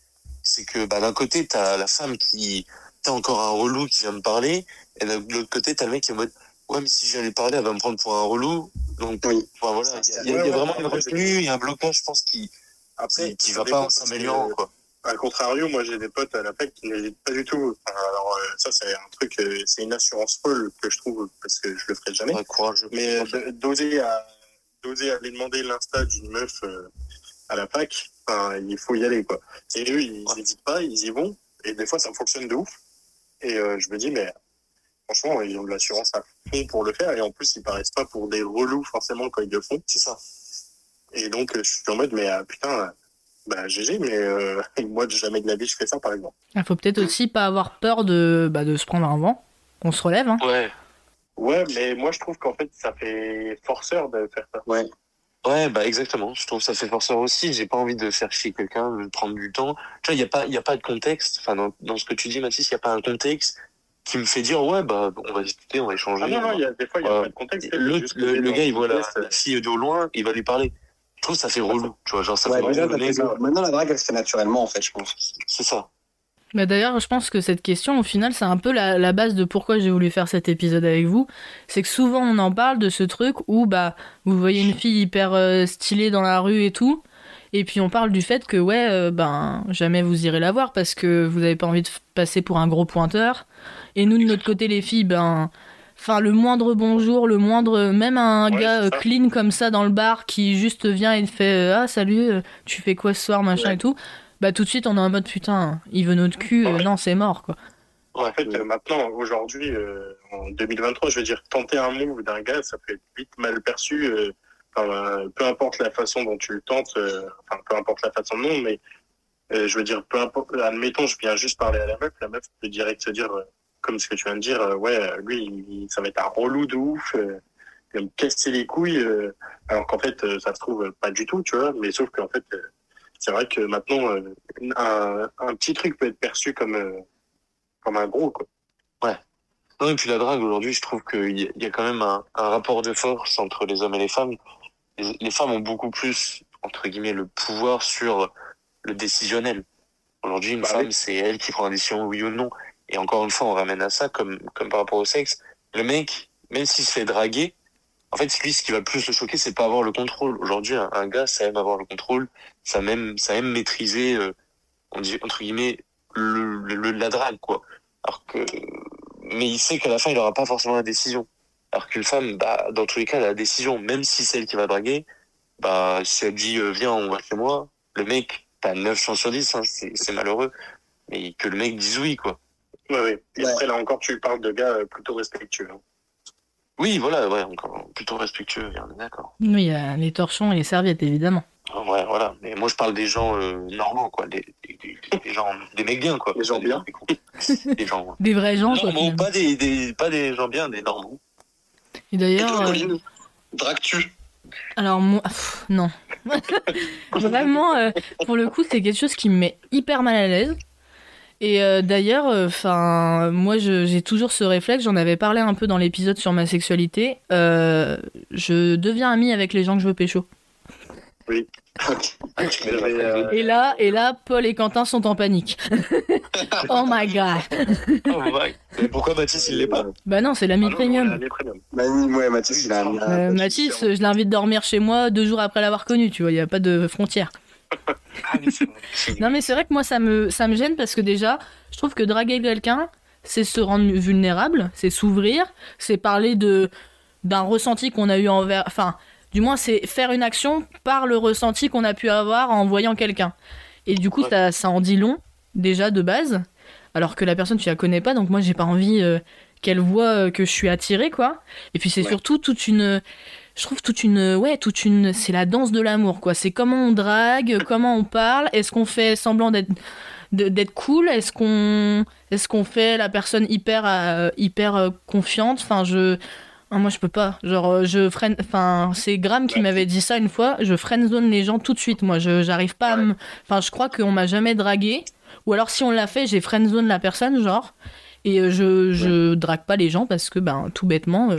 C'est que bah, d'un côté, t'as la femme qui. T'as encore un relou qui vient me parler. Et de l'autre côté, t'as le mec qui est en mode Ouais, mais si je viens lui parler, elle va me prendre pour un relou. Donc, Oui. voilà, il y a, il y a- Ouais, il y a ouais, vraiment une retenue, il y a un blocage, je pense, qui, Après, qui, va pas en s'améliorant. quoi. À contrario, moi j'ai des potes à la PEC qui n'hésitent pas du tout. Enfin, alors euh, ça c'est un truc, euh, c'est une assurance folle que je trouve parce que je le ferai jamais. Ouais, courageux. Mais euh, d'oser à d'oser aller demander l'insta d'une meuf à la PAC, enfin, il faut y aller quoi. Et eux ils Ouais. n'hésitent pas, ils y vont et des fois ça fonctionne de ouf. Et je me dis mais franchement ils ont de l'assurance à fond pour le faire et en plus ils paraissent pas pour des relous forcément quand ils le font. C'est ça. Et donc euh, je suis en mode mais ah, putain euh, bah GG mais euh, moi jamais de la vie je fais ça par exemple. Il faut peut-être aussi pas avoir peur de, bah, de se prendre un vent. On se relève. Hein. Ouais. Ouais mais moi je trouve qu'en fait ça fait forceur de faire ça. Ouais, bah exactement. Je trouve que ça fait forceur aussi. J'ai pas envie de faire chier quelqu'un, de prendre du temps. Tu vois, il y a pas, il y a pas de contexte. Enfin, dans, dans ce que tu dis, Mathis, il y a pas un contexte qui me fait dire ouais, bah on va discuter, on va échanger. Ah non non il y a des fois il y a Ouais. pas de contexte. le, le, gars, il voit la, la fille de loin, il va lui parler. Je trouve que ça fait relou. Tu vois, genre ça Ouais, fait déjà, relou. ça le fait mec. ça. Maintenant, la drague, elle se fait naturellement, en fait, je pense. C'est ça. Bah D'ailleurs, je pense que cette question, au final, c'est un peu la, la base de pourquoi j'ai voulu faire cet épisode avec vous. C'est que souvent, on en parle de ce truc où bah, vous voyez une fille hyper euh, stylée dans la rue et tout. Et puis on parle du fait que ouais, euh, ben jamais vous irez la voir parce que vous n'avez pas envie de passer pour un gros pointeur. Et nous de notre côté les filles, ben, enfin le moindre bonjour, le moindre, même un Ouais, gars euh, clean comme ça dans le bar qui juste vient et fait euh, ah salut, euh, tu fais quoi ce soir machin Ouais. et tout. Bah tout de suite on est en mode putain, il veut notre cul, euh, non c'est mort quoi. En fait, euh, maintenant, aujourd'hui, euh, en 2023, je veux dire, tenter un move d'un gars, ça peut être vite mal perçu. euh, enfin, euh, peu importe la façon dont tu le tentes, euh, enfin, peu importe la façon non, mais euh, je veux dire, peu importe, admettons, je viens juste parler à la meuf, la meuf peut direct se dire, euh, comme ce que tu viens de dire, euh, ouais, euh, lui, il- ça va être un relou de ouf, euh, il va me casser les couilles, euh, alors qu'en fait, euh, ça se trouve pas du tout, tu vois, mais sauf qu'en fait, c'est vrai que maintenant, un, un petit truc peut être perçu comme, comme un gros, quoi. Non, et puis la drague, aujourd'hui, je trouve qu'il y, y a quand même un, un rapport de force entre les hommes et les femmes. Les, les femmes ont beaucoup plus, entre guillemets, le pouvoir sur le décisionnel. Aujourd'hui, une Bah femme, oui. c'est elle qui prend la décision oui ou non. Et encore une fois, on ramène à ça, comme, comme par rapport au sexe. Le mec, même s'il se fait draguer, en fait, lui, ce qui va le plus le choquer, c'est pas avoir le contrôle. Aujourd'hui, un, un gars, ça aime avoir le contrôle, ça aime, ça aime maîtriser, euh, on dit, entre guillemets, le, le- la drague, quoi. Alors que, mais il sait qu'à la fin, il aura pas forcément la décision. Alors qu'une femme, bah, dans tous les cas, elle a la décision, même si c'est elle qui va draguer, bah, si elle dit, euh, viens, on va chez moi, le mec, t'as 9 chances sur 10, hein, c'est malheureux. Mais que le mec dise oui, quoi. Ouais, ouais. Et Ouais. après, là encore, tu parles de gars euh, plutôt respectueux. hein. Oui, voilà, ouais, encore plutôt respectueux, on est d'accord. Oui, il y a les torchons et les serviettes évidemment. Ouais, voilà. Mais moi, je parle des gens euh, normaux, quoi. Des, des, des- des gens, des mecs bien, quoi. Des gens bien. Des, gens. Des vrais gens. Normaux, pas des, des, pas des gens bien, des normaux. Et d'ailleurs, euh, alors moi, pff, non. Vraiment, euh, pour le coup, c'est quelque chose qui me met hyper mal à l'aise. Et euh, d'ailleurs, enfin, moi, j'ai toujours ce réflexe. J'en avais parlé un peu dans l'épisode sur ma sexualité. euh, je deviens amie avec les gens que je veux pécho. Euh, Et là, et là, Paul et Quentin sont en panique. oh my god. Oh. Mais pourquoi Mathis, il l'est pas? Bah non, c'est l'ami Ah premium. Ouais, Mathis, il a un. Euh, Mathis, je l'invite dormir chez moi deux jours après l'avoir connu, tu vois, il n'y a pas de frontière. Ah, mais c'est vrai. Non mais c'est vrai que moi ça me, ça me gêne parce que déjà, je trouve que draguer quelqu'un, c'est se rendre vulnérable, c'est s'ouvrir, c'est parler de d'un ressenti qu'on a eu envers... Enfin, du moins c'est faire une action par le ressenti qu'on a pu avoir en voyant quelqu'un. Et du coup, Ouais. ça, ça en dit long, déjà de base, alors que la personne, tu la connais pas, donc moi j'ai pas envie euh, qu'elle voit euh, que je suis attirée, quoi. Et puis c'est Ouais. surtout toute une... Je trouve toute une... Ouais, toute une... C'est la danse de l'amour, quoi. C'est comment on drague, comment on parle, est-ce qu'on fait semblant d'être d'être cool? Est-ce qu'on est-ce qu'on fait la personne hyper euh, hyper euh, confiante? Enfin, je ah, moi je peux pas. Genre euh, je freine enfin c'est Graham qui m'avait dit ça une fois, je friendzone les gens tout de suite. Moi, je j'arrive pas à me enfin je crois qu'on m'a jamais dragué. Ou alors si on l'a fait, j'ai friendzone la personne genre. Et je je drague pas les gens parce que ben tout bêtement euh,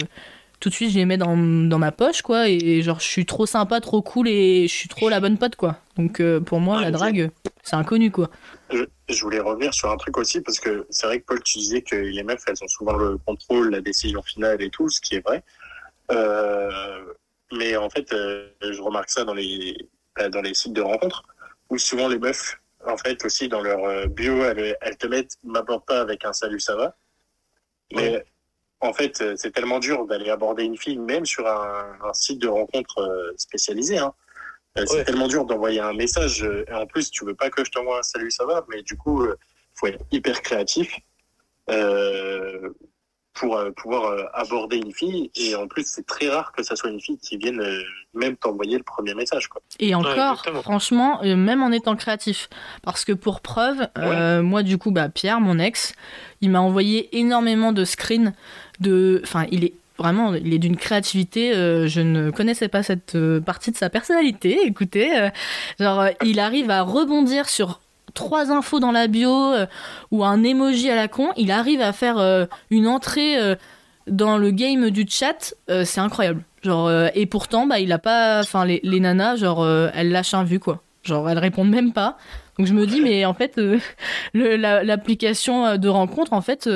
tout de suite je les mets dans, dans ma poche quoi et genre je suis trop sympa trop cool et je suis trop la bonne pote quoi donc euh, pour moi Ah, la drague c'est inconnu quoi Je, je voulais revenir sur un truc aussi parce que c'est vrai que Paul, tu disais que les meufs, elles ont souvent le contrôle, la décision finale et tout, ce qui est vrai. Euh, mais en fait, euh, je remarque ça dans les euh, dans les sites de rencontres où souvent les meufs, en fait, aussi dans leur bio, elles, elles te mettent m'aborde pas avec un salut, ça va. Mais en fait, euh, c'est tellement dur d'aller aborder une fille, même sur un, un site de rencontre euh, spécialisé. Hein. Euh, C'est Ouais. tellement dur d'envoyer un message. Et en plus, tu veux pas que je t'envoie un salut, ça va. Mais du coup, euh, faut être hyper créatif euh, pour euh, pouvoir euh, aborder une fille. Et en plus, c'est très rare que ça soit une fille qui vienne euh, même t'envoyer le premier message. Quoi. Et encore, franchement, euh, même en étant créatif. Parce que pour preuve, euh, moi, du coup, bah, Pierre, mon ex, il m'a envoyé énormément de screens de. Enfin, il est vraiment, il est d'une créativité. euh, je ne connaissais pas cette euh, partie de sa personnalité. Écoutez, euh, genre, il arrive à rebondir sur trois infos dans la bio ou un emoji à la con. Il arrive à faire une entrée. dans le game du chat, c'est incroyable. Genre, et pourtant, bah, il a pas. Enfin, les, les nanas, genre, elles lâchent un vu, quoi. Genre, elles répondent même pas. Donc, je me dis, mais en fait, l'application de rencontre, en fait,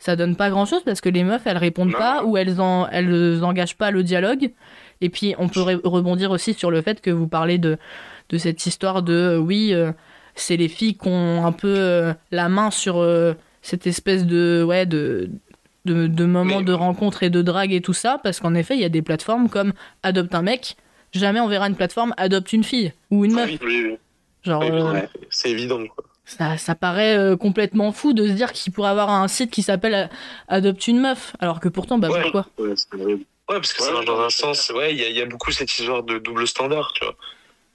ça donne pas grand chose parce que les meufs, elles répondent Non. pas ou elles, en, elles engagent pas le dialogue. Et puis, on peut re- rebondir aussi sur le fait que vous parlez de, de cette histoire de euh, oui, euh, c'est les filles qui ont un peu euh, la main sur euh, cette espèce de. Ouais, de de, de moments Mais- de rencontre et de drague et tout ça, parce qu'en effet, il y a des plateformes comme Adopte un mec. Jamais on verra une plateforme Adopte une fille ou une meuf. Oui, oui. Genre, euh, ouais. C'est évident, quoi. Ça, ça paraît euh, complètement fou de se dire qu'il pourrait avoir un site qui s'appelle euh, Adopte une meuf, alors que pourtant, bah Ouais. pourquoi? Ouais, parce que ça Ouais, marche dans un sens. Ouais, il y, a- il y a beaucoup cette histoire de double standard, tu vois.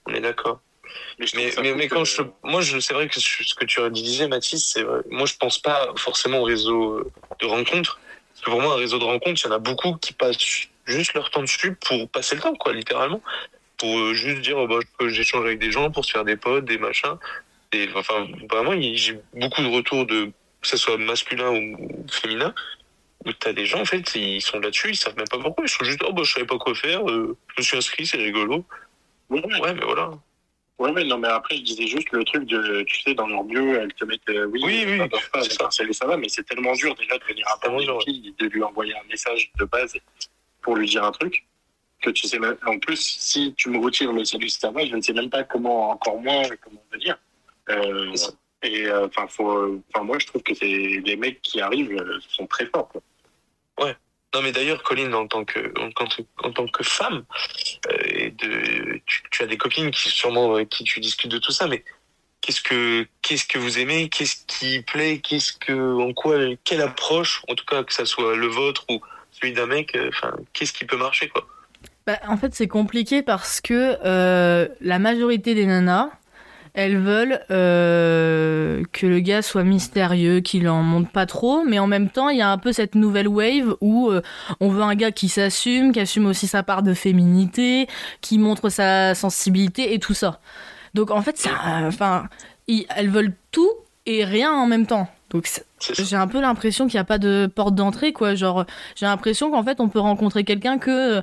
On est d'accord. Mais, Mais, quand je, moi, je, c'est vrai que ce que tu disais, Mathis, c'est vrai. Moi, je pense pas forcément au réseau euh, de rencontres. Parce que pour moi, un réseau de rencontres, il y en a beaucoup qui passent juste leur temps dessus pour passer le temps, quoi, littéralement. Pour juste dire, oh, bah, j'échange avec des gens pour se faire des potes, des machins. Et enfin, vraiment, j'ai beaucoup de retours de, que ce soit masculin ou féminin, où t'as des gens, en fait, ils sont là-dessus, ils savent même pas pourquoi. Ils sont juste, oh, bah, je savais pas quoi faire, euh, je me suis inscrit, c'est rigolo. Ouais, mais voilà. Ouais, mais non, mais après, je disais juste le truc de, tu sais, dans leur bio, elles te mettent, euh, oui, Oui, oui, ça pas, c'est va, mais c'est tellement dur déjà de venir à tellement une fille, de lui envoyer un message de base pour lui dire un truc, que tu sais même, en plus, si tu me retires le salut, ça va, je ne sais même pas comment, encore moins, comment venir. Euh, et, euh, enfin, faut, enfin, moi, je trouve que c'est, les mecs qui arrivent euh, sont très forts, quoi. Non, mais d'ailleurs, Colline, en tant que, en, tant que- en tant que femme, euh, et de, tu, tu as des copines qui sûrement avec qui tu discutes de tout ça, mais qu'est-ce que, qu'est-ce que vous aimez, qu'est-ce qui plaît, qu'est-ce que, en quoi, quelle approche, en tout cas que ça soit le vôtre ou celui d'un mec, euh, enfin, qu'est-ce qui peut marcher, quoi? Bah, en fait, c'est compliqué parce que euh, la majorité des nanas, elles veulent euh, que le gars soit mystérieux, qu'il en monte pas trop, mais en même temps, il y a un peu cette nouvelle wave où euh, on veut un gars qui s'assume, qui assume aussi sa part de féminité, qui montre sa sensibilité et tout ça. Donc en fait, ça, enfin, elles veulent tout et rien en même temps. Donc j'ai un peu l'impression qu'il n'y a pas de porte d'entrée, quoi. Genre, j'ai l'impression qu'en fait, on peut rencontrer quelqu'un que.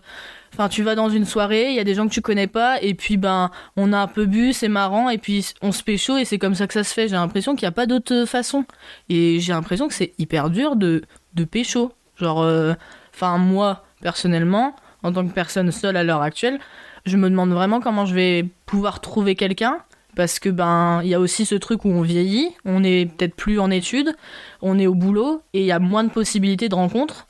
Enfin, tu vas dans une soirée, il y a des gens que tu connais pas, et puis, ben, on a un peu bu, c'est marrant, et puis on se pécho, et c'est comme ça que ça se fait. J'ai l'impression qu'il n'y a pas d'autre façon. Et j'ai l'impression que c'est hyper dur de, de pécho. Genre, euh, enfin, moi, personnellement, en tant que personne seule à l'heure actuelle, je me demande vraiment comment je vais pouvoir trouver quelqu'un. Parce que ben il y a aussi ce truc où on vieillit, on est peut-être plus en études, on est au boulot et il y a moins de possibilités de rencontres.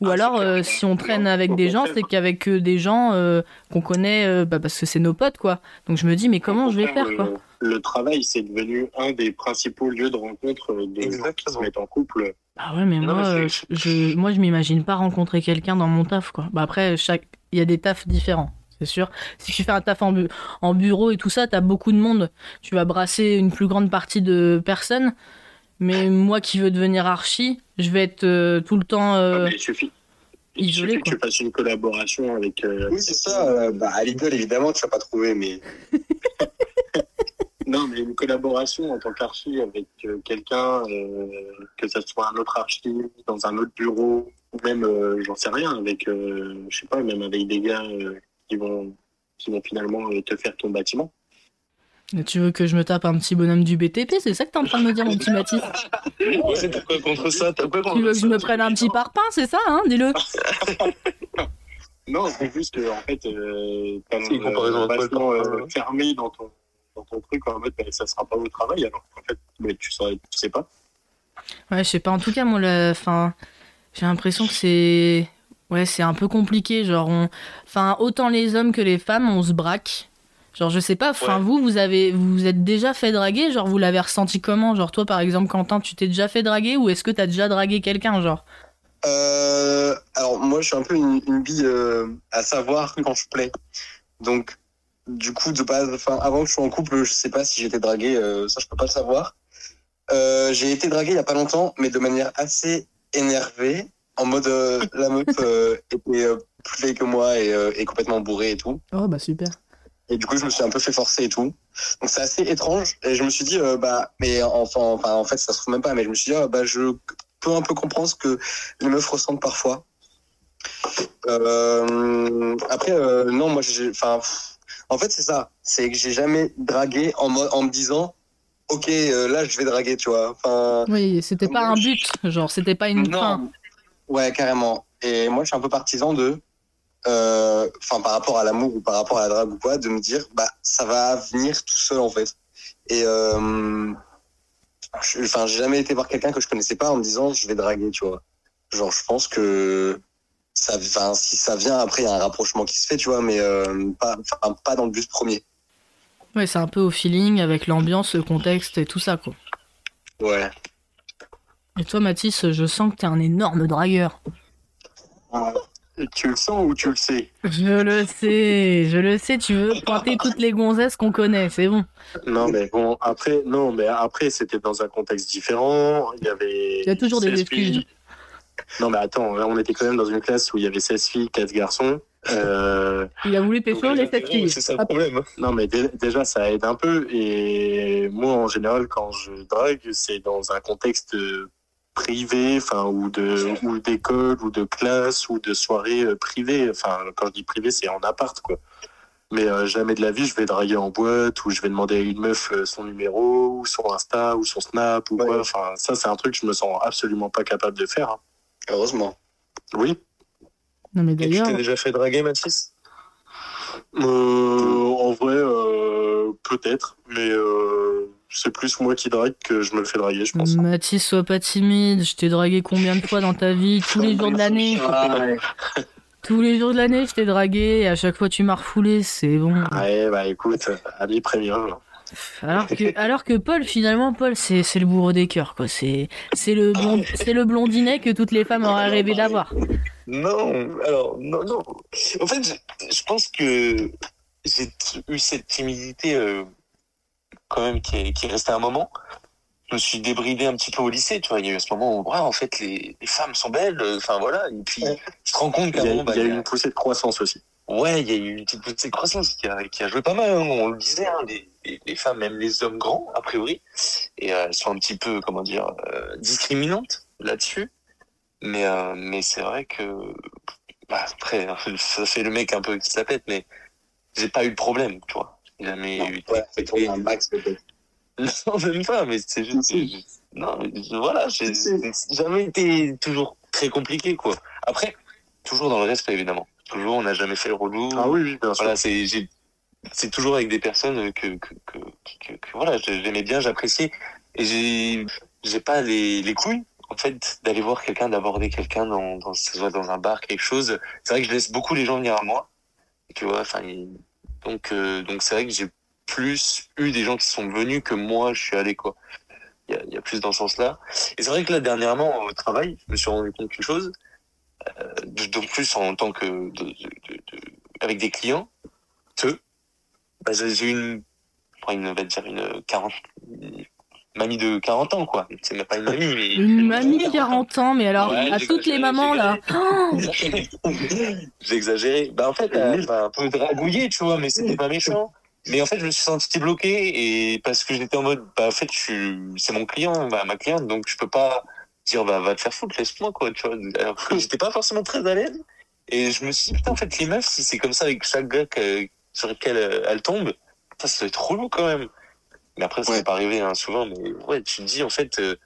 Ou Ah, alors euh, si on traîne avec au des gens, c'est qu'avec euh, des gens euh, qu'on connaît euh, bah, parce que c'est nos potes quoi. Donc je me dis mais comment je vais faire le, quoi? Le travail, c'est devenu un des principaux lieux de rencontre de gens qui se mettent en couple. Ah ouais mais Non, moi mais euh, je moi je m'imagine pas rencontrer quelqu'un dans mon taf quoi. Bah après chaque il y a des tafs différents. C'est sûr. Si tu fais un taf en, bu- en bureau et tout ça, t'as beaucoup de monde. Tu vas brasser une plus grande partie de personnes. Mais moi qui veux devenir archi, je vais être euh, tout le temps. euh, Ah, mais il suffit, il isolé, suffit que tu fasses une collaboration avec. euh, Oui, c'est ça. euh, bah, à l'idole, évidemment, tu vas pas trouver, mais. Non, mais une collaboration en tant qu'archi avec euh, quelqu'un, euh, que ce soit un autre archi dans un autre bureau, ou même, euh, j'en sais rien, avec, euh, je sais pas, même avec des gars euh, qui vont, qui vont finalement euh, te faire ton bâtiment. Et Tu veux que je me tape un petit bonhomme du BTP C'est ça que t'es en train de me dire, mon petit Mathis Ouais, t'as quoi contre ça T'as quoi contre Tu veux que je me prenne un petit parpaing, c'est ça, hein Dis-le. Non, c'est juste que, en fait, euh, t'as C'est une comparaison un entre bâtiment le euh, parfum. fermé dans ton, dans ton truc, en fait, ben, ça sera pas au travail, alors qu'en fait, mais tu, saurais, tu sais pas. Ouais, je sais pas. En tout cas, moi, la... enfin, j'ai l'impression que c'est, ouais, c'est un peu compliqué. Genre, on... enfin, autant les hommes que les femmes, on se braque. Genre, je sais pas. Enfin, Ouais. vous, vous avez, vous vous êtes déjà fait draguer. Genre, vous l'avez ressenti comment? Genre, toi, par exemple, Quentin, tu t'es déjà fait draguer ou est-ce que t'as déjà dragué quelqu'un Genre, Euh, alors moi je suis un peu une, une bille euh, à savoir quand je plais. Donc du coup de base, enfin avant que je sois en couple, je sais pas si j'étais dragué, euh, ça je peux pas le savoir. Euh, j'ai été dragué il y a pas longtemps, mais de manière assez énervée, en mode euh, la meuf euh, était euh, plus vieille que moi et, euh, et complètement bourrée et tout. oh bah super. Et du coup, je me suis un peu fait forcer et tout. Donc c'est assez étrange. Et je me suis dit, euh, bah, mais enfin, enfin, en fait, ça se trouve même pas. Mais je me suis dit, ah, bah, je peux un peu comprendre ce que les meufs ressentent parfois. Euh, après, euh, non, moi, j'ai, enfin, en fait, c'est ça. C'est que j'ai jamais dragué en, mo- en me disant, ok, euh, là, je vais draguer, tu vois. Enfin, Oui, c'était pas un but. Genre, c'était pas une fin. non. Ouais, carrément. Et moi, je suis un peu partisan de, enfin, par rapport à l'amour ou par rapport à la drague ou quoi, de me dire, bah, ça va venir tout seul, en fait. Et, euh, je- enfin, j'ai jamais été voir quelqu'un que je connaissais pas en me disant, je vais draguer, tu vois. Genre, je pense que ça, si ça vient après, il y a un rapprochement qui se fait, tu vois, mais euh, pas, pas dans le but premier. Ouais, c'est un peu au feeling avec l'ambiance, le contexte et tout ça, quoi. Ouais. Et toi, Mathis, je sens que t'es un énorme dragueur. Et tu le sens ou tu le sais Je le sais, je le sais, tu veux pointer toutes les gonzesses qu'on connaît, c'est bon. Non, mais bon, après, non, mais après, c'était dans un contexte différent. Il y avait. Il y a toujours des 16 excuses. Non, mais attends, on était quand même dans une classe où il y avait 16 filles, 4 garçons. Euh, Il a voulu pécho les sept filles. C'est ça le Hop. problème. non, mais dé- déjà, ça aide un peu. Et moi, en général, quand je drague, c'est dans un contexte euh, privé, enfin, ou de, ou d'école, ou de classe, ou de soirée euh, privée. Enfin, quand je dis privé, c'est en appart, quoi. Mais euh, jamais de la vie, je vais draguer en boîte, ou je vais demander à une meuf euh, son numéro, ou son Insta, ou son Snap, ou Ouais. quoi. Enfin, ça, c'est un truc que je me sens absolument pas capable de faire. hein. Heureusement. Oui. Non mais Et tu d'ailleurs, t'es déjà fait draguer, Mathis? Euh, en vrai, euh, peut-être, mais euh, c'est plus moi qui drague que je me le fais draguer, je pense. Mathis, sois pas timide. Je t'ai dragué combien de fois dans ta vie Tous les jours de l'année. Tous les jours de l'année, je t'ai dragué et à chaque fois tu m'as refoulé, c'est bon. Ouais, bah écoute, Ali premium. Alors que, alors que Paul, finalement, Paul, c'est c'est le bourreau des cœurs, quoi. C'est c'est le, blond, c'est le blondinet que toutes les femmes auraient rêvé d'avoir. Non, alors, non, non. En fait, je, je pense que j'ai eu cette timidité euh, quand même qui est, qui est restée un moment. Je me suis débridé un petit peu au lycée, tu vois. Il y a eu ce moment où, ouais, en fait, les, les femmes sont belles, euh, enfin voilà. Et puis, Ouais. tu te rends compte Il y a, qu'avant, bah, il y a il eu une poussée de croissance aussi. Ouais, il y a eu une petite poussée de croissance qui a, qui a joué pas mal. hein. On le disait, hein, les, les, les femmes, même les hommes grands, a priori, et euh, elles sont un petit peu, comment dire, euh, discriminantes là-dessus. Mais, euh, mais c'est vrai que, bah, après, ça fait le mec un peu qui se la pète, mais j'ai pas eu de problème, tu vois. Jamais eu. Ouais, c'est un max, peut-être. Non, même pas, mais c'est juste. Si. juste- Non, mais voilà, j'ai Si. jamais été toujours très compliqué, quoi. Après, toujours dans le respect, évidemment. Toujours, on n'a jamais fait le relou. Ah oui, oui, bien sûr. Voilà, c'est c'est toujours avec des personnes que que que, que, que- que, voilà, j'aimais bien, j'appréciais et j'ai j'ai pas les les couilles en fait d'aller voir quelqu'un, d'aborder quelqu'un dans dans dans un bar quelque chose. C'est vrai que je laisse beaucoup les gens venir à moi. Tu vois, enfin donc euh, donc c'est vrai que j'ai plus eu des gens qui sont venus que moi je suis allé quoi. Il y a, y a plus dans ce sens-là. Et c'est vrai que là dernièrement au travail, je me suis rendu compte qu'une chose, euh, donc plus en tant que de, de- de- avec des clients, que bah, j'ai une, une, on dire une 40, une mamie de 40 ans quoi. C'est même pas une mamie mais Une mamie de 40 ans, mais alors, Ouais, à toutes les mamans là. J'ai exagéré. Bah en fait, elle m'a un peu dragouillé, tu vois, mais c'était pas méchant. Mais en fait, je me suis senti bloqué et parce que j'étais en mode, bah, en fait, je suis, c'est mon client, bah, ma cliente, donc je peux pas dire, bah, va te faire foutre, laisse-moi, quoi, tu vois. Alors que j'étais pas forcément très à l'aise. Et je me suis dit, putain, en fait, les meufs, si c'est comme ça avec chaque gars que- sur lequel euh, elles tombent, ça, ça doit être relou quand même. Mais après, ça Ouais. n'est pas arrivé, hein, souvent, mais ouais, tu te dis, en fait, euh,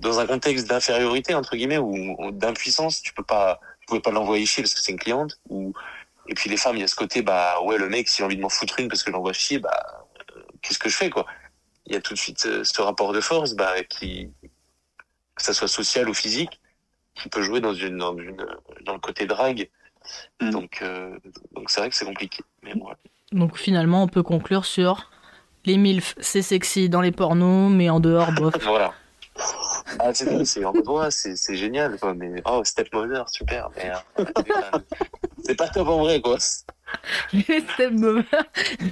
dans un contexte d'infériorité, entre guillemets, ou, ou d'impuissance, tu peux pas, tu pouvais pas l'envoyer chier parce que c'est une cliente, ou, et puis les femmes, il y a ce côté, bah, ouais, le mec, s'il a envie de m'en foutre une parce que j'envoie chier, bah, euh, qu'est-ce que je fais, quoi? Il y a tout de suite euh, ce rapport de force, bah, qui, que ça soit social ou physique, qui peut jouer dans une, dans une, dans le côté drague. Mm. Donc, euh, donc c'est vrai que c'est compliqué. Mais bon, voilà. Donc finalement, on peut conclure sur les MILF, c'est sexy dans les pornos, mais en dehors, bof. Voilà. Ah, c'est c'est en mode, c'est génial, quoi. Mais, oh, stepmother, super. Mais, euh, c'est pas top en vrai, quoi. les step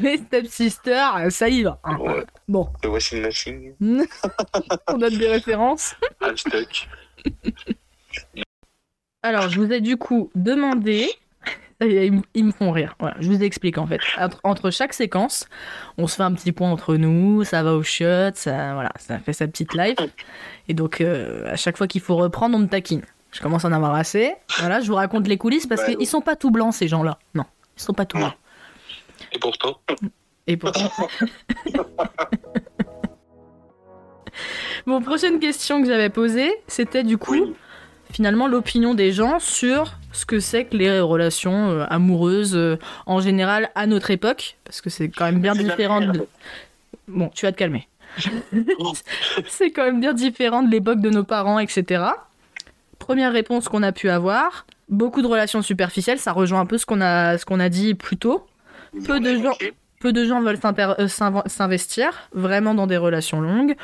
les step sisters, ça y va. hein. Ouais. Bon, Le washing machine, on donne des références. hashtag. Alors, je vous ai du coup demandé. Est, Ils me- ils me font rire. Voilà, je vous explique en fait. Entre, entre chaque séquence, on se fait un petit point entre nous, ça va au shot, ça, voilà, ça fait sa petite live. Et donc, euh, à chaque fois qu'il faut reprendre, on me taquine. Je commence à en avoir assez. Voilà, je vous raconte les coulisses parce Ouais, qu'ils sont pas tout blancs, ces gens-là. Non, ils sont pas tout blancs. Et pourtant, Et pourtant. bon, prochaine question que j'avais posée, c'était du coup, finalement, l'opinion des gens sur ce que c'est que les relations euh, amoureuses euh, en général à notre époque, parce que c'est quand même bien différent de. Bon, tu vas te calmer. c'est quand même bien différent de l'époque de nos parents, etc. Première réponse qu'on a pu avoir. Beaucoup de relations superficielles, ça rejoint un peu ce qu'on a, ce qu'on a dit plus tôt. Peu de gens, peu de gens veulent euh, s'inv- s'investir vraiment dans des relations longues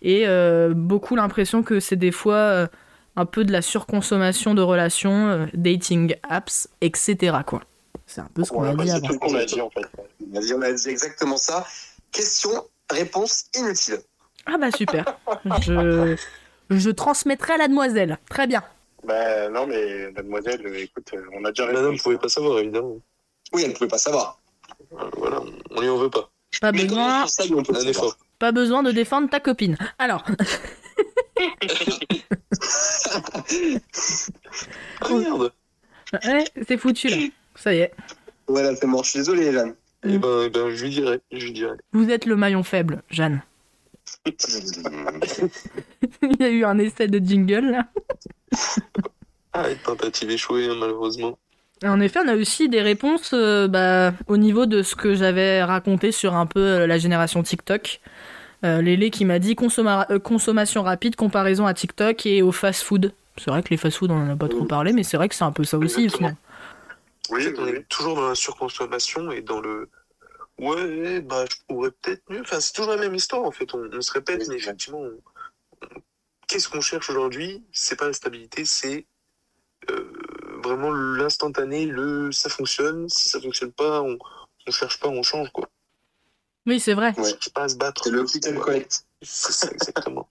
et euh, beaucoup l'impression que c'est des fois un peu de la surconsommation de relations, euh, dating apps, etc. quoi. C'est un peu ce qu'on Ouais, a bah, dit c'est avant. tout ce qu'on a dit en fait. On a dit, on a dit exactement ça. Question, réponse inutile. Ah bah super. Je, je transmettrai à la demoiselle. Très bien. Bah non, mais mademoiselle, euh, écoute, euh, on a déjà madame, répondu. pouvez pas savoir, évidemment. Oui, elle ne pouvait pas savoir. Euh, Voilà, on lui en veut pas. Pas Mais besoin, ça, on peut Un effort. pas besoin de défendre ta copine. Alors, merde. ouais, c'est foutu là. Ça y est. Voilà, c'est mort. Je suis désolé, Jeanne. Eh ben, eh ben, je lui dirai, je lui dirai. Vous êtes le maillon faible, Jeanne. Il y a eu un essai de jingle là. Ah, une tentative échouée, hein, malheureusement. En effet, on a aussi des réponses euh, bah, au niveau de ce que j'avais raconté sur un peu euh, la génération TikTok. Euh, Lélé qui m'a dit consomma- euh, consommation rapide, comparaison à TikTok et au fast-food. C'est vrai que les fast-food, on en a pas trop parlé, mais c'est vrai que c'est un peu ça aussi. En Oui, fait, on oui, est toujours dans la surconsommation et dans le. Ouais, bah, je pourrais peut-être mieux. Enfin, c'est toujours la même histoire, en fait. On, on se répète, Oui, mais effectivement, on- qu'est-ce qu'on cherche aujourd'hui? C'est pas la stabilité, c'est euh, vraiment l'instantané, le ça fonctionne. Si ça fonctionne pas, on, on cherche pas, on change, quoi. Oui, c'est vrai. On Ouais. cherche pas à se battre. C'est le click and collect. C'est ça, exactement.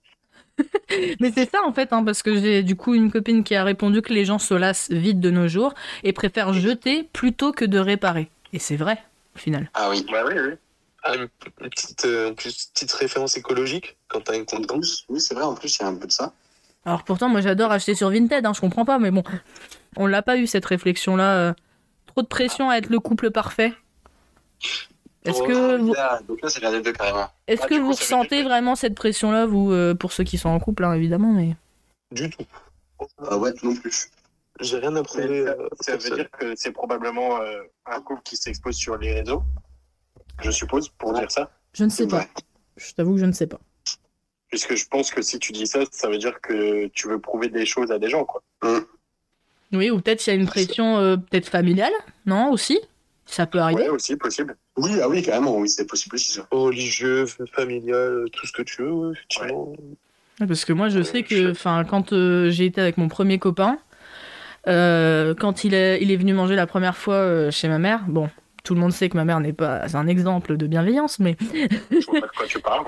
Mais c'est ça en fait, hein, parce que j'ai du coup une copine qui a répondu que les gens se lassent vite de nos jours et préfèrent jeter plutôt que de réparer. Et c'est vrai, au final. Ah oui. Bah oui, oui. Ah, une, petite, euh, plus, petite référence écologique quand t'as une plus, oui, c'est vrai, en plus, il y a un peu de ça. Alors pourtant, moi j'adore acheter sur Vinted, hein, je comprends pas, mais bon, on l'a pas eu cette réflexion-là. euh, trop de pression à être le couple parfait. Est-ce Oh, que vous, Là, donc là, c'est l'un des deux carrément. est-ce Ah, que du coup, vous veut ressentez vraiment cette pression-là, vous, euh, pour ceux qui sont en couple, hein, évidemment, mais Du tout. Ah ouais, non plus. J'ai rien à prouver. ça, à ça veut dire que c'est probablement euh, un couple qui s'expose sur les réseaux, je suppose, pour dire ça. je ne sais pas. Ouais. Je t'avoue que je ne sais pas. Puisque je pense que si tu dis ça, ça veut dire que tu veux prouver des choses à des gens, quoi. Oui, ou peut-être il y a une pression euh, peut-être familiale, non aussi? Ça peut arriver. Ouais, aussi, possible. Oui, ah oui, carrément, oui, c'est possible aussi, ça. religieux, familial, tout ce que tu veux, effectivement. Ouais, Parce que moi, je sais que, enfin, quand euh, j'ai été avec mon premier copain, euh, quand il est, il est venu manger la première fois euh, chez ma mère, bon, tout le monde sait que ma mère n'est pas un exemple de bienveillance, mais Je vois pas de quoi tu parles.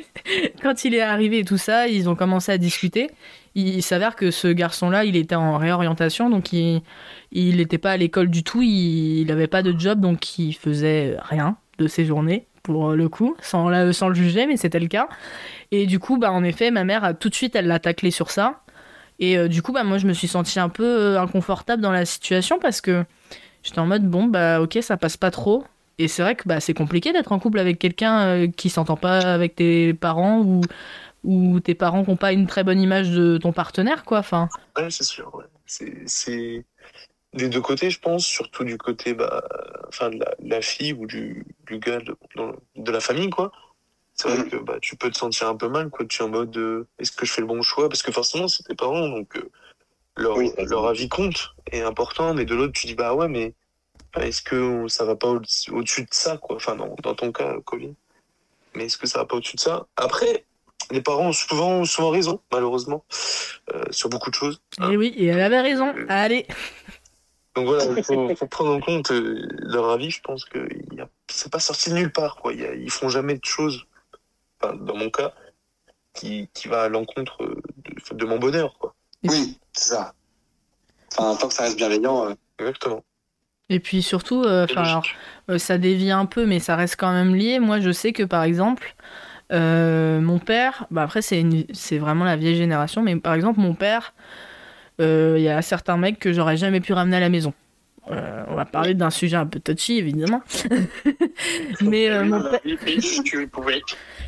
quand il est arrivé et tout ça, ils ont commencé à discuter. Il, s'avère que ce garçon-là, il était en réorientation, donc il il n'était pas à l'école du tout, il n'avait pas de job, donc il faisait rien de ses journées, pour le coup, sans, la- sans le juger, mais c'était le cas. Et du coup, bah, en effet, ma mère, a, tout de suite, elle l'a taclé sur ça. Et euh, du coup, bah, moi, je me suis sentie un peu euh, inconfortable dans la situation parce que j'étais en mode, bon, bah, ok, ça passe pas trop. Et c'est vrai que bah, c'est compliqué d'être en couple avec quelqu'un euh, qui s'entend pas avec tes parents ou, ou tes parents qui n'ont pas une très bonne image de ton partenaire, quoi. Enfin, Ouais, c'est sûr. Ouais. C'est, c'est des deux côtés, je pense, surtout du côté bah, enfin, de, la, de la fille ou du, du gars de, de la famille, quoi. C'est vrai Mhm. que bah, tu peux te sentir un peu mal, quoi. Tu es en mode, euh, est-ce que je fais le bon choix? Parce que forcément, c'est tes parents, donc euh, leur, Oui. leur avis compte, est important. Mais de l'autre, tu dis, bah ouais, mais est-ce que ça va pas au- au-dessus de ça, quoi? Enfin, dans, dans ton cas, Colin. Mais est-ce que ça va pas au-dessus de ça? Après, les parents ont souvent, souvent raison, malheureusement, euh, sur beaucoup de choses. et oui, et elle avait raison. Allez, Donc voilà, il faut, faut prendre en compte euh, leur avis. Je pense que c'est pas sorti de nulle part. Quoi. Y a- ils font jamais de choses, enfin, dans mon cas, qui, qui va à l'encontre de, de mon bonheur. Quoi. Oui, c'est ça. Enfin, tant que ça reste bienveillant. euh, Exactement. Et puis surtout, euh, alors, euh, ça dévie un peu, mais ça reste quand même lié. Moi, je sais que par exemple, euh, mon père, bah après, c'est une- c'est vraiment la vieille génération, mais par exemple, mon père, euh, il y a certains mecs que j'aurais jamais pu ramener à la maison. Euh, on va parler d'un sujet un peu touchy, évidemment. mais euh, mon père.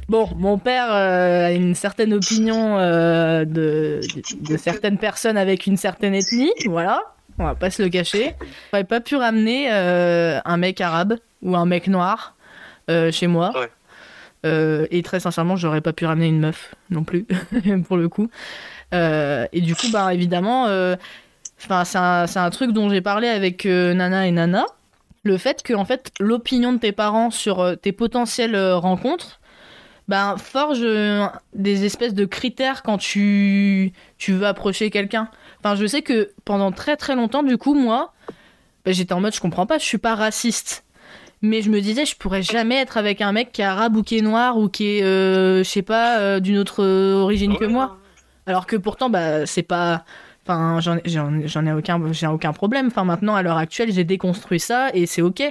Bon, mon père euh, a une certaine opinion de, de, de certaines personnes avec une certaine ethnie, voilà, on va pas se le cacher. J'aurais pas pu ramener un mec arabe ou un mec noir chez moi. Ouais. Et très sincèrement, j'aurais pas pu ramener une meuf non plus, pour le coup. Et du coup, bah évidemment, euh, 'fin, c'est un, un truc dont j'ai parlé avec euh, Nana et Nana. Le fait que en fait, l'opinion de tes parents sur euh, tes potentielles euh, rencontres ben, forge des espèces de critères quand tu, tu veux approcher quelqu'un. Enfin, je sais que pendant très très longtemps, du coup, moi, ben, j'étais en mode, je comprends pas, je suis pas raciste. Mais je me disais, je pourrais jamais être avec un mec qui est arabe ou qui est noir ou qui est, euh, je sais pas, euh, d'une autre origine que Ouais. moi. Alors que pourtant, bah, c'est pas. Enfin, j'en ai, aucun, j'ai aucun problème. Enfin, maintenant, à l'heure actuelle, j'ai déconstruit ça et c'est ok.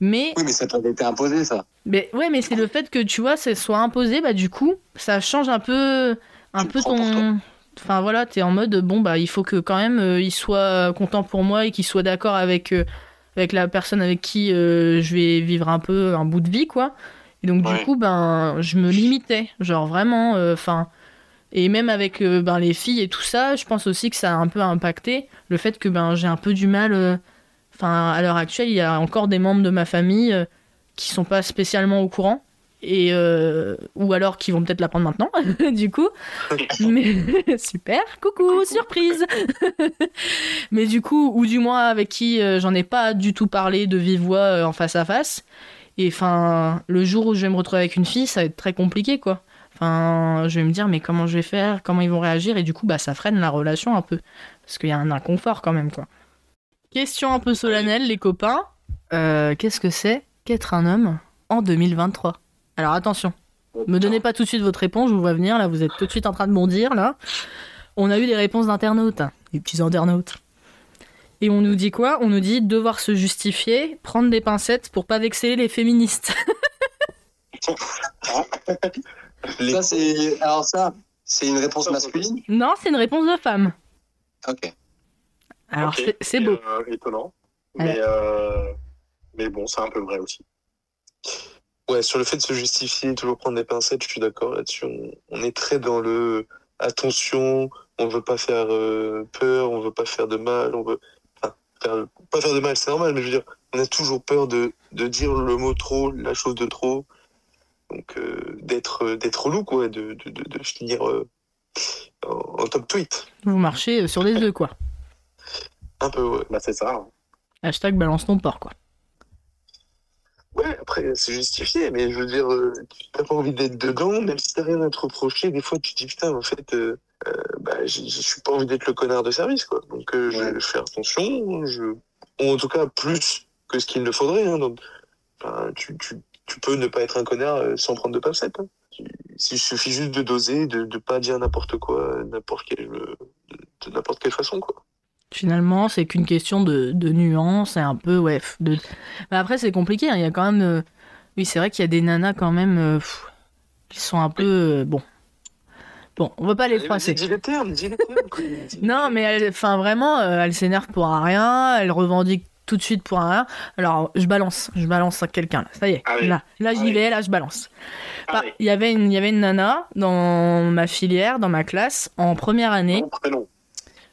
Mais Oui, mais ça t'avait été imposé, ça. mais ouais, mais c'est le fait que tu vois, ça soit imposé, bah du coup, ça change un peu, un Tu peu ton. Enfin voilà, t'es en mode bon bah il faut que quand même euh, il soit content pour moi et qu'il soit d'accord avec euh, avec la personne avec qui euh, je vais vivre un peu un bout de vie quoi. Et donc du coup ben je me limitais, genre vraiment, enfin. Et même avec euh, ben, les filles et tout ça, je pense aussi que ça a un peu impacté le fait que ben j'ai un peu du mal. euh, Enfin, à l'heure actuelle, il y a encore des membres de ma famille euh, qui sont pas spécialement au courant et euh, ou alors qui vont peut-être l'apprendre maintenant du coup. Mais super coucou surprise. Mais du coup ou du moins avec qui euh, j'en ai pas du tout parlé de vive voix euh, en face à face. Et enfin le jour où je vais me retrouver avec une fille ça va être très compliqué quoi enfin je vais me dire mais comment je vais faire? Comment ils vont réagir? Et du coup bah ça freine la relation un peu. Parce qu'il y a un inconfort quand même quoi. Question un peu solennelle les copains. Euh, qu'est-ce que c'est qu'être un homme en 2023 alors attention, me donnez pas tout de suite votre réponse, je vous vois venir, là vous êtes tout de suite en train de bondir, là. On a eu des réponses d'internautes, hein, des petits internautes. Et on nous dit quoi? On nous dit devoir se justifier, prendre des pincettes pour pas vexer les féministes. Les- Ça, c'est. Alors, ça, c'est une réponse masculine? Non, c'est une réponse de femme. Ok. Alors Ok. c'est- c'est beau. Euh, étonnant. Mais, euh, mais bon, c'est un peu vrai aussi. Ouais, sur le fait de se justifier, toujours prendre des pincettes, je suis d'accord là-dessus. On, on est très dans le attention, on veut pas faire euh, peur, on veut pas faire de mal, on veut enfin, faire- pas faire de mal, c'est normal, mais je veux dire, on a toujours peur de, de dire le mot trop, la chose de trop, donc euh, d'être euh, d'être relou quoi, de, de, de, de finir euh, en, top tweet, Vous marchez sur les œufs, quoi. un peu ouais. Bah, c'est ça. hein. Hashtag balance ton porc, quoi. Ouais, après, c'est justifié, mais je veux dire, euh, tu n'as pas envie d'être dedans, même si t'as rien à te reprocher, des fois tu te dis, putain, en fait, euh, euh, bah, je suis pas envie d'être le connard de service, quoi. Donc, je faire attention, je... ou en tout cas, plus que ce qu'il ne faudrait, hein. Donc, enfin, tu, tu, tu peux ne pas être un connard euh, sans prendre de pincettes, hein. Il suffit juste de doser, de ne pas dire n'importe quoi, n'importe quelle, euh, de n'importe quelle façon, quoi. Finalement, c'est qu'une question de, de nuance et un peu, ouais. De... Mais après, c'est compliqué. hein. Il y a quand même. euh, Oui, c'est vrai qu'il y a des nanas quand même euh, pff, qui sont un peu. euh, bon. Bon, on va pas les froisser. Dis les termes, dis les termes. quoi. Dis- Non, mais enfin vraiment, elle s'énerve pour rien, elle revendique tout de suite pour un. Alors, je balance, je balance à quelqu'un là. Ça y est, là, là j'y vais, là je balance. Bah. Il y avait une, il y avait une nana dans ma filière, dans ma classe, en première année, Nom, prénom.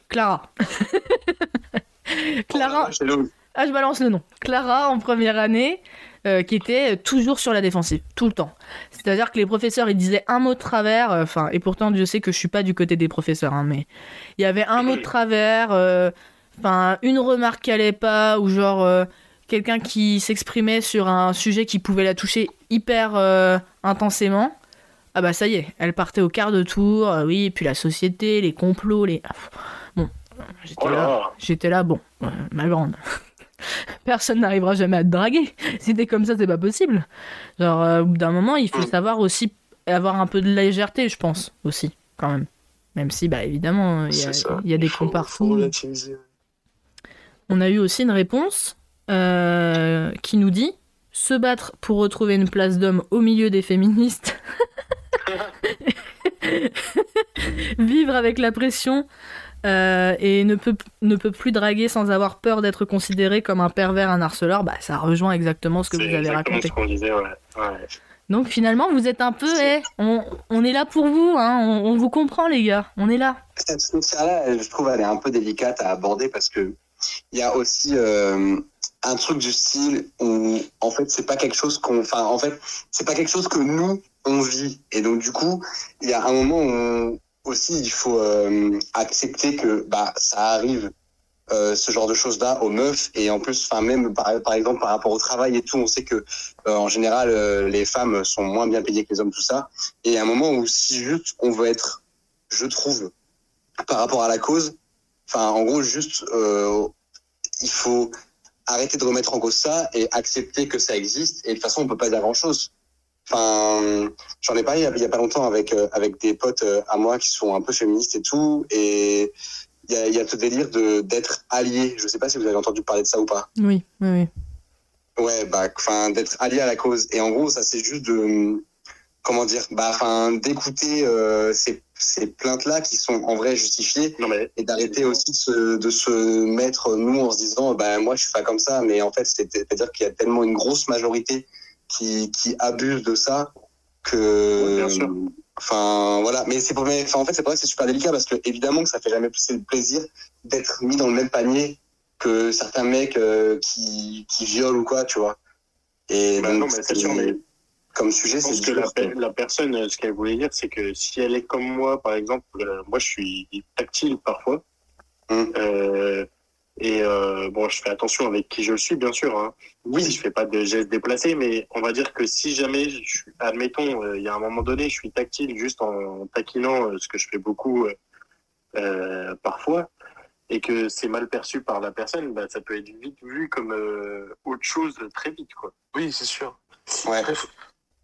Clara. Clara, nous. ah je balance le nom. Clara en première année, euh, qui était toujours sur la défensive, tout le temps. C'est-à-dire que les professeurs, ils disaient un mot de travers, euh, enfin, et pourtant je sais que je suis pas du côté des professeurs, hein, mais il y avait un mot de travers, euh, enfin, une remarque qui allait pas, ou genre euh, quelqu'un qui s'exprimait sur un sujet qui pouvait la toucher hyper euh, intensément. Ah bah ça y est, elle partait au quart de tour, euh, oui, et puis la société, les complots, les... Ah, Bon, j'étais Oh là j'étais là, bon, ma grande. Personne n'arrivera jamais à te draguer. Si t'es comme ça, c'est pas possible. Genre, au bout d'un moment, il faut savoir aussi avoir un peu de légèreté, je pense, aussi, quand même. Même si, bah évidemment, il y, a- il y a des Faut- cons faut partout. relativiser. On a eu aussi une réponse euh, qui nous dit se battre pour retrouver une place d'homme au milieu des féministes. Vivre avec la pression euh, et ne peut, ne peut plus draguer sans avoir peur d'être considéré comme un pervers, un harceleur, bah, ça rejoint exactement ce que vous avez raconté. ce qu'on disait, ouais. ouais. Donc finalement, vous êtes un peu, eh, on, on est là pour vous, hein, on, on vous comprend les gars, on est là. Cette frontière-là, je trouve, elle est un peu délicate à aborder parce que il y a aussi euh, un truc du style où, en fait, c'est pas quelque chose qu'on, en fait, c'est pas quelque chose que nous on vit. Et donc, du coup, il y a un moment où aussi il faut euh, accepter que bah ça arrive. euh, ce genre de choses là aux meufs et en plus enfin même par, par exemple par rapport au travail et tout on sait que en général les femmes sont moins bien payées que les hommes tout ça et a un moment où si juste on veut être je trouve par rapport à la cause. Enfin, en gros, juste, euh, il faut arrêter de remettre en cause ça et accepter que ça existe. Et de toute façon, on peut pas dire grand chose. Enfin, j'en ai parlé il y a- pas longtemps avec euh, avec des potes euh, à moi qui sont un peu féministes et tout. Et il y a, y a ce délire de d'être allié. Je sais pas si vous avez entendu parler de ça ou pas. Oui, oui, oui. Ouais, bah, enfin, d'être allié à la cause. Et en gros, ça, c'est juste de, comment dire, bah, enfin, d'écouter euh, ces, ces plaintes-là qui sont en vrai justifiées Non, mais et d'arrêter aussi de se, de se mettre, nous, en se disant, bah, moi, je suis pas comme ça. Mais en fait, c'est- c'est-à-dire qu'il y a tellement une grosse majorité qui, qui abuse de ça que. Oui, bien sûr. Enfin, voilà. Mais c'est pour, mais, enfin, en fait, c'est pour ça que c'est super délicat parce que, évidemment, que ça fait jamais plus plaisir d'être mis dans le même panier que certains mecs euh, qui, qui violent ou quoi, tu vois. Et Bah donc, non, mais c'est sûr, mais comme sujet, je pense c'est que la, dur. pe- la personne, euh, ce qu'elle voulait dire, c'est que si elle est comme moi, par exemple, euh, moi je suis tactile parfois. Hum. Euh, et euh, bon, je fais attention avec qui je suis, bien sûr. Hein. Oui, je fais pas de gestes déplacés, mais on va dire que si jamais, je suis, admettons, euh, il y a un moment donné, je suis tactile juste en taquinant, euh, ce que je fais beaucoup euh, euh, parfois, et que c'est mal perçu par la personne, bah, ça peut être vite vu comme euh, autre chose très vite, quoi. Oui, c'est sûr. Ouais. Après, faut,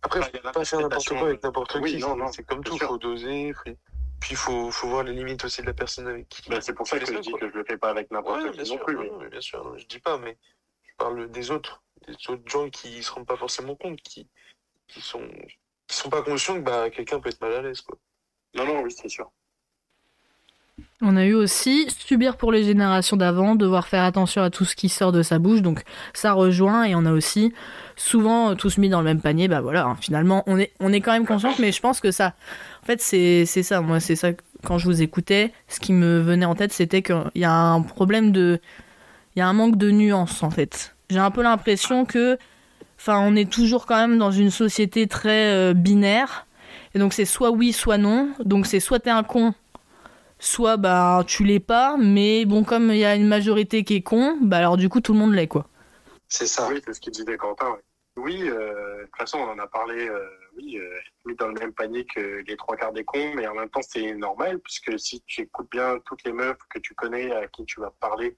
après, Bah, faut il y a pas faire n'importe quoi avec n'importe oui, qui. non, non, c'est comme tout, sûr. faut doser. faut- Puis il faut, faut voir les limites aussi de la personne avec qui. Bah, c'est pour ça que je dis que je le fais pas avec n'importe Ouais, qui non sûr, plus. mais- bien sûr, non, je dis pas, mais je parle des autres, des autres gens qui se rendent pas forcément compte, qui, qui sont, qui sont pas conscients que bah, quelqu'un peut être mal à l'aise, quoi. Non, non, oui, c'est sûr. On a eu aussi subir pour les générations d'avant, devoir faire attention à tout ce qui sort de sa bouche, donc ça rejoint, et on a aussi souvent euh, tous mis dans le même panier, bah voilà, hein, finalement on est, on est quand même consciente, mais je pense que ça, en fait c'est ça, moi c'est ça, quand je vous écoutais, ce qui me venait en tête c'était qu'il y a un problème de, il y a un manque de nuance en fait. J'ai un peu l'impression que, enfin on est toujours quand même dans une société très euh, binaire, et donc c'est soit oui, soit non, donc c'est soit t'es un con, soit bah tu l'es pas, mais bon comme il y a une majorité qui est con, bah alors du coup tout le monde l'est quoi. C'est ça. Oui, c'est ce qu'il disait Quentin. ouais. Oui, euh, de toute façon, on en a parlé, euh, oui, euh, mis dans le même panier que les trois quarts des cons, mais en même temps, c'est normal, puisque si tu écoutes bien toutes les meufs que tu connais, à qui tu vas parler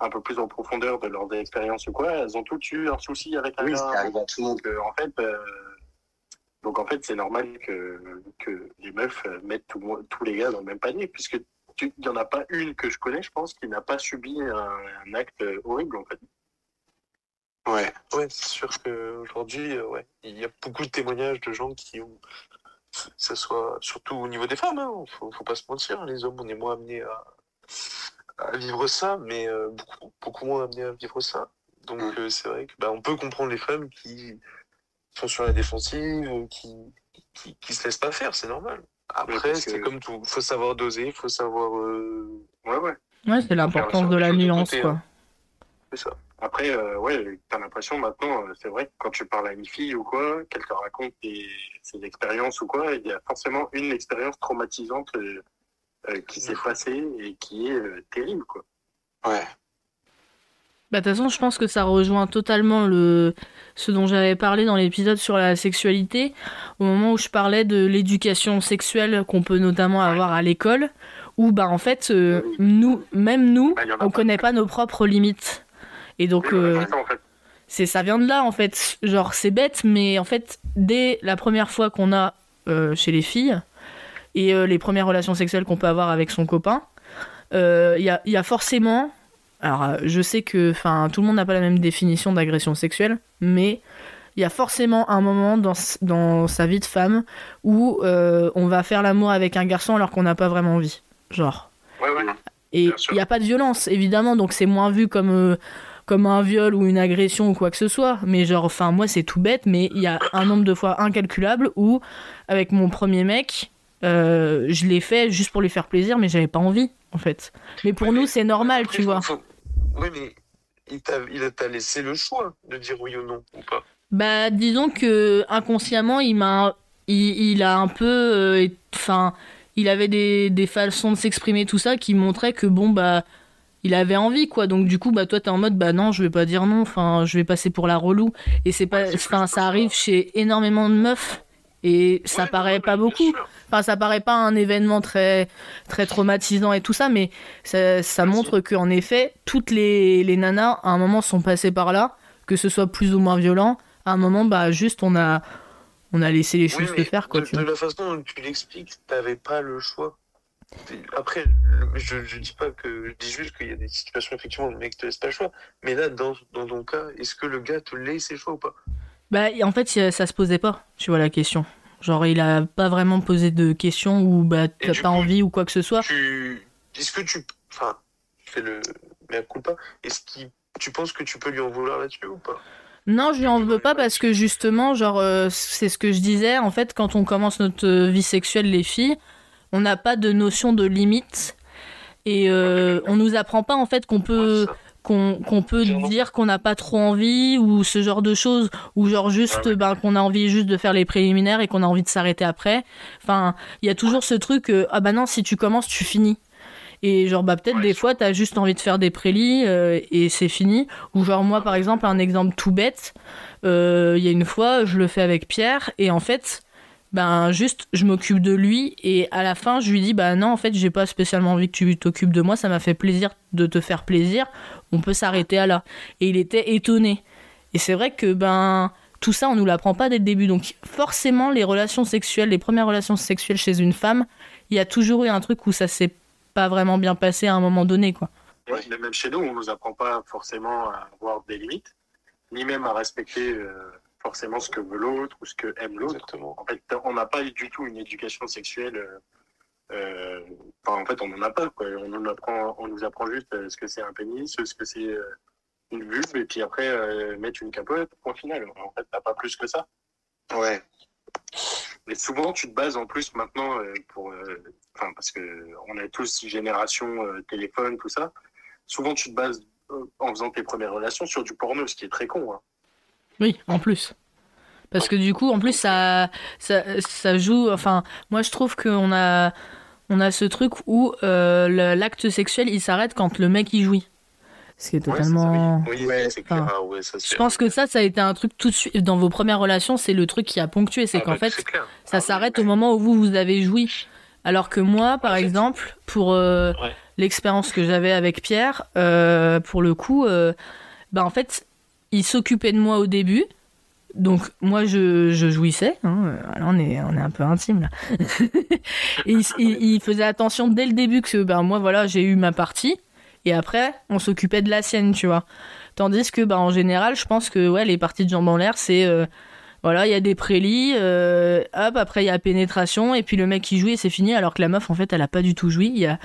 un peu plus en profondeur de leurs expériences ou quoi, elles ont toutes eu un souci avec un Oui, gars. ça arrive à tout le monde. Donc, en fait, euh, donc en fait, c'est normal que, que les meufs euh, mettent tout tous les gars dans le même panier, puisque il n'y en a pas une que je connais, je pense, qui n'a pas subi un, un acte euh, horrible, en fait. Ouais. Ouais, c'est sûr qu'aujourd'hui, euh, ouais, il y a beaucoup de témoignages de gens qui ont, que ce soit surtout au niveau des femmes, hein, faut, faut pas se mentir, hein, les hommes, on est moins amenés à, à vivre ça, mais euh, beaucoup, beaucoup moins amenés à vivre ça. Donc Mm. euh, c'est vrai que bah, on peut comprendre les femmes qui sont sur la défensive, euh, qui, qui, qui se laissent pas faire, c'est normal. Après, que- c'est comme tout, faut savoir doser, faut savoir, euh, Ouais, ouais. Ouais, c'est l'importance de la nuance, côté, quoi. hein. c'est ça. Après, euh, ouais, t'as l'impression maintenant, euh, c'est vrai que quand tu parles à une fille ou quoi, qu'elle te raconte des- ses expériences ou quoi, il y a forcément une expérience traumatisante euh, euh, qui s'est passée et qui est euh, terrible, quoi. Ouais. Bah, de toute façon, je pense que ça rejoint totalement le... ce dont j'avais parlé dans l'épisode sur la sexualité, au moment où je parlais de l'éducation sexuelle qu'on peut notamment avoir à l'école, où, bah, en fait, euh, nous, même nous, Bah, on pas. connaît pas nos propres limites. Et donc, euh, c'est ça, vient de là, en fait. Genre, c'est bête, mais en fait, dès la première fois qu'on a euh, chez les filles, et les premières relations sexuelles qu'on peut avoir avec son copain, il y, a, il y a forcément. Alors, euh, je sais que enfin, tout le monde n'a pas la même définition d'agression sexuelle, mais il y a forcément un moment dans, sa vie de femme où euh, on va faire l'amour avec un garçon alors qu'on n'a pas vraiment envie. Genre. Ouais, ouais. Et il n'y a pas de violence, évidemment, donc c'est moins vu comme, euh, comme un viol ou une agression ou quoi que ce soit. Mais genre, enfin, moi, c'est tout bête, mais il y a un nombre de fois incalculable où, avec mon premier mec, euh, je l'ai fait juste pour lui faire plaisir, mais j'avais pas envie, en fait. Mais pour Ouais, nous, c'est normal, Après, tu vois. faut- Oui, mais il t'a il t'a laissé le choix de dire oui ou non, ou pas. Bah, disons que inconsciemment, il m'a, il, il a un peu, euh, enfin, il avait des, des façons de s'exprimer tout ça qui montraient que bon bah, il avait envie quoi. Donc du coup bah toi t'es en mode bah non je vais pas dire non, enfin je vais passer pour la relou. Et c'est pas, enfin ça arrive chez énormément de meufs et ça Ouais, paraît ouais, pas beaucoup. Enfin, ça paraît pas un événement très, très traumatisant et tout ça, mais ça, ça montre qu'en effet, toutes les, les nanas, à un moment, sont passées par là, que ce soit plus ou moins violent. À un moment, bah, juste, on a, on a laissé les choses se faire, quoi. de, tu de la façon dont tu l'expliques, t'avais pas le choix. Après, je, je dis pas que, je dis juste qu'il y a des situations, effectivement, où le mec te laisse pas le choix. Mais là, dans, dans ton cas, est-ce que le gars te laisse le choix ou pas? Bah, en fait, a- ça se posait pas, tu vois, la question. Genre, il a pas vraiment posé de questions ou bah, t'as pas coup, envie ou quoi que ce soit. tu, Est-ce que tu. Enfin, fais le. Mais pas. Est-ce que tu penses que tu peux lui en vouloir là-dessus ou pas? Non, je lui en veux pas parce que justement, genre, euh, c'est ce que je disais. En fait, quand on commence notre euh, vie sexuelle, les filles, on n'a pas de notion de limite et euh, on nous apprend pas en fait qu'on peut Ouais. Qu'on peut dire qu'on n'a pas trop envie ou ce genre de choses ou genre juste Ah ben, qu'on a envie juste de faire les préliminaires et qu'on a envie de s'arrêter après. Enfin, il y a toujours ce truc euh, ah bah non, si tu commences, tu finis. Et genre bah peut-être Ouais, des fois t'as juste envie de faire des prélis euh, et c'est fini. Ou genre moi par exemple un exemple tout bête, euh, il y a une fois je le fais avec Pierre et en fait ben juste je m'occupe de lui et à la fin je lui dis bah non en fait j'ai pas spécialement envie que tu t'occupes de moi. Ça m'a fait plaisir de te faire plaisir. On peut s'arrêter à là. Et il était étonné. Et c'est vrai que ben tout ça on nous l'apprend pas dès le début. Donc forcément les relations sexuelles les premières relations sexuelles chez une femme il y a toujours eu un truc où ça s'est pas vraiment bien passé à un moment donné quoi. Même chez nous, on nous apprend pas forcément à avoir des limites, ni même à respecter euh, forcément ce que veut l'autre ou ce que aime l'autre. En fait, on n'a pas du tout une éducation sexuelle. euh, euh, enfin, en fait, on n'en a pas. Quoi. On, nous apprend, on nous apprend juste euh, ce que c'est un pénis, ce que c'est une vulve, et puis après, euh, mettre une capote, point final. En fait, t'as pas plus que ça. Ouais. Et souvent, tu te bases en plus maintenant euh, pour, enfin parce que on est tous génération téléphone, tout ça. Souvent, tu te bases en faisant tes premières relations sur du porno, ce qui est très con. Hein. Oui, en plus. Parce que du coup, en plus, ça, ça, ça joue. Enfin, moi, je trouve qu'on a, on a ce truc où euh, l'acte sexuel, il s'arrête quand le mec il jouit. Ce qui est Ouais, c'est ça, totalement. Oui, Ouais, c'est clair. enfin, Ah ouais, ça Je pense que ça, ça a été un truc tout de suite. Dans vos premières relations, c'est le truc qui a ponctué. C'est Ah qu'en bah, fait, clair. ça s'arrête au moment où vous, vous avez joui. Alors que moi, par exemple, pour euh, Ouais. l'expérience que j'avais avec Pierre, euh, pour le coup, euh, bah en fait, il s'occupait de moi au début. Donc moi je, jouissais, hein. On est un peu intime là. Et il, faisait attention dès le début que ben moi voilà j'ai eu ma partie et après on s'occupait de la sienne tu vois. Tandis que, bah, en général, je pense que ouais, les parties de jambes en l'air, c'est. euh, voilà, il y a des prélis, euh, hop, après il y a pénétration, et puis le mec qui joue et c'est fini, alors que la meuf, en fait, elle a pas du tout joui. Il y a,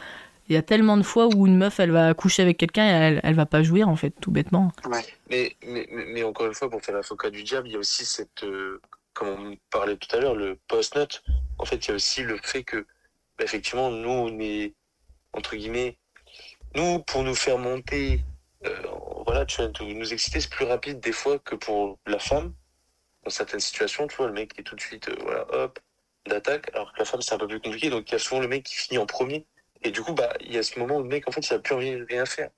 il y a tellement de fois où une meuf, elle va coucher avec quelqu'un et elle, elle va pas jouir, en fait, tout bêtement. Mais, mais, mais, mais encore une fois, pour faire l'avocat du diable, il y a aussi cette, euh, comme on parlait tout à l'heure, le post-nut. En fait, il y a aussi le fait que, bah, effectivement, nous, on est, entre guillemets, nous, pour nous faire monter, euh, voilà, tu vois, nous nous exciter, c'est plus rapide des fois que pour la femme. Dans certaines situations, tu vois, le mec est tout de suite, euh, voilà, hop, d'attaque, alors que la femme, c'est un peu plus compliqué. Donc, il y a souvent le mec qui finit en premier. Et du coup, bah, il y a ce moment où le mec, en fait, il a plus envie de rien faire.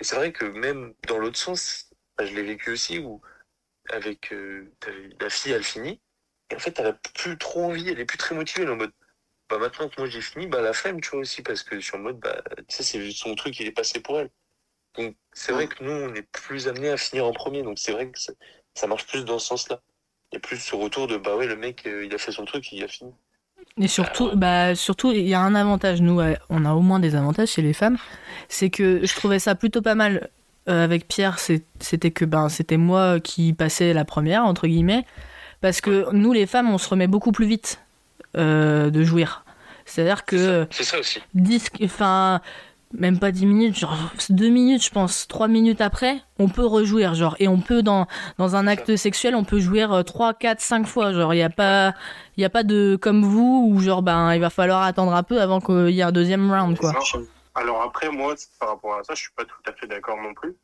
Et c'est vrai que même dans l'autre sens, bah, je l'ai vécu aussi, où avec euh, la fille, elle finit, et en fait, elle a plus trop envie, elle est plus très motivée, elle est en mode, bah maintenant que moi j'ai fini, bah la flemme, tu vois aussi, parce que je suis en mode, bah, tu sais, c'est son truc, il est passé pour elle. Donc, c'est vrai que nous, on est plus amené à finir en premier, donc c'est vrai que ça, ça marche plus dans ce sens-là. Il y a plus ce retour de, bah ouais, le mec, euh, il a fait son truc, il a fini. Et surtout, bah, surtout, il y a un avantage, nous, ouais, on a au moins des avantages chez les femmes, c'est que je trouvais ça plutôt pas mal euh, avec Pierre, c'était que ben, c'était moi qui passais la première, entre guillemets, parce que nous, les femmes, on se remet beaucoup plus vite euh, de jouir. C'est-à-dire que C'est ça aussi. 10, enfin, même pas 10 minutes, genre 2 minutes, je pense, 3 minutes après, on peut rejouir, genre, et on peut, dans, dans un acte sexuel, on peut jouir 3, 4, 5 fois, genre, il n'y a pas, il y a pas de, comme vous, où genre, ben, il va falloir attendre un peu avant qu'il y ait un deuxième round, quoi. Alors après, moi, par rapport à ça, je suis pas tout à fait d'accord non plus.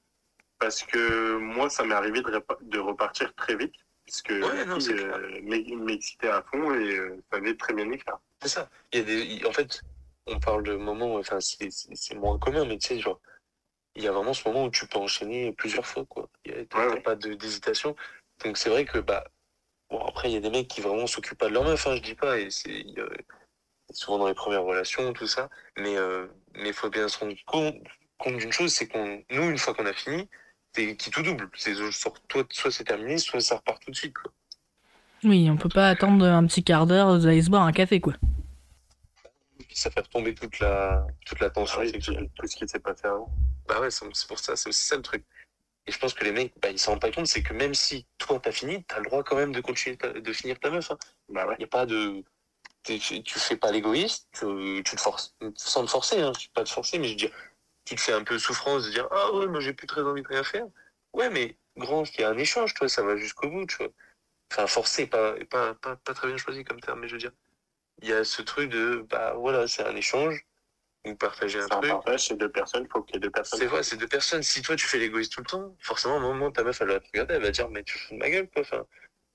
Parce que moi, ça m'est arrivé de, de repartir très vite. Puisque Ouais, non, euh, m'ex- m'excitait à fond et euh, ça avait très bien faire. C'est ça. Il y a des, en fait, on parle de moments, enfin, c'est, moins commun, mais tu sais, genre, il y a vraiment ce moment où tu peux enchaîner plusieurs fois, quoi. Il y a, t'as, Ouais, ouais. pas de, d'hésitation. Donc, c'est vrai que, bah, bon, après, il y a des mecs qui vraiment s'occupent pas de leur meuf, hein, je dis pas, et c'est, souvent dans les premières relations, tout ça. Mais, euh, mais faut bien se rendre compte, compte d'une chose, c'est qu'on, nous, une fois qu'on a fini, c'est qui tout double. C'est soit, soit c'est terminé, soit ça repart tout de suite, quoi. Oui, on peut pas attendre un petit quart d'heure d'aller se boire un café, quoi. Ça fait retomber toute la, toute la tension Ah oui, tout ce qui s'est passé avant. Bah ouais, c'est pour ça, c'est aussi ça le truc. Et je pense que les mecs, bah, ils s'en rendent pas compte, c'est que même si toi t'as fini, t'as le droit quand même de continuer ta- de finir ta meuf. Hein. Bah ouais. Y a pas de, tu fais pas l'égoïste, tu, tu te forces, sans te forcer, hein, je dis pas te forcer, mais je veux dire, tu te fais un peu souffrance de dire ah ouais, moi j'ai plus très envie de rien faire. Ouais, mais grand, il y a un échange, toi, ça va jusqu'au bout, tu vois. Enfin, forcer, pas, pas, pas, pas très bien choisi comme terme, mais je veux dire, il y a ce truc de bah voilà, c'est un échange, vous partagez un un truc. partage, c'est deux personnes, il faut qu'il y ait deux personnes. C'est vrai, c'est deux personnes. Si toi tu fais l'égoïste tout le temps, forcément, à un moment, ta meuf, elle va te regarder, elle va dire, mais tu fous de ma gueule, quoi. Enfin,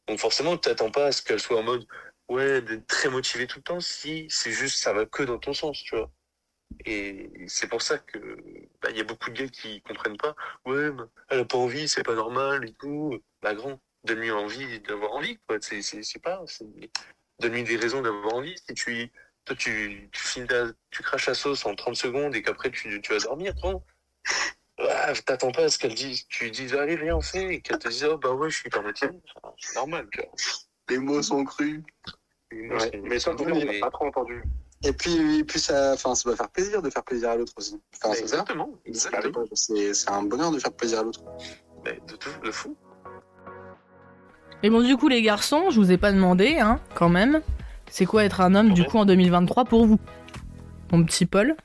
donc forcément, tu t'attends pas à ce qu'elle soit en mode, ouais, d'être très motivée tout le temps, si c'est juste, ça va que dans ton sens, tu vois. Et c'est pour ça que, bah, il y a beaucoup de gars qui comprennent pas, ouais, elle a pas envie, c'est pas normal et tout. Bah, grand, donne-lui envie d'avoir envie, quoi. C'est, pas, donne-lui des raisons d'avoir envie. Si tu, toi, tu, tu finis ta- tu craches la sauce en 30 secondes et qu'après tu, tu vas dormir, toi. Ah, t'attends pas à ce qu'elle dise, tu dises, allez, viens, on fait, et qu'elle te dise, oh, bah ouais, je suis motivé. Enfin, c'est normal, tu vois. Les mots sont crus. Ouais. Mais ça, on n'a pas trop entendu. Et puis, et puis ça, enfin, ça doit faire plaisir de faire plaisir à l'autre aussi. Enfin, c'est ça. Exactement, exactement. C'est c'est un bonheur de faire plaisir à l'autre. Mais de tout, de fou. Et bon, du coup, les garçons, je vous ai pas demandé, hein, quand même, c'est quoi être un homme, du coup, en 2023 pour vous? Mon petit Paul?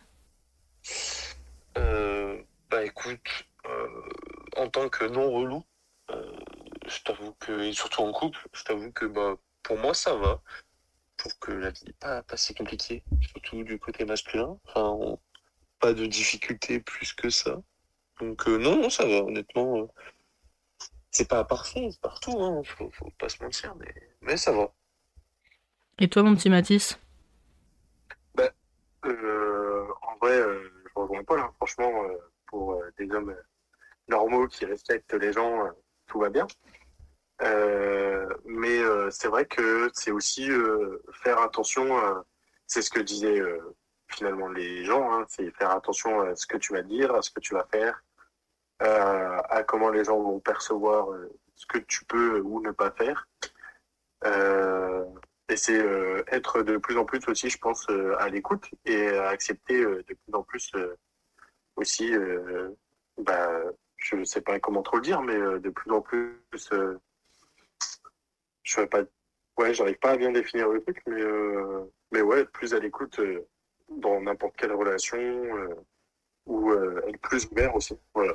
Euh, bah écoute, euh, en tant que non relou, euh, je t'avoue que, et surtout en couple, je t'avoue que bah, pour moi ça va. Pour que la vie n'est pas, pas si compliquée, surtout du côté masculin. Enfin, on- pas de difficultés plus que ça. Donc euh, non, non, ça va, honnêtement. C'est pas parfait, c'est partout, hein, faut, faut pas se mentir, mais, mais ça va. Et toi, mon petit Mathis? Euh, en vrai, euh, je rejoins Paul. hein. Franchement, euh, pour euh, des hommes euh, normaux qui respectent les gens, euh, tout va bien. Euh, mais euh, c'est vrai que c'est aussi euh, faire attention. euh, c'est ce que disaient euh, finalement les gens. hein, c'est faire attention à ce que tu vas dire, à ce que tu vas faire, à comment les gens vont percevoir euh, ce que tu peux ou ne pas faire. Euh, et c'est euh, être de plus en plus aussi, je pense, à l'écoute et à accepter de plus en plus aussi bah, je sais pas comment trop le dire, mais de plus en plus, je sais pas, ouais, j'arrive pas à bien définir le truc, mais, mais ouais, être plus à l'écoute dans n'importe quelle relation, ou être plus ouvert aussi. Voilà.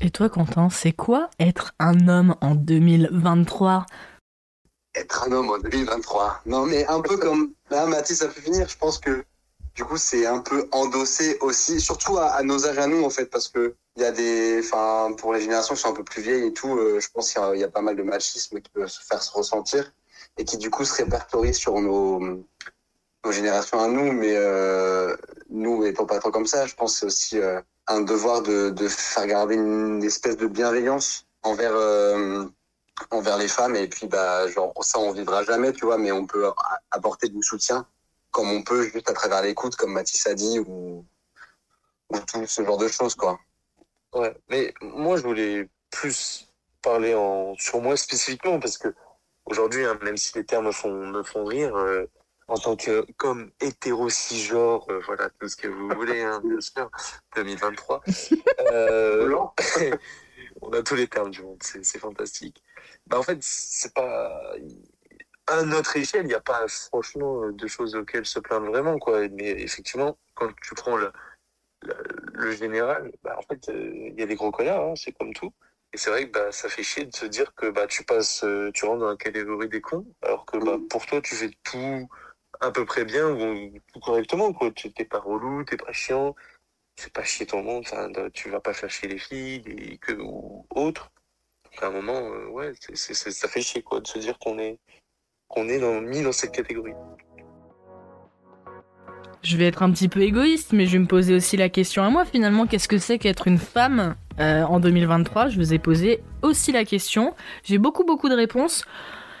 Et toi, Quentin, c'est quoi être un homme en 2023 Être un homme en 2023. Non, mais un peu comme. Là, Mathis, ça peut finir. Je pense que du coup, c'est un peu endossé aussi, surtout à, nos âges à nous, en fait, parce que il y a des. Enfin, pour les générations qui sont un peu plus vieilles et tout, euh, je pense qu'il y, a- il y a pas mal de machisme qui peut se faire se ressentir et qui, du coup, se répertorie sur nos, nos générations à nous. Mais euh, nous, étant pas trop comme ça, je pense c'est aussi euh, un devoir de, de faire garder une espèce de bienveillance envers. euh, envers les femmes et puis bah genre ça on vivra jamais tu vois mais on peut apporter du soutien comme on peut juste à travers l'écoute comme Mathis a dit ou ou tout ce genre de choses quoi Ouais, mais moi je voulais plus parler en sur moi spécifiquement parce que aujourd'hui, hein, même si les termes me font me font rire, euh, en tant que comme hétéro cisgenre, euh, voilà tout ce que vous voulez, hein, bien sûr, 2023. Euh, on a tous les termes du monde, c'est c'est fantastique. Bah en fait, c'est pas à notre échelle, il n'y a pas franchement euh, de choses auxquelles se plaindre vraiment quoi. Mais effectivement, quand tu prends le le, le général, bah, en fait, euh, il y a des gros connards, hein, c'est comme tout. Et c'est vrai que bah, ça fait chier de se dire que bah, tu passes, tu rentres dans la catégorie des cons, alors que bah, pour toi, tu fais tout à peu près bien ou tout correctement. quoi. T'es pas relou, t'es pas chiant, fais pas chier ton monde, de- tu vas pas chier les filles ou autres. Donc, à un moment, euh, ouais, c'est, c'est, c'est- ça fait chier quoi, de se dire qu'on est, mis dans cette catégorie. Je vais être un petit peu égoïste, mais je vais me poser aussi la question à moi finalement, qu'est-ce que c'est qu'être une femme euh, en 2023 Je vous ai posé aussi la question. J'ai beaucoup beaucoup de réponses.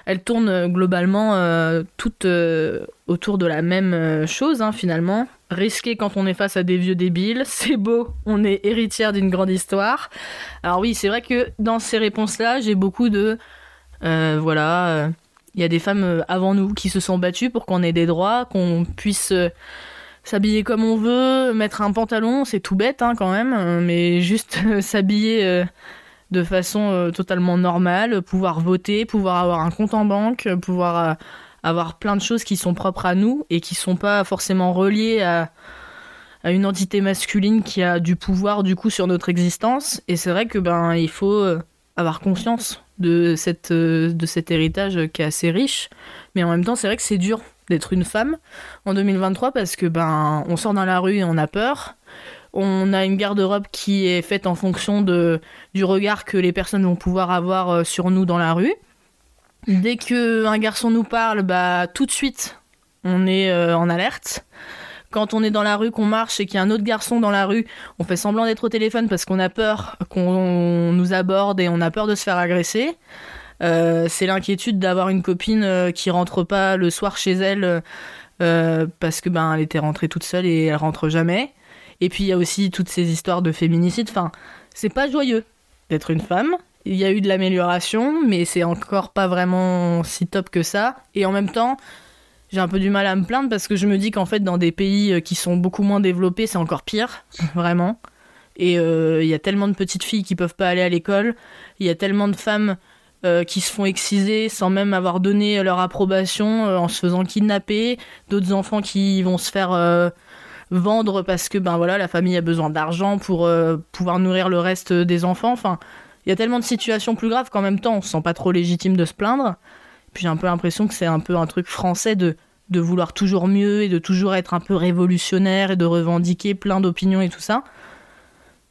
Elles tournent euh, globalement euh, toutes euh, autour de la même euh, chose hein, finalement. Risqué quand on est face à des vieux débiles, c'est beau, on est héritière d'une grande histoire. Alors oui, c'est vrai que dans ces réponses-là, j'ai beaucoup de... voilà, il y a des femmes avant nous qui se sont battues pour qu'on ait des droits, qu'on puisse... s'habiller comme on veut, mettre un pantalon, c'est tout bête hein, quand même, euh, mais juste s'habiller de façon euh, totalement normale, pouvoir voter, pouvoir avoir un compte en banque, pouvoir euh, avoir plein de choses qui sont propres à nous et qui sont pas forcément reliées à, à une entité masculine qui a du pouvoir du coup sur notre existence. Et c'est vrai que ben il faut euh, avoir conscience de cette de cet héritage qui est assez riche, mais en même temps c'est vrai que c'est dur d'être une femme en 2023 parce que ben on sort dans la rue et on a peur. On a une garde-robe qui est faite en fonction de, du regard que les personnes vont pouvoir avoir euh, sur nous dans la rue. Dès que un garçon nous parle, bah tout de suite on est euh, en alerte. Quand on est dans la rue, qu'on marche et qu'il y a un autre garçon dans la rue, on fait semblant d'être au téléphone parce qu'on a peur qu'on nous aborde et on a peur de se faire agresser. Euh, c'est l'inquiétude d'avoir une copine qui rentre pas le soir chez elle parce que ben elle était rentrée toute seule et elle rentre jamais. Et puis il y a aussi toutes ces histoires de féminicide. Enfin, c'est pas joyeux d'être une femme. Il y a eu de l'amélioration, mais c'est encore pas vraiment si top que ça. Et en même temps, j'ai un peu du mal à me plaindre parce que je me dis qu'en fait, dans des pays euh, qui sont beaucoup moins développés, c'est encore pire, vraiment. Et euh, il y a tellement de petites filles qui peuvent pas aller à l'école. Il y a tellement de femmes euh, qui se font exciser sans même avoir donné leur approbation en se faisant kidnapper, d'autres enfants qui vont se faire vendre parce que ben voilà la famille a besoin d'argent pour euh, pouvoir nourrir le reste des enfants. Enfin, il y a tellement de situations plus graves qu'en même temps on se sent pas trop légitime de se plaindre. Puis j'ai un peu l'impression que c'est un peu un truc français de de vouloir toujours mieux et de toujours être un peu révolutionnaire et de revendiquer plein d'opinions et tout ça.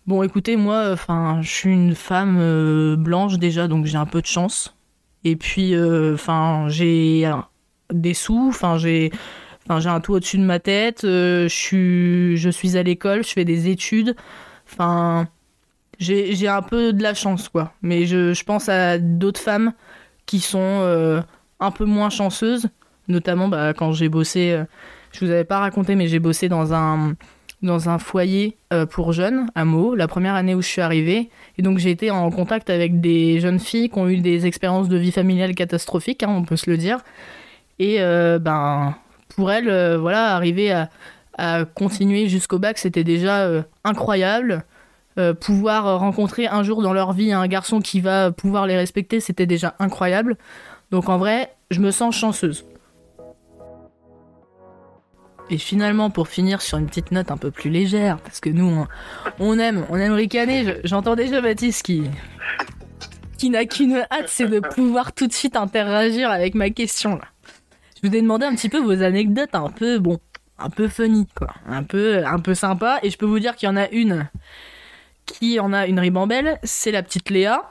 Bon, écoutez, moi, enfin, je suis une femme euh, blanche déjà, donc j'ai un peu de chance. Et puis, enfin, j'ai des sous, enfin, j'ai, enfin, j'ai un toit au-dessus de ma tête. euh, je suis, je suis à l'école, je fais des études. Enfin, j'ai, un peu de la chance, quoi. Mais je, je pense à d'autres femmes qui sont euh, un peu moins chanceuses, notamment bah, quand j'ai bossé. euh, je vous avais pas raconté, mais j'ai bossé dans un dans un foyer euh, pour jeunes à Meaux, la première année où je suis arrivée. Et donc j'ai été en contact avec des jeunes filles qui ont eu des expériences de vie familiale catastrophiques, hein, on peut se le dire. Et ben, pour elles, euh, voilà, arriver à, continuer jusqu'au bac, c'était déjà euh, incroyable. euh, pouvoir rencontrer un jour dans leur vie un garçon qui va pouvoir les respecter, c'était déjà incroyable. Donc en vrai, je me sens chanceuse. Et finalement, pour finir sur une petite note un peu plus légère, parce que nous, on, aime, on aime ricaner. je- J'entends déjà Baptiste qui, qui n'a qu'une hâte, c'est de pouvoir tout de suite interagir avec ma question là. Je vous ai demandé un petit peu vos anecdotes un peu, bon, un peu funny. Un peu, un peu sympa. Et je peux vous dire qu'il y en a une qui en a une ribambelle, c'est la petite Léa.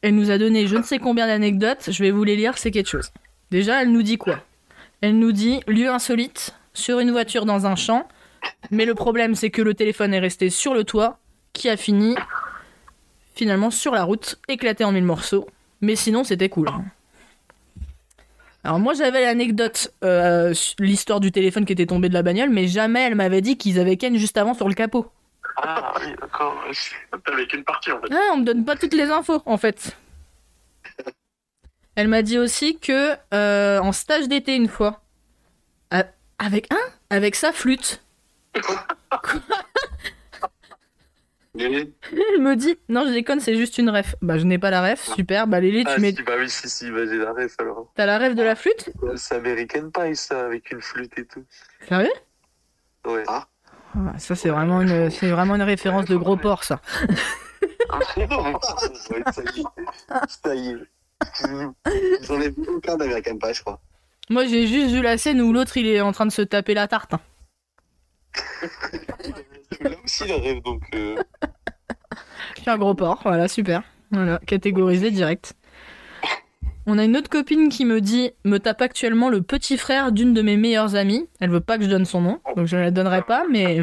Elle nous a donné je ne sais combien d'anecdotes, je vais vous les lire, c'est quelque chose. Déjà, elle nous dit quoi? Elle nous dit lieu insolite, sur une voiture dans un champ, mais le problème c'est que le téléphone est resté sur le toit, qui a fini finalement sur la route, éclaté en mille morceaux. Mais sinon, c'était cool. hein. Alors moi j'avais l'anecdote, euh, l'histoire du téléphone qui était tombé de la bagnole, mais jamais elle m'avait dit qu'ils avaient Ken juste avant sur le capot. Ah oui, d'accord. Avec une partie, en fait. Ah, on me donne pas toutes les infos, en fait. Elle m'a dit aussi que euh, en stage d'été une fois, a- avec un, avec sa flûte, Elle me dit non je déconne c'est juste une ref. Bah je n'ai pas la ref, super. Bah Lily Ah tu mets, si, bah oui, si, si, bah j'ai la ref alors. t'as la ref de la flûte? C'est American Pie ça, avec une flûte et tout. Sérieux? Ouais. Ah, Ça c'est vraiment une, c'est vraiment une référence de gros porc ça. Ah, ça y est. J'en ai aucun d'American Pie, je crois. Moi j'ai juste vu la scène où l'autre il est en train de se taper la tarte. hein. Là aussi la rêve donc. Euh... Je suis un gros porc, voilà, super. Voilà, catégorisé direct. On a une autre copine qui me dit me tape actuellement le petit frère d'une de mes meilleures amies. Elle veut pas que je donne son nom, donc je ne la donnerai pas, mais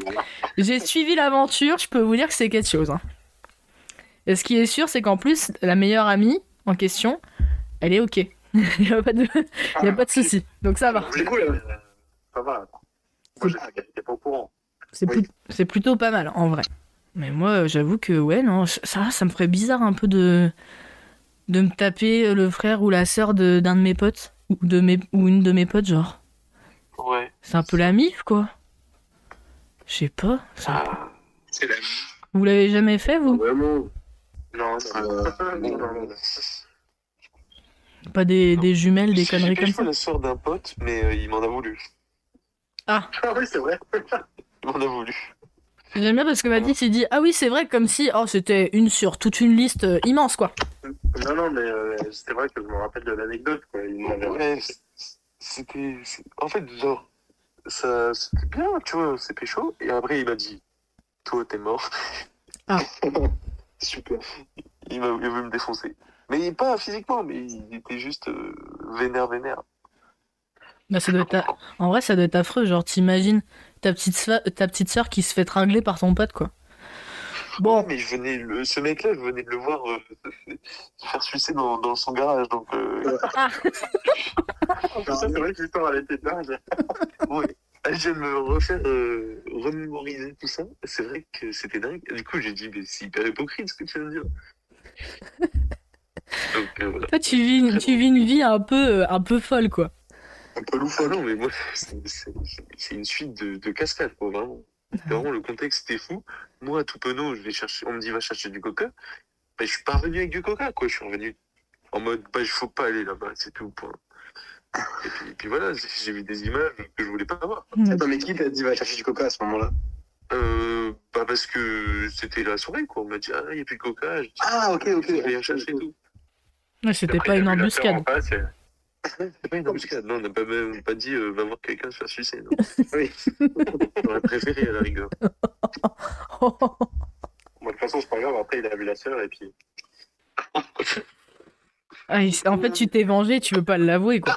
j'ai suivi l'aventure, je peux vous dire que c'est quelque chose. hein. Et ce qui est sûr, c'est qu'en plus, la meilleure amie en question, elle est ok. Il n'y a pas de, il y a pas de souci. Donc ça va. C'est cool, ça va. Moi, j'étais pas au courant. C'est Oui. plus- c'est plutôt pas mal, en vrai. Mais moi, euh, j'avoue que, ouais, non, ça, ça me ferait bizarre un peu de, de me taper le frère ou la sœur de- d'un de, mes potes, ou, de mes, ou une de mes potes, genre. Ouais. C'est un peu la mif, quoi. Je sais pas. c'est un peu- Ah, C'est la Vous l'avez jamais fait, vous? Vraiment? Non, non, Euh, non, non, non. Pas des, des jumelles, des J'ai conneries comme ça? la soeur d'un pote, mais euh, il m'en a voulu. Ah oui, c'est vrai. M'en a voulu. J'aime bien parce que Mathis, il dit Ah oui, c'est vrai, comme si oh, c'était une sur toute une liste euh, immense, quoi. Non, non, mais euh, c'est vrai que je me rappelle de l'anecdote. quoi. Il m'avait Ouais, c'était. c'est- En fait, genre, ça, c'était bien, tu vois, c'est pécho. Et après, il m'a dit Toi, t'es mort. Super. Il m'a il veut me défoncer. Mais pas physiquement, mais il était juste euh, vénère, vénère. Bah, ça doit être a- En vrai, ça doit être affreux. Genre, t'imagines ta petite, soi- ta petite sœur qui se fait tringler par ton pote, quoi. Bon, Mais je venais, le... ce mec-là, je venais de le voir euh, se faire sucer dans, dans son garage. Donc, euh, C'est vrai que l'histoire, elle était dingue. ouais. Ah, Je de me refaire euh, remémoriser tout ça. C'est vrai que c'était dingue. Du coup, j'ai dit, mais c'est hyper hypocrite ce que tu viens de dire. Donc, euh, voilà. toi, tu vis, une- tu vis une vie un peu, euh, un peu folle, quoi. Un peu Ah loufoque. non, mais moi, c'est une suite de, de cascades, quoi, vraiment. Vraiment, le contexte était fou. Moi, à tout penaud, je vais chercher, on me dit, va chercher du coca. Ben, je suis pas revenu avec du coca, quoi. Je suis revenu en mode, bah, il faut pas aller là-bas, c'est tout, point. Et puis, et puis voilà, j'ai vu des images que je voulais pas voir. Attends, mais qui t'a dit va chercher du coca à ce moment-là? Euh, bah, parce que c'était la soirée, quoi. On m'a dit, ah, il n'y a plus de coca. Je Ah, ok, ok. faut rien chercher tout. Ouais, c'était pas une embuscade. C'est pas une embuscade. Non, on n'a pas même pas dit, euh, va voir quelqu'un se faire sucer, non. Oui. J'aurais préféré à la rigueur. Bon, de toute façon, c'est pas grave. Après, il a vu la sœur et puis. Ah, il- en fait, tu t'es vengé, tu veux pas l'avouer, quoi.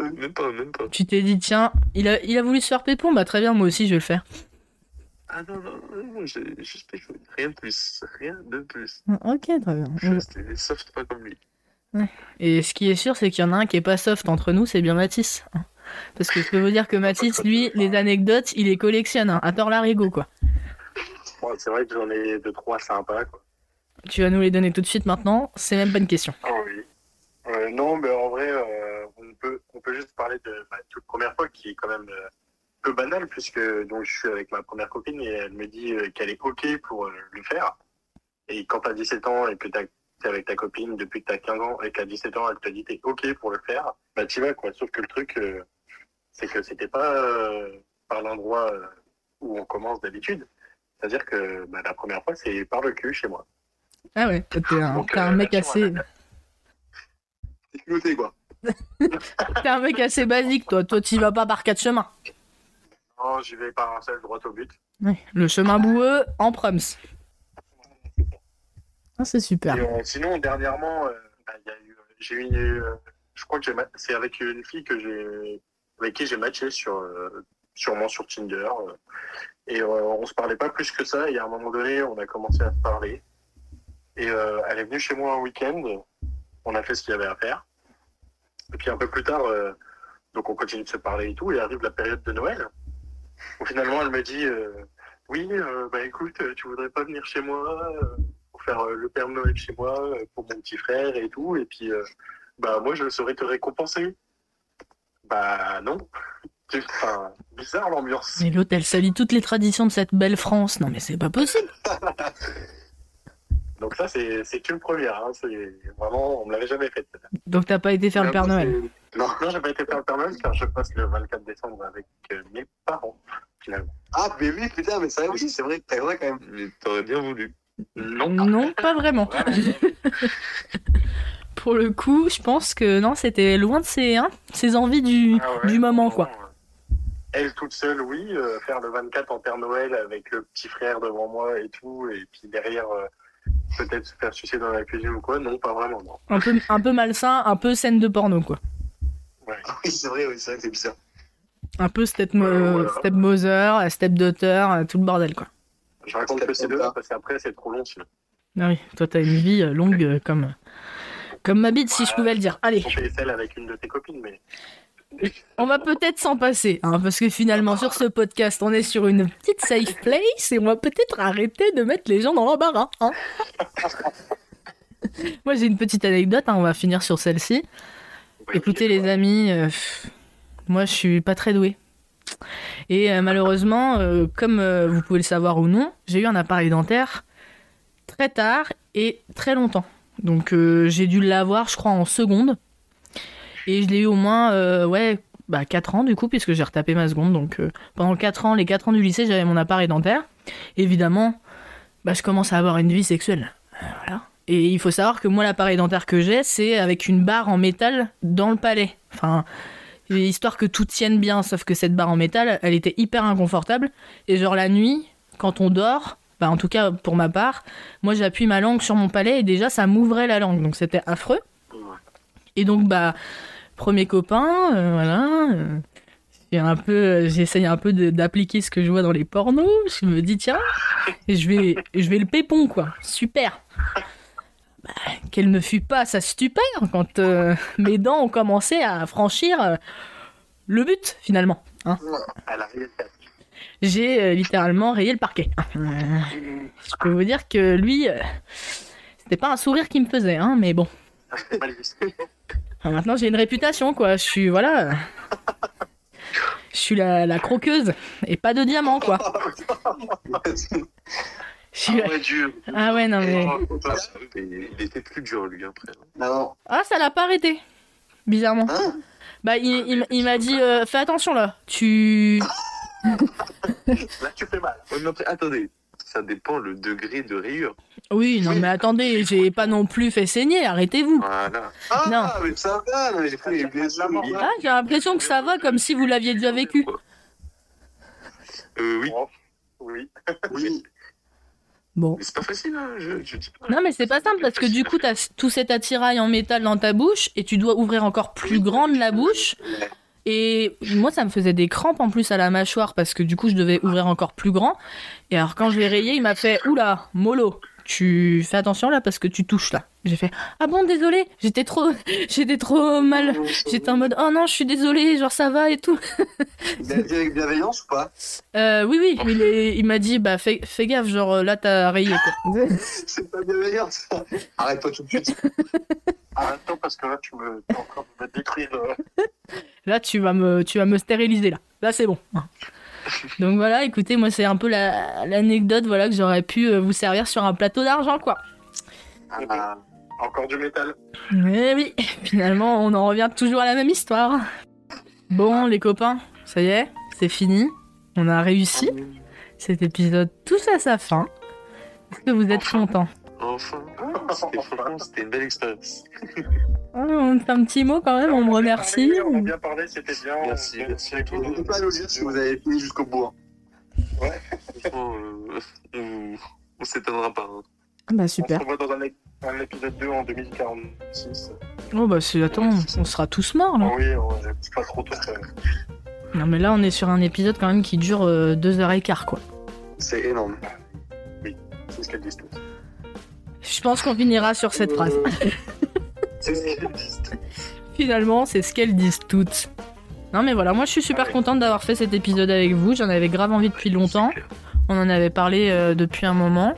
Même pas, même pas. Tu t'es dit, tiens, il a, il a voulu se faire pépon, bah très bien, moi aussi, je vais le faire. Ah non, non, non, non, j'ai juste. Rien de plus. Rien de plus. Ok, très bien. Je soft pas comme lui. Et ce qui est sûr, c'est qu'il y en a un qui est pas soft entre nous, c'est bien Mathis. hein. Parce que je peux vous dire que Mathis, lui, les anecdotes, il les collectionne, hein, à tort l'arigot, quoi. C'est vrai que j'en ai deux, trois sympas, quoi. Tu vas nous les donner tout de suite maintenant, c'est même pas une question. Ah oui. Euh, non, mais en vrai, euh, on, peut, on peut juste parler de ma toute première fois qui est quand même euh, peu banal puisque donc je suis avec ma première copine et elle me dit euh, qu'elle est ok pour euh, le faire. Et quand t'as 17 ans et que t'as- t'es avec ta copine depuis que t'as 15 ans et qu'à 17 ans elle te dit t'es ok pour le faire, bah tu vas quoi. Sauf que le truc euh, c'est que c'était pas euh, par l'endroit euh, où on commence d'habitude. C'est-à-dire que bah, la première fois c'est par le cul chez moi. Ah ouais, t'es un, Donc, t'es un mec assez, culotté, quoi. t'es un mec assez basique, toi. Toi, t'y vas pas par quatre chemins. Non, j'y vais par un seul droit au but. Ouais, Le chemin boueux en proms. Ah, c'est super. Euh, sinon, dernièrement, euh, bah, eu, euh, je crois que c'est avec une fille que j'ai, avec qui j'ai matché sur, sûrement sur Tinder. et on se parlait pas plus que ça. Et à un moment donné, on a commencé à se parler. Et elle est venue chez moi un week-end. On a fait ce qu'il y avait à faire. Et puis un peu plus tard, donc on continue de se parler et tout. Et arrive la période de Noël. Où finalement, elle me dit, oui, bah écoute, tu voudrais pas venir chez moi pour faire euh, le Père Noël chez moi euh, pour mon petit frère et tout. Et puis, euh, bah moi, je saurais te récompenser. Bah non. Enfin, bizarre l'ambiance. Mais l'autre, elle salit toutes les traditions de cette belle France. Non, mais c'est pas possible. Donc ça, c'est c'est une première. Hein. C'est vraiment, on me l'avait jamais fait. Donc, t'as pas été faire le Père Noël. Non, non, j'ai pas été faire le Père Noël car je passe le 24 décembre avec mes parents finalement. Ah, mais oui, putain, mais ça, oui, c'est vrai, t'as vrai quand même. Mais t'aurais bien voulu. Non. Non, pas vraiment. Pour le coup, je pense que non, c'était loin de ses, hein, ses envies du, Ah ouais, du moment, quoi. euh, Elle toute seule, oui. euh, faire le 24 en Père Noël avec le petit frère devant moi et tout. Et puis derrière, euh, peut-être se faire sucer dans la cuisine ou quoi. Non, pas vraiment, non. Un peu, un peu malsain, un peu scène de porno, quoi. Ouais. Ah oui, c'est vrai, oui, c'est vrai que c'est bizarre. Un peu step, Euh, voilà. stepmother, stepdaughter, euh, tout le bordel, quoi. Je raconte que ces deux parce qu'après, c'est trop long sinon. Ah oui, toi, t'as une vie euh, longue euh, comme, comme ma bite, si je pouvais le dire. Allez, On fait celle avec une de tes copines, mais on va peut-être s'en passer, hein, parce que finalement, sur ce podcast, on est sur une petite safe place et on va peut-être arrêter de mettre les gens dans l'embarras. Hein. Moi, j'ai une petite anecdote, hein, on va finir sur celle-ci. Écoutez les amis, euh, moi je suis pas très douée. Et euh, malheureusement, euh, comme euh, vous pouvez le savoir ou non, j'ai eu un appareil dentaire très tard et très longtemps. Donc j'ai dû l'avoir, je crois, en seconde. Et je l'ai eu au moins, ouais, bah 4 ans du coup, puisque j'ai retapé ma seconde. Donc pendant 4 ans, les 4 ans du lycée, j'avais mon appareil dentaire. Évidemment, bah, je commence à avoir une vie sexuelle. Voilà. Et il faut savoir que moi, l'appareil dentaire que j'ai, c'est avec une barre en métal dans le palais. Enfin, histoire que tout tienne bien, sauf que cette barre en métal, elle était hyper inconfortable. Et genre la nuit, quand on dort, bah en tout cas pour ma part, moi j'appuie ma langue sur mon palais et déjà ça m'ouvrait la langue, donc c'était affreux. Et donc bah premier copain, euh, voilà. euh, un peu, j'essaye un peu d'appliquer ce que je vois dans les pornos. Je me dis tiens, je vais, je vais le pépon quoi, super. Bah, quelle ne fut pas sa stupeur quand euh, mes dents ont commencé à franchir euh, le but finalement. hein. J'ai euh, littéralement rayé le parquet. Je peux vous dire que lui, c'était pas un sourire qui me faisait, hein, mais bon. Enfin, Maintenant j'ai une réputation quoi. Je suis voilà. Je suis la, la croqueuse et pas de diamant quoi. Ah ouais. Ah ouais non mais. Il était plus dur, lui, après. Non, Ah ça l'a pas arrêté. Bizarrement. Hein bah il, il- il m'a dit euh, fais attention là. Tu. Là, tu fais mal. Ouais, mais après, attendez. Ça dépend le degré de rayure. Oui non mais attendez j'ai pas non plus fait saigner. Arrêtez-vous. Voilà. Ah, Non. mais ça va, j'ai pris les blessures. mais- Ah j'ai l'impression que ça va comme si vous l'aviez déjà vécu. Euh, oui. Oui. Oui, Bon. Mais c'est pas facile, hein. Je, je dis pas. Non, mais c'est pas simple parce que du coup, t'as tout cet attirail en métal dans ta bouche et tu dois ouvrir encore plus grande la bouche. Et moi, ça me faisait des crampes en plus à la mâchoire parce que du coup, je devais ouvrir encore plus grand. Et alors, quand je l'ai rayé, il m'a fait Oula, mollo, tu fais attention là parce que tu touches là. J'ai fait Ah bon, désolé, j'étais trop, j'étais trop mal. J'étais en mode Oh non, je suis désolé, genre ça va et tout. il a dit avec bienveillance ou pas? Euh, oui, oui, il, est- il m'a dit Bah fais, fais gaffe, genre là t'as rayé quoi. C'est pas bienveillant ça. Arrête-toi tout de suite. Arrête-toi parce que là, tu me, t'es en train de me détruire. euh. Là, tu vas me, tu vas me stériliser là. Là, c'est bon. Donc voilà, écoutez, moi c'est un peu la- l'anecdote voilà que j'aurais pu euh, vous servir sur un plateau d'argent quoi. Ah, encore du métal. Mais oui, finalement, on en revient toujours à la même histoire. Bon, les copains, ça y est, c'est fini. On a réussi. Cet épisode touche à sa fin. Est-ce que vous êtes Enfin. contents Enfin, c'était franchement, c'était une belle expérience. Ah, On fait un petit mot quand même, on me remercie. On a bien parlé, c'était bien. Merci, On- merci à toi. N'hésitez pas à nous dire si vous avez fini jusqu'au bout. hein. Franchement, euh, on, on s'étonnera pas. hein. Bah On super. se revoit dans un, épisode 2 en 2046. Oh bah c'est attends, on sera tous morts là. Ah oui, on- pas trop tôt. Non mais là on est sur un épisode quand même qui dure euh, deux heures et quart quoi. C'est énorme. C'est ce qu'elle dit. toutes. Je pense qu'on finira sur cette phrase. C'est ce qu'elles disent. Finalement, c'est ce qu'elles disent toutes. Non mais voilà, moi je suis super contente d'avoir fait cet épisode avec vous. J'en avais grave envie depuis longtemps. On en avait parlé euh, depuis un moment.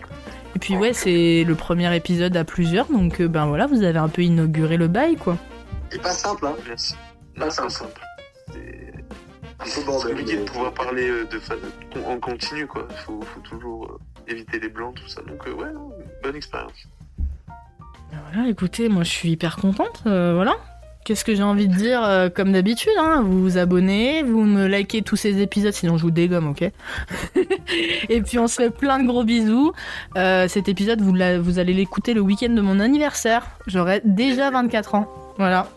Et puis ouais, c'est le premier épisode à plusieurs, donc euh, ben voilà, vous avez un peu inauguré le bail quoi. Et pas simple, hein. Pas c'est simple. simple. C'est c'est compliqué de pouvoir parler euh, de en continu, quoi. Faut, faut toujours euh, éviter les blancs, tout ça. Donc, euh, ouais, bonne expérience. Ben Voilà, écoutez, moi je suis hyper contente, euh, voilà. Qu'est-ce que j'ai envie de dire euh, Comme d'habitude, hein, vous vous abonnez, vous me likez tous ces épisodes, sinon je vous dégomme, ok Et puis on se fait plein de gros bisous. Euh, cet épisode, vous, vous allez l'écouter le week-end de mon anniversaire. J'aurai déjà 24 ans. Voilà.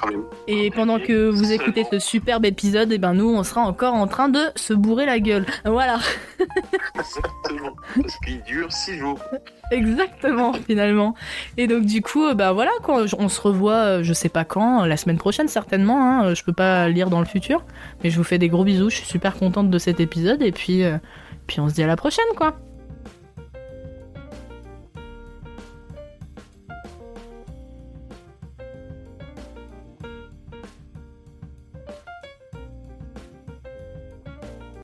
Quand même. Et pendant que vous écoutez ce superbe épisode, et ben nous, on sera encore en train de se bourrer la gueule. Voilà. Exactement. Parce qu'il dure 6 jours. Exactement, finalement. Et donc du coup, bah voilà, quoi, on se revoit, euh, je sais pas quand, euh, la semaine prochaine certainement. Hein, euh, je peux pas lire dans le futur, mais je vous fais des gros bisous. Je suis super contente de cet épisode et puis, euh, puis on se dit à la prochaine, quoi.